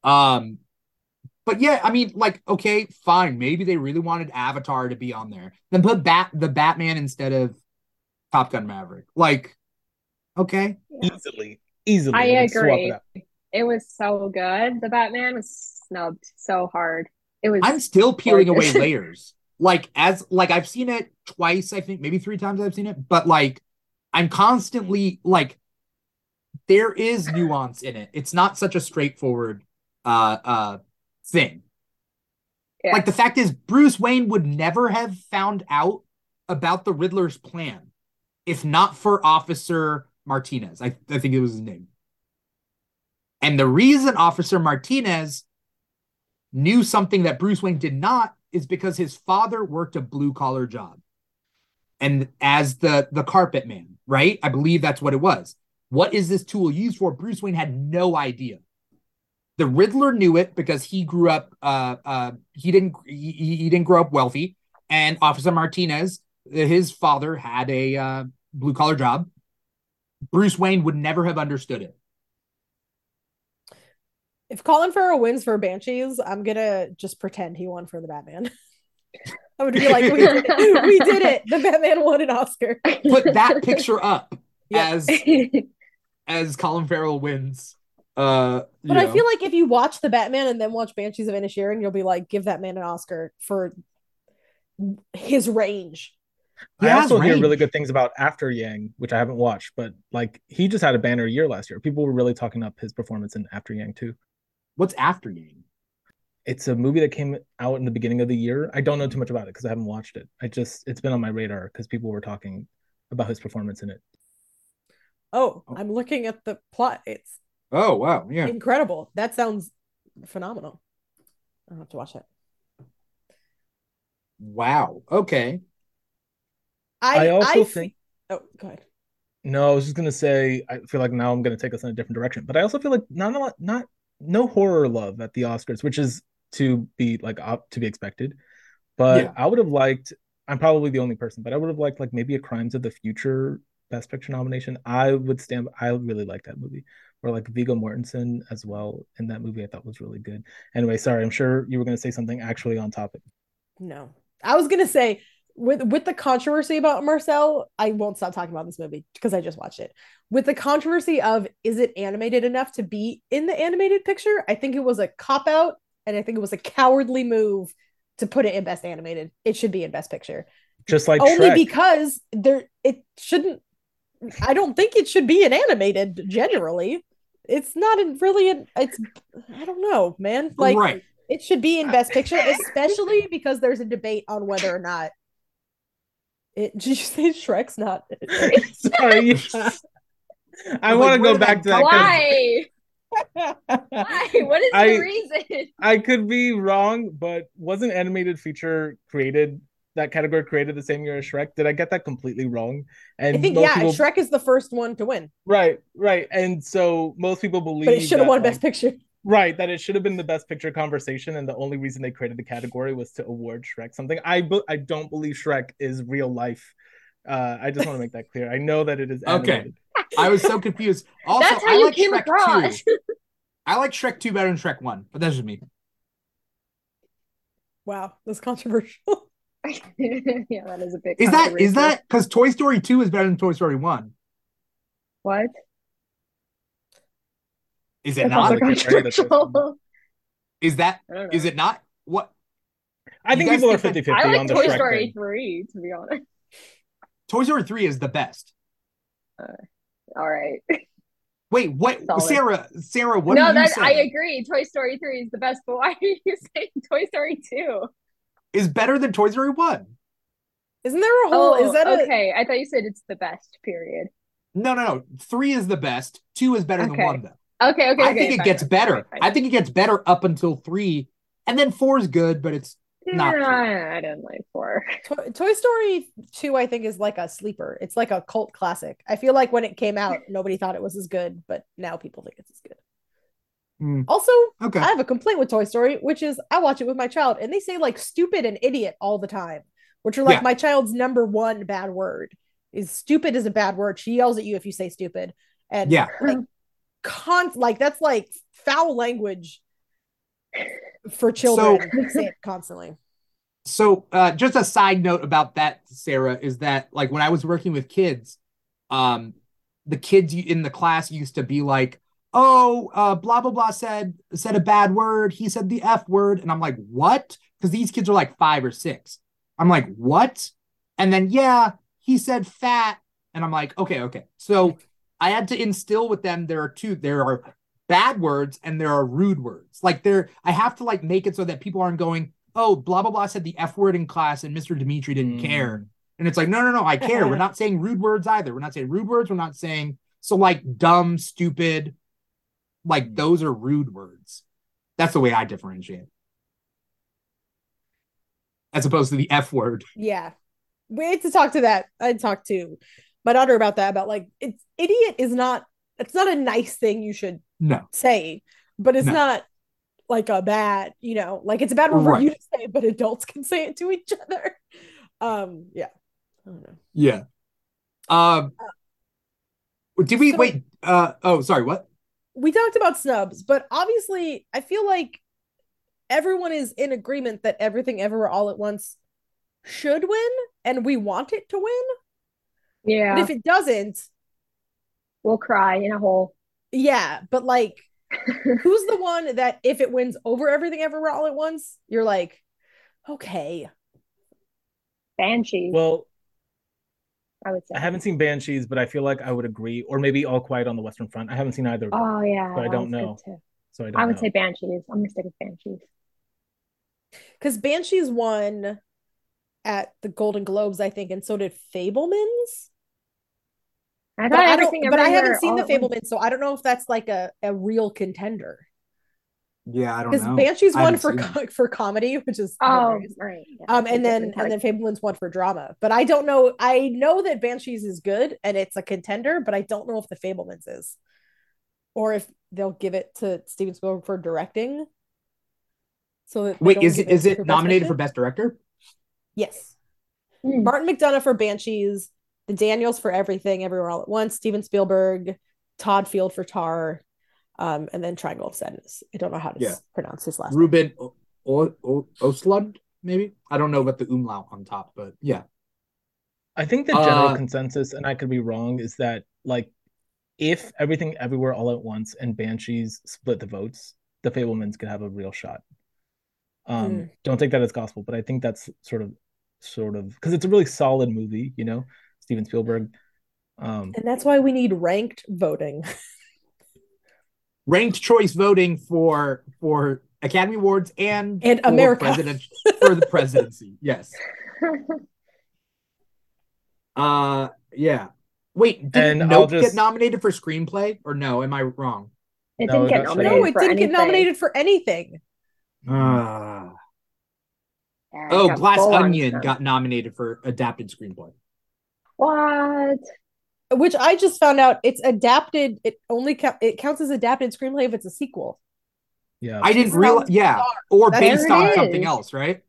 Um, but yeah, I mean, like, okay, fine. Maybe they really wanted Avatar to be on there. Then put Bat the Batman instead of Top Gun Maverick. Like, okay, easily, easily. I agree it was so good. The Batman was snubbed so hard. It was. I'm still peeling gorgeous. away layers. Like as like I've seen it twice, I think maybe three times I've seen it, but like I'm constantly like there is nuance in it. It's not such a straightforward uh uh thing. Yeah. Like the fact is Bruce Wayne would never have found out about the Riddler's plan if not for Officer Martinez. I, I think it was his name. And the reason Officer Martinez knew something that Bruce Wayne did not is because his father worked a blue collar job. And as the the carpet man, right? I believe that's what it was. What is this tool used for? Bruce Wayne had no idea. The Riddler knew it because he grew up uh uh he didn't he, he didn't grow up wealthy and Officer Martinez his father had a uh, blue collar job. Bruce Wayne would never have understood it if Colin Farrell wins for Banshees, I'm gonna just pretend he won for the Batman. I would be like, we did it. we did it. The Batman won an Oscar. Put that picture up as as Colin Farrell wins. Uh, but know. I feel like if you watch the Batman and then watch Banshees of Inisherin, you'll be like, give that man an Oscar for his range. I also range. hear really good things about After Yang, which I haven't watched, but like he just had a banner year last year. People were really talking up his performance in After Yang too. What's After Yang? It's a movie that came out in the beginning of the year. I don't know too much about it because I haven't watched it. I just it's been on my radar because people were talking about his performance in it. Oh, oh, I'm looking at the plot. It's oh wow, yeah, incredible. That sounds phenomenal. I have to watch it. Wow. Okay. I, I also I think- Oh, go ahead. No, I was just gonna say I feel like now I'm gonna take us in a different direction, but I also feel like not a lot, not no horror love at the Oscars, which is to be like op- to be expected. But Yeah. I would have liked. I'm probably the only person, but I would have liked like maybe a Crimes of the Future Best Picture nomination. I would stand. I really like that movie, or like Viggo Mortensen as well in that movie. I thought was really good. Anyway, sorry. I'm sure you were gonna say something actually on topic. No. I was gonna say with with the controversy about Marcel, I won't stop talking about this movie because I just watched it. With the controversy of is it animated enough to be in the animated picture? I think it was a cop out and I think it was a cowardly move to put it in best animated. It should be in best picture. Just like Only Shrek. because there it shouldn't I don't think it should be an animated generally. It's not in really an it's I don't know, man. Like right. it should be in Best Picture, especially because there's a debate on whether or not it. Did you say Shrek's not? Sorry. yeah. I I'm want like, to go back that to that. Why? Why? What is I- the reason? I could be wrong, but wasn't animated feature created that category created the same year as Shrek? Did I get that completely wrong? And I think yeah, people, Shrek is the first one to win, right, right, and so most people believe but it should have won like, Best Picture. Right, that it should have been the best picture conversation, and the only reason they created the category was to award Shrek something. I be- I don't believe Shrek is real life. Uh, I just want to make that clear. I know that it is Okay. I was so confused. Also, That's how I you like came Shrek across. 2. I like Shrek 2 better than Shrek 1, but that's just me. Wow, that's controversial. yeah, that is a big. Is that is that because Toy Story 2 is better than Toy Story 1? what? Is it That's not? also Like, that's controversial. Is that I don't know. is it not? What I think guys people are think 50 that- 50 I on like the Toy Shrek Story thing. three, to be honest. Toy Story 3 is the best. Uh, all right. Wait, what Solid. Sarah Sarah, what no, do you that say I agree. Toy Story three is the best, but why are you saying Toy Story two? is better than Toy Story 1? Isn't there a whole? Oh, is that a? okay? I thought you said it's the best. Period. No, no, no. 3 is the best. 2 is better than 1 though. Okay, okay. I okay, think it fine, gets fine, better. fine, fine. I think it gets better up until 3 and then 4 is good, but it's not Yeah, true. I, I didn't like four. Toy, Toy Story 2, I think, is like a sleeper. It's like a cult classic. I feel like when it came out, nobody thought it was as good, but now people think it's as good. Hmm. Also, okay. I have a complaint with Toy Story, which is I watch it with my child and they say like stupid and idiot all the time, which are like Yeah. my child's number one bad word. Is stupid is a bad word. She yells at you if you say stupid. And Yeah. like con like that's like foul language for children. so, constantly. So, uh, just a side note about that, Sarah, is that like when I was working with kids, um, the kids in the class used to be like, "Oh, uh, blah blah blah said said a bad word. He said the f word," and I'm like, "What?" Because these kids are like five or six. I'm like, "What?" And then yeah, he said fat, and I'm like, "Okay, okay." So I had to instill with them there are two there are bad words and there are rude words. Like there, I have to like make it so that people aren't going oh, blah blah blah said the F word in class and Mr. Dimithri didn't Mm. care. And it's like, no, no, no, I care. We're not saying rude words either. We're not saying rude words. We're not saying so like dumb, stupid, like those are rude words. That's the way I differentiate. As opposed to the F word. Yeah. We had to talk to that. I talked to my daughter about that, about like it's idiot is not it's not a nice thing you should No. say, but it's No. not like a bad, you know, like it's a bad word for you to say, but adults can say it to each other. Um, yeah. I don't know. Yeah. Um did we So- wait? Uh oh, sorry, what? We talked about snubs, but obviously I feel like everyone is in agreement that everything ever all at once should win and we want it to win. But Yeah, if it doesn't, we'll cry in a hole. yeah, but like who's the one that if it wins over everything everywhere all at once, you're like, okay. Banshee, Well, I would say. I haven't seen Banshees, but I feel like I would agree, or maybe All Quiet on the Western Front. I haven't seen either of them, Oh yeah, So I don't know. so I don't I would know. say Banshees. I'm gonna stick with Banshees. Because Banshees won at the Golden Globes, I think, and so did Fabelmans. I But thought I don't everything but I haven't seen the at Fabelmans, so I don't know if that's like a, a real contender. Yeah, I don't because. Banshees I won for seen co- for comedy, which is Oh, hilarious. right. yeah, um, and then and then Fabelmans won for drama, but I don't know. I know that Banshees is good and it's a contender, but I don't know if the Fabelmans is, or if they'll give it to Steven Spielberg for directing. So that Wait, is give it is it for Best nominated for best director? Yes, Hmm. Martin McDonagh for Banshees, the Daniels for Everything, Everywhere All at Once, Steven Spielberg, Todd Field for Tar, um, and then Triangle of Sadness. I don't know how to Yeah. s- pronounce his last name. Ruben o- o- o- Oslund, maybe. I don't know about the umlaut on top, but yeah. I think the general Uh, consensus, and I could be wrong, is that like if everything everywhere all at once and Banshees split the votes, the Fabelmans could have a real shot. Um, Mm. don't take that as gospel, but I think that's sort of sort of because it's a really solid movie, you know, Steven Spielberg. Um, And that's why we need ranked voting. Ranked choice voting for for Academy Awards and And for America. president for the presidency. Yes. Uh yeah. Wait, did And I'll Nope just- get nominated for screenplay or no? Am I wrong? It No, didn't get it nominated no, it for didn't anything. get nominated for anything. Uh, Yeah, oh, it oh, Glass Onion snubbed. got nominated for adapted screenplay. What? Which I just found out it's adapted. It only ca- it counts as adapted screenplay if it's a sequel. yeah, I didn't It's realize. Yeah, bizarre. or That's- based There it on something else, right?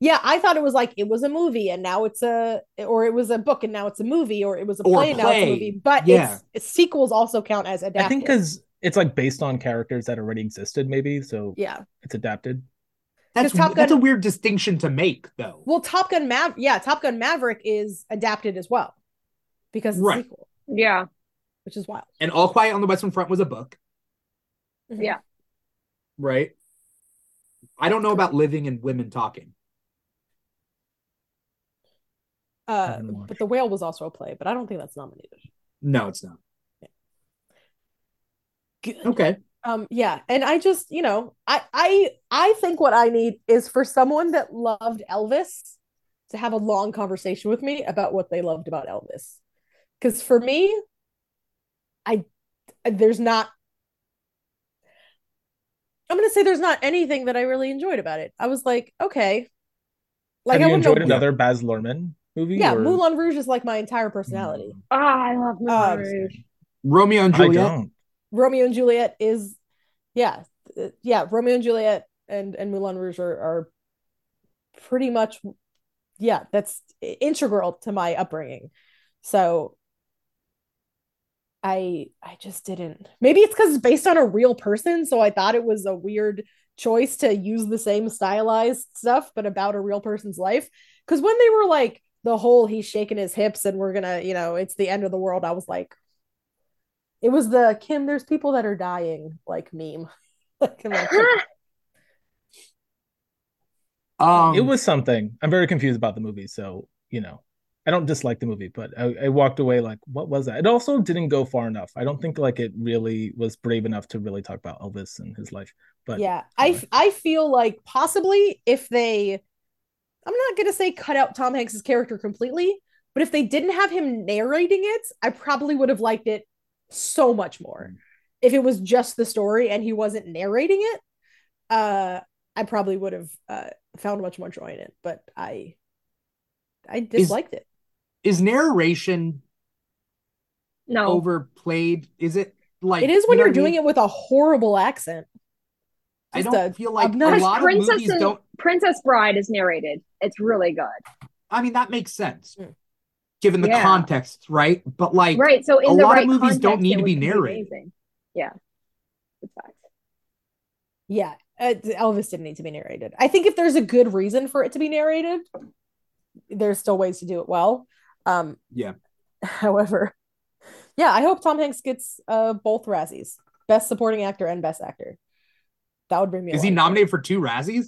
Yeah, I thought it was like it was a movie and now it's a, or it was a book and now it's a movie, or it was a Or play and now it's a movie. But Yeah. it's, it's sequels also count as adapted. I think because it's like based on characters that already existed, maybe so yeah. it's adapted. That's 'Cause Top that's a weird distinction to make, though. Well, Top Gun Mav, yeah, Top Gun Maverick is adapted as well because it's Right. a sequel, Yeah. which is wild. and All Quiet on the Western Front was a book, Mhm. Yeah. right? I don't know about Living and Women Talking. Uh, but The Whale was also a play, but I don't think that's nominated. No, it's not. Good. Okay. Um yeah and i just you know i i i think what i need is for someone that loved elvis to have a long conversation with me about what they loved about elvis because for me i there's not i'm gonna say there's not anything that i really enjoyed about it i was like okay like Have i you wouldn't enjoyed know another Baz Luhrmann movie? yeah or- moulin rouge is like my entire personality Oh, I love Um, Moulin Rouge. Romeo and I Juliet. don't. Romeo and Juliet is, yeah, uh, yeah. Romeo and Juliet and and Moulin Rouge are, are pretty much, yeah, that's integral to my upbringing. So I I just didn't. Maybe it's because it's based on a real person, so I thought it was a weird choice to use the same stylized stuff, but about a real person's life. Because when they were like the whole he's shaking his hips and we're gonna, you know, it's the end of the world, I was like, it was the Kim, there's people that are dying like meme. like, Um, it was something. I'm very confused about the movie, so you know, I don't dislike the movie, but I, I walked away like, what was that? It also didn't go far enough. I don't think like it really was brave enough to really talk about Elvis and his life. But yeah, I I feel like possibly if they, I'm not gonna say cut out Tom Hanks's character completely, but if they didn't have him narrating it, I probably would have liked it so much more. If it was just the story and he wasn't narrating it, uh, I probably would have uh, found much more joy in it. But I, I disliked it. is narration No. overplayed? Is it like It is when you know you're what I doing mean? it with a horrible accent. I don't a feel like a obnoxious- lot of Princess movies and don't. Princess Bride is narrated. It's really good. I mean, that makes sense Mm. Given the Yeah. context, right? But like, right. So in a the lot of right movies don't context, need to be narrated. amazing. Yeah. It's facts. Yeah, uh, Elvis didn't need to be narrated. I think if there's a good reason for it to be narrated, there's still ways to do it well. Um, Yeah. However, yeah, I hope Tom Hanks gets uh both Razzies, Best Supporting Actor and Best Actor. That would bring me. is he of joy. nominated for two Razzies?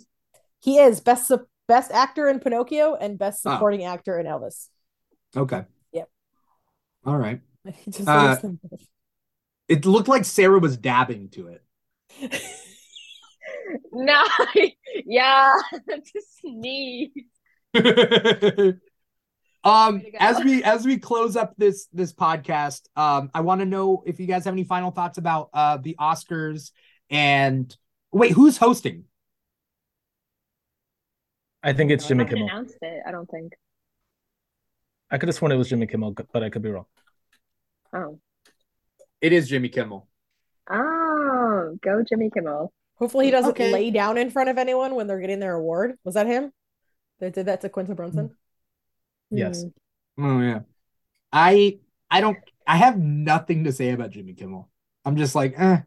He is best Su- Best Actor in Pinocchio and Best Oh. Supporting Actor in Elvis. Okay. Yep. All right. He Uh. It looked like Sarah was dabbing to it. No. yeah. Just sneeze. um Way to go. as we as we close up this this podcast um i want to know if you guys have any final thoughts about uh the oscars And wait, who's hosting? I think it's They Jimmy Kimmel. announced it. I don't think. I could have sworn it was Jimmy Kimmel, but I could be wrong. Oh, It is Jimmy Kimmel. oh, go Jimmy Kimmel. Hopefully he doesn't Okay. lay down in front of anyone when they're getting their award. Was that him? That did that to Quinta Brunson? Yes. Hmm. Oh yeah. I I don't I have nothing to say about Jimmy Kimmel. I'm just like, eh.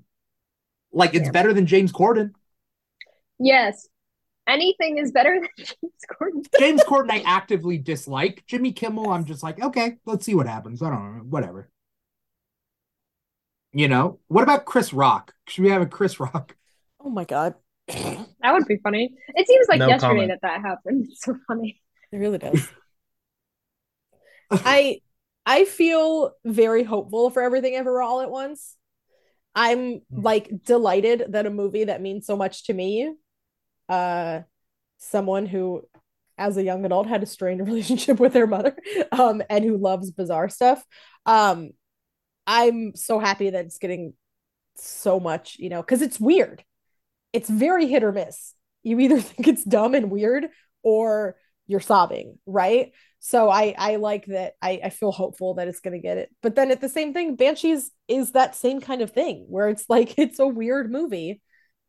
Like it's Yeah. better than James Corden. Yes, anything is better than James Corden. James Corden I actively dislike. Jimmy Kimmel, I'm just like, okay, let's see what happens. I don't know, whatever. You know, what about Chris Rock? Should we have a Chris Rock? Oh my god. That would be funny. It seems like No yesterday comment. that that happened. It's so funny. It really does. I I feel very hopeful for everything ever all at once. I'm hmm. like delighted that a movie that means so much to me, uh someone who as a young adult had a strained relationship with their mother, um, and who loves bizarre stuff. Um, I'm so happy that it's getting so much, you know, because it's weird. It's very hit or miss. You either think it's dumb and weird or you're sobbing, right? So I I like that. I I feel hopeful that it's gonna get it. But then at the same thing, Banshees is that same kind of thing where it's like it's a weird movie.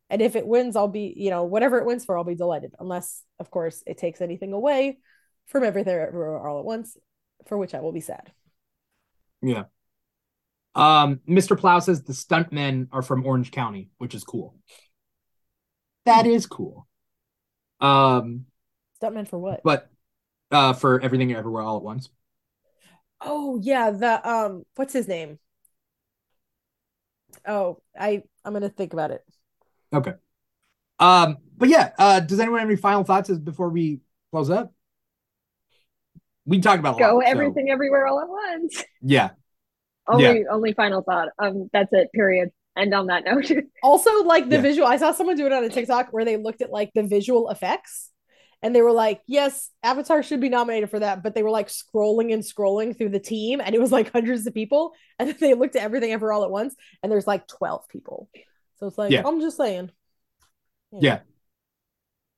And if it wins, I'll be, you know, whatever it wins for, I'll be delighted. Unless, of course, it takes anything away from everything everywhere all at once, for which I will be sad. Yeah. Um, Mr. Plow says the stuntmen are from Orange County, which is cool. That is cool. Um, Stuntman for what? but uh for everything everywhere all at once. Oh yeah, the um, what's his name? Oh, I I'm gonna think about it. Okay. Um, but yeah, uh, does anyone have any final thoughts before we close up? We talked about a Go lot, so- everything everywhere all at once. yeah. Only only final thought. Um, that's it. Period. End on that note. Also, like the Yeah. visual, I saw someone do it on a TikTok where they looked at like the visual effects and they were like, yes, Avatar should be nominated for that. But they were like scrolling and scrolling through the team and it was like hundreds of people. And then they looked at everything ever all at once and there's like 12 people. So it's like, Yeah. I'm just saying. Yeah.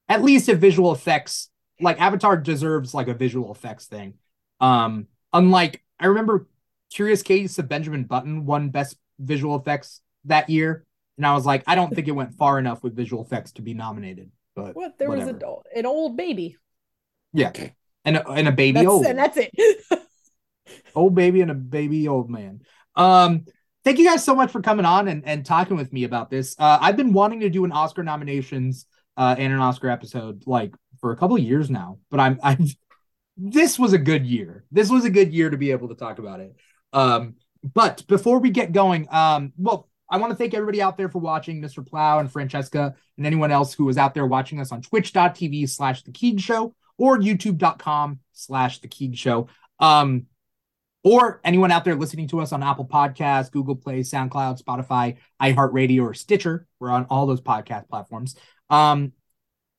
At least if visual effects like Avatar deserves like a visual effects thing. Um, unlike I remember Curious Case of Benjamin Button won best visual effects that year. And I was like, I don't think it went far enough with visual effects to be nominated. But What? There was a, an old baby. yeah. And a, and a baby That's, old. and that's it. old baby and a baby old man. Um, thank you guys so much for coming on and, and talking with me about this. Uh, I've been wanting to do an Oscar nominations uh, and an Oscar episode like for a couple of years now, but I'm I've this was a good year. This was a good year to be able to talk about it. Um, but before we get going, um, well, I want to thank everybody out there for watching, Mr. Plow and Francesca, and anyone else who was out there watching us on twitch.tv slash the Keeg Show or youtube.com slash the Keeg Show. Um, or anyone out there listening to us on Apple Podcasts, Google Play, SoundCloud, Spotify, iHeartRadio, or Stitcher. We're on all those podcast platforms. Um,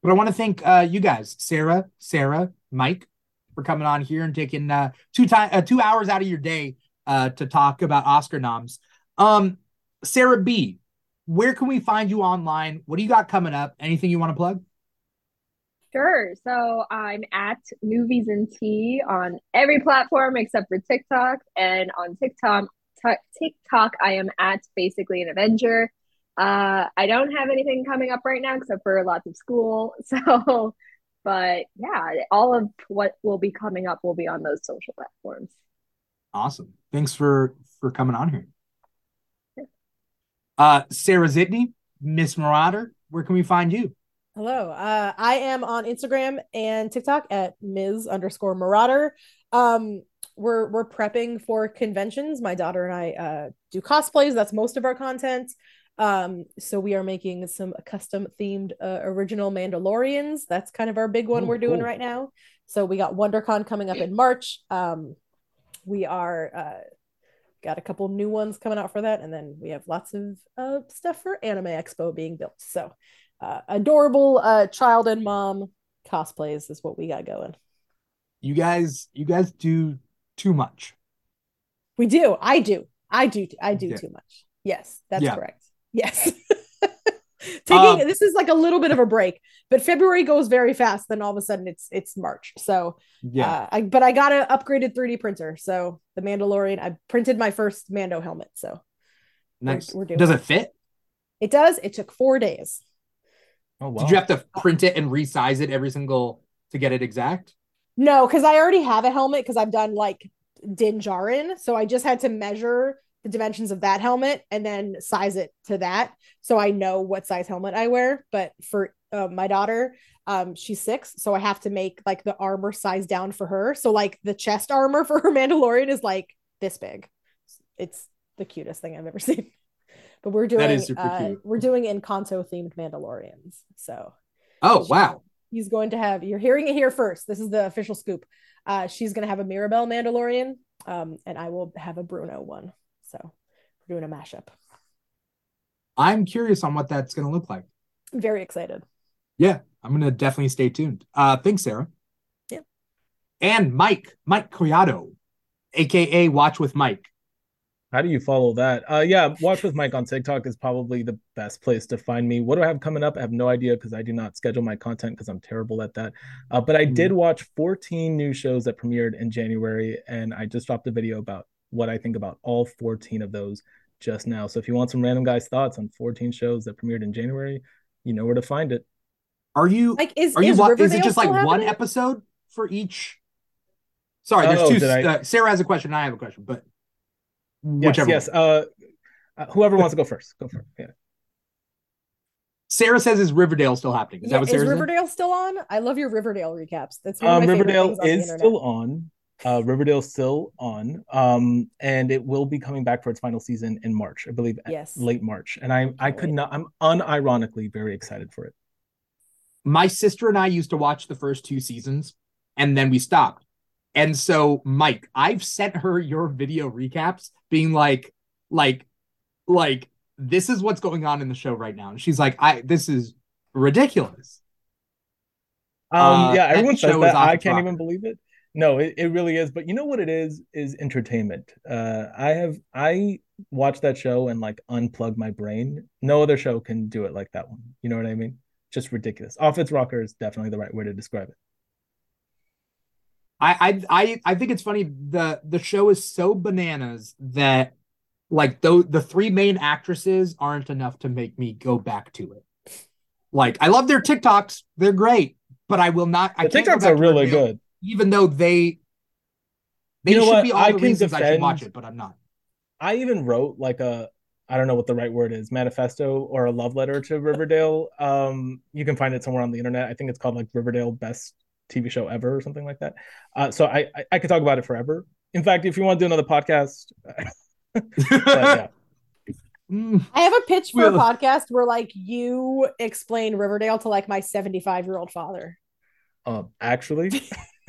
but I want to thank uh, you guys, Sarah, Sarah, Mike, for coming on here and taking uh, two time uh, two hours out of your day uh, to talk about Oscar noms. Um, Sarah B, where can we find you online? What do you got coming up? Anything you want to plug? Sure. So I'm at Movies and Tea on every platform except for TikTok. And on TikTok, t- TikTok, I am at basically an Avenger. Uh, I don't have anything coming up right now except for lots of school. So, but yeah, all of what will be coming up will be on those social platforms. Awesome. Thanks for for coming on here. Uh, Sarah Zitney, Miss Marauder, where can we find you? Hello. Uh, I am on Instagram and TikTok at Ms. underscore Marauder. Um, we're we're prepping for conventions. My daughter and I uh, do cosplays. That's most of our content. Um, so we are making some custom themed uh, original Mandalorians. That's kind of our big one Oh, we're doing cool. right now. So we got WonderCon coming up in March. Um, we are uh, got a couple new ones coming out for that, and then we have lots of uh, stuff for Anime Expo being built. So uh, adorable uh, child and mom cosplays is what we got going. You guys, you guys do too much. We do. I do. I do. I do Yeah. too much. Yes, that's Yeah. correct. Yes. Taking Um, this is like a little bit of a break, but February goes very fast. Then all of a sudden it's it's March. So Yeah. uh, I but I got an upgraded 3D printer. So the Mandalorian, I printed my first Mando helmet. So nice. we're doing Does it fit? it does. It took four days. Oh wow. Did you have to print it and resize it every single to get it exact? No, because I already have a helmet because I've done like Din Djarin. So I just had to measure the dimensions of that helmet and then size it to that. So I know what size helmet I wear. But for uh, my daughter, um, she's six. So I have to make like the armor size down for her. So like the chest armor for her Mandalorian is like this big. It's the cutest thing I've ever seen. But we're doing is super uh, cute. we're doing Encanto themed Mandalorians. So Oh wow. he's going to have you're hearing it here first this is the official scoop uh she's going to have a Mirabel mandalorian um and i will have a bruno one so we're doing a mashup I'm curious on what that's gonna look like. i'm very excited Yeah, I'm gonna definitely stay tuned. Uh thanks, Sarah. Yeah. And Mike, Mike Collado, aka Watch with Mike. How do you follow that? Uh, yeah, Watch with Mike on TikTok is probably the best place to find me. What do I have coming up? I have no idea because I do not schedule my content because I'm terrible at that. Uh, but I did watch 14 new shows that premiered in January, and I just dropped a video about what I think about all 14 of those just now. So if you want some random guys' thoughts on 14 shows that premiered in January, you know where to find it. Are you like is are you is, wa- is it just like still one episode for each? Sorry, there's Oh, two. I- Uh, Sarah has a question. And I have a question, but Yes, whichever. yes. one. Uh, uh, whoever wants to go first, go for it. Yeah. Sarah says, "Is Riverdale still happening?" Is Yeah, that what is Sarah said? Riverdale still on i love your riverdale recaps that's one of Um, my favorite Riverdale on is internet. still on. Uh, Riverdale's still on. Um, and it will be coming back for its final season in March, I believe, yes late March. And I, I could wait. not. I'm unironically very excited for it. My sister and I used to watch the first two seasons, and then we stopped. And so, Mike, I've sent her your video recaps, being like, like, like, this is what's going on in the show right now. And she's like, I this is ridiculous. Um, Uh, yeah, that everyone says that. I can't even believe it. No, it, it really is. But you know what it is? Is entertainment. Uh, I have I watched that show and like unplugged my brain. No other show can do it like that one. You know what I mean? Just ridiculous. Off its rocker is definitely the right way to describe it. I I I, I think it's funny the the show is so bananas that like though the three main actresses aren't enough to make me go back to it. Like I love their TikToks, they're great, but I will not. I The can't TikToks are really good. even though they they You know should what? be all I the reasons I should watch it, but I'm not. I even wrote like a I don't know what the right word is, manifesto or a love letter to Riverdale. Um, you can find it somewhere on the internet. I think it's called like Riverdale Best TV Show Ever or something like that. Uh, so I, I I could talk about it forever. In fact, if you want to do another podcast, but yeah. I have a pitch for a podcast where like you explain riverdale to like my 75 year old father um, actually,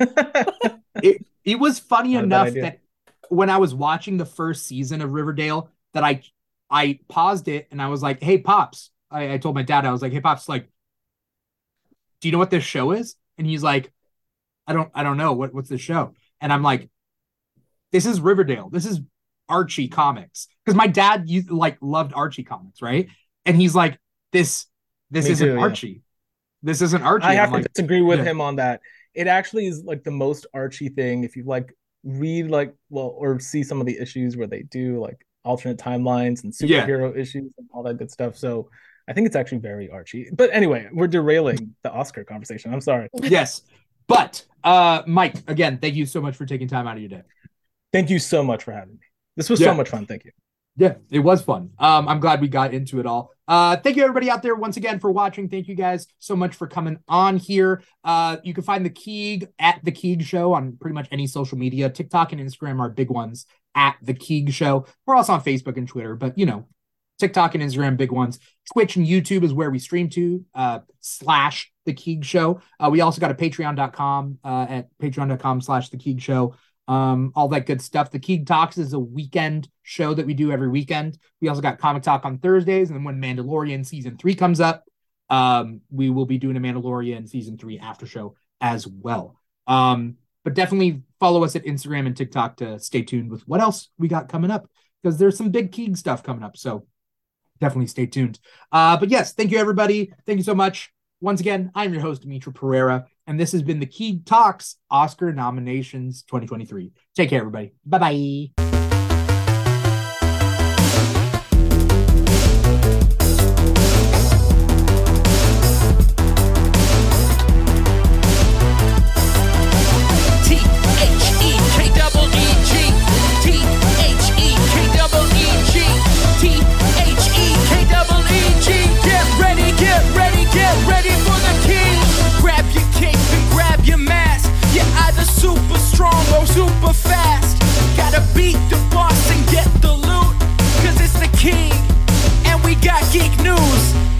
it it was funny Not enough that when I was watching the first season of Riverdale, that I I paused it and I was like, "Hey, pops!" I, I told my dad, I was like, "Hey, pops, like, do you know what this show is?" And he's like, "I don't, I don't know what what's this show." And I'm like, "This is Riverdale. This is Archie comics." Because my dad used like loved Archie comics, right? And he's like, "This, this Me isn't too, yeah. Archie. This isn't Archie." I have I'm to like, disagree with yeah. him on that. It actually is like the most Archie thing. If you like read like well or see some of the issues where they do like alternate timelines and Yeah. superhero issues and all that good stuff. So I think it's actually very Archie. But anyway, we're derailing the Oscar conversation. I'm sorry. yes. But uh Mike, again, thank you so much for taking time out of your day. Thank you so much for having me. This was Yeah. so much fun. Thank you. Yeah, it was fun. Um, I'm glad we got into it all. Uh, thank you everybody out there once again for watching. Thank you guys so much for coming on here. Uh, you can find the Keeg at the Keeg Show on pretty much any social media. TikTok and Instagram are big ones at the Keeg Show. We're also on Facebook and Twitter, but you know, TikTok and Instagram, big ones. Twitch and YouTube is where we stream to, uh, slash the Keeg Show. Uh, we also got a patreon.com uh, at patreon.com slash the Keeg Show. Um, all that good stuff. The Keeg Talks is a weekend show that we do every weekend. We also got Comic Talk on Thursdays, and then when Mandalorian season three comes up, um, we will be doing a Mandalorian season three after show as well. Um, but definitely follow us at Instagram and TikTok to stay tuned with what else we got coming up because there's some big Keeg stuff coming up. So definitely stay tuned. Uh, but yes, thank you everybody. Thank you so much. Once again, I'm your host, Dimithri Perera, and this has been the Keeg Talks Oscar nominations 2023. Take care, everybody. Bye bye. strong or super fast. Gotta beat the boss and get the loot, cause it's the king. And we got geek news.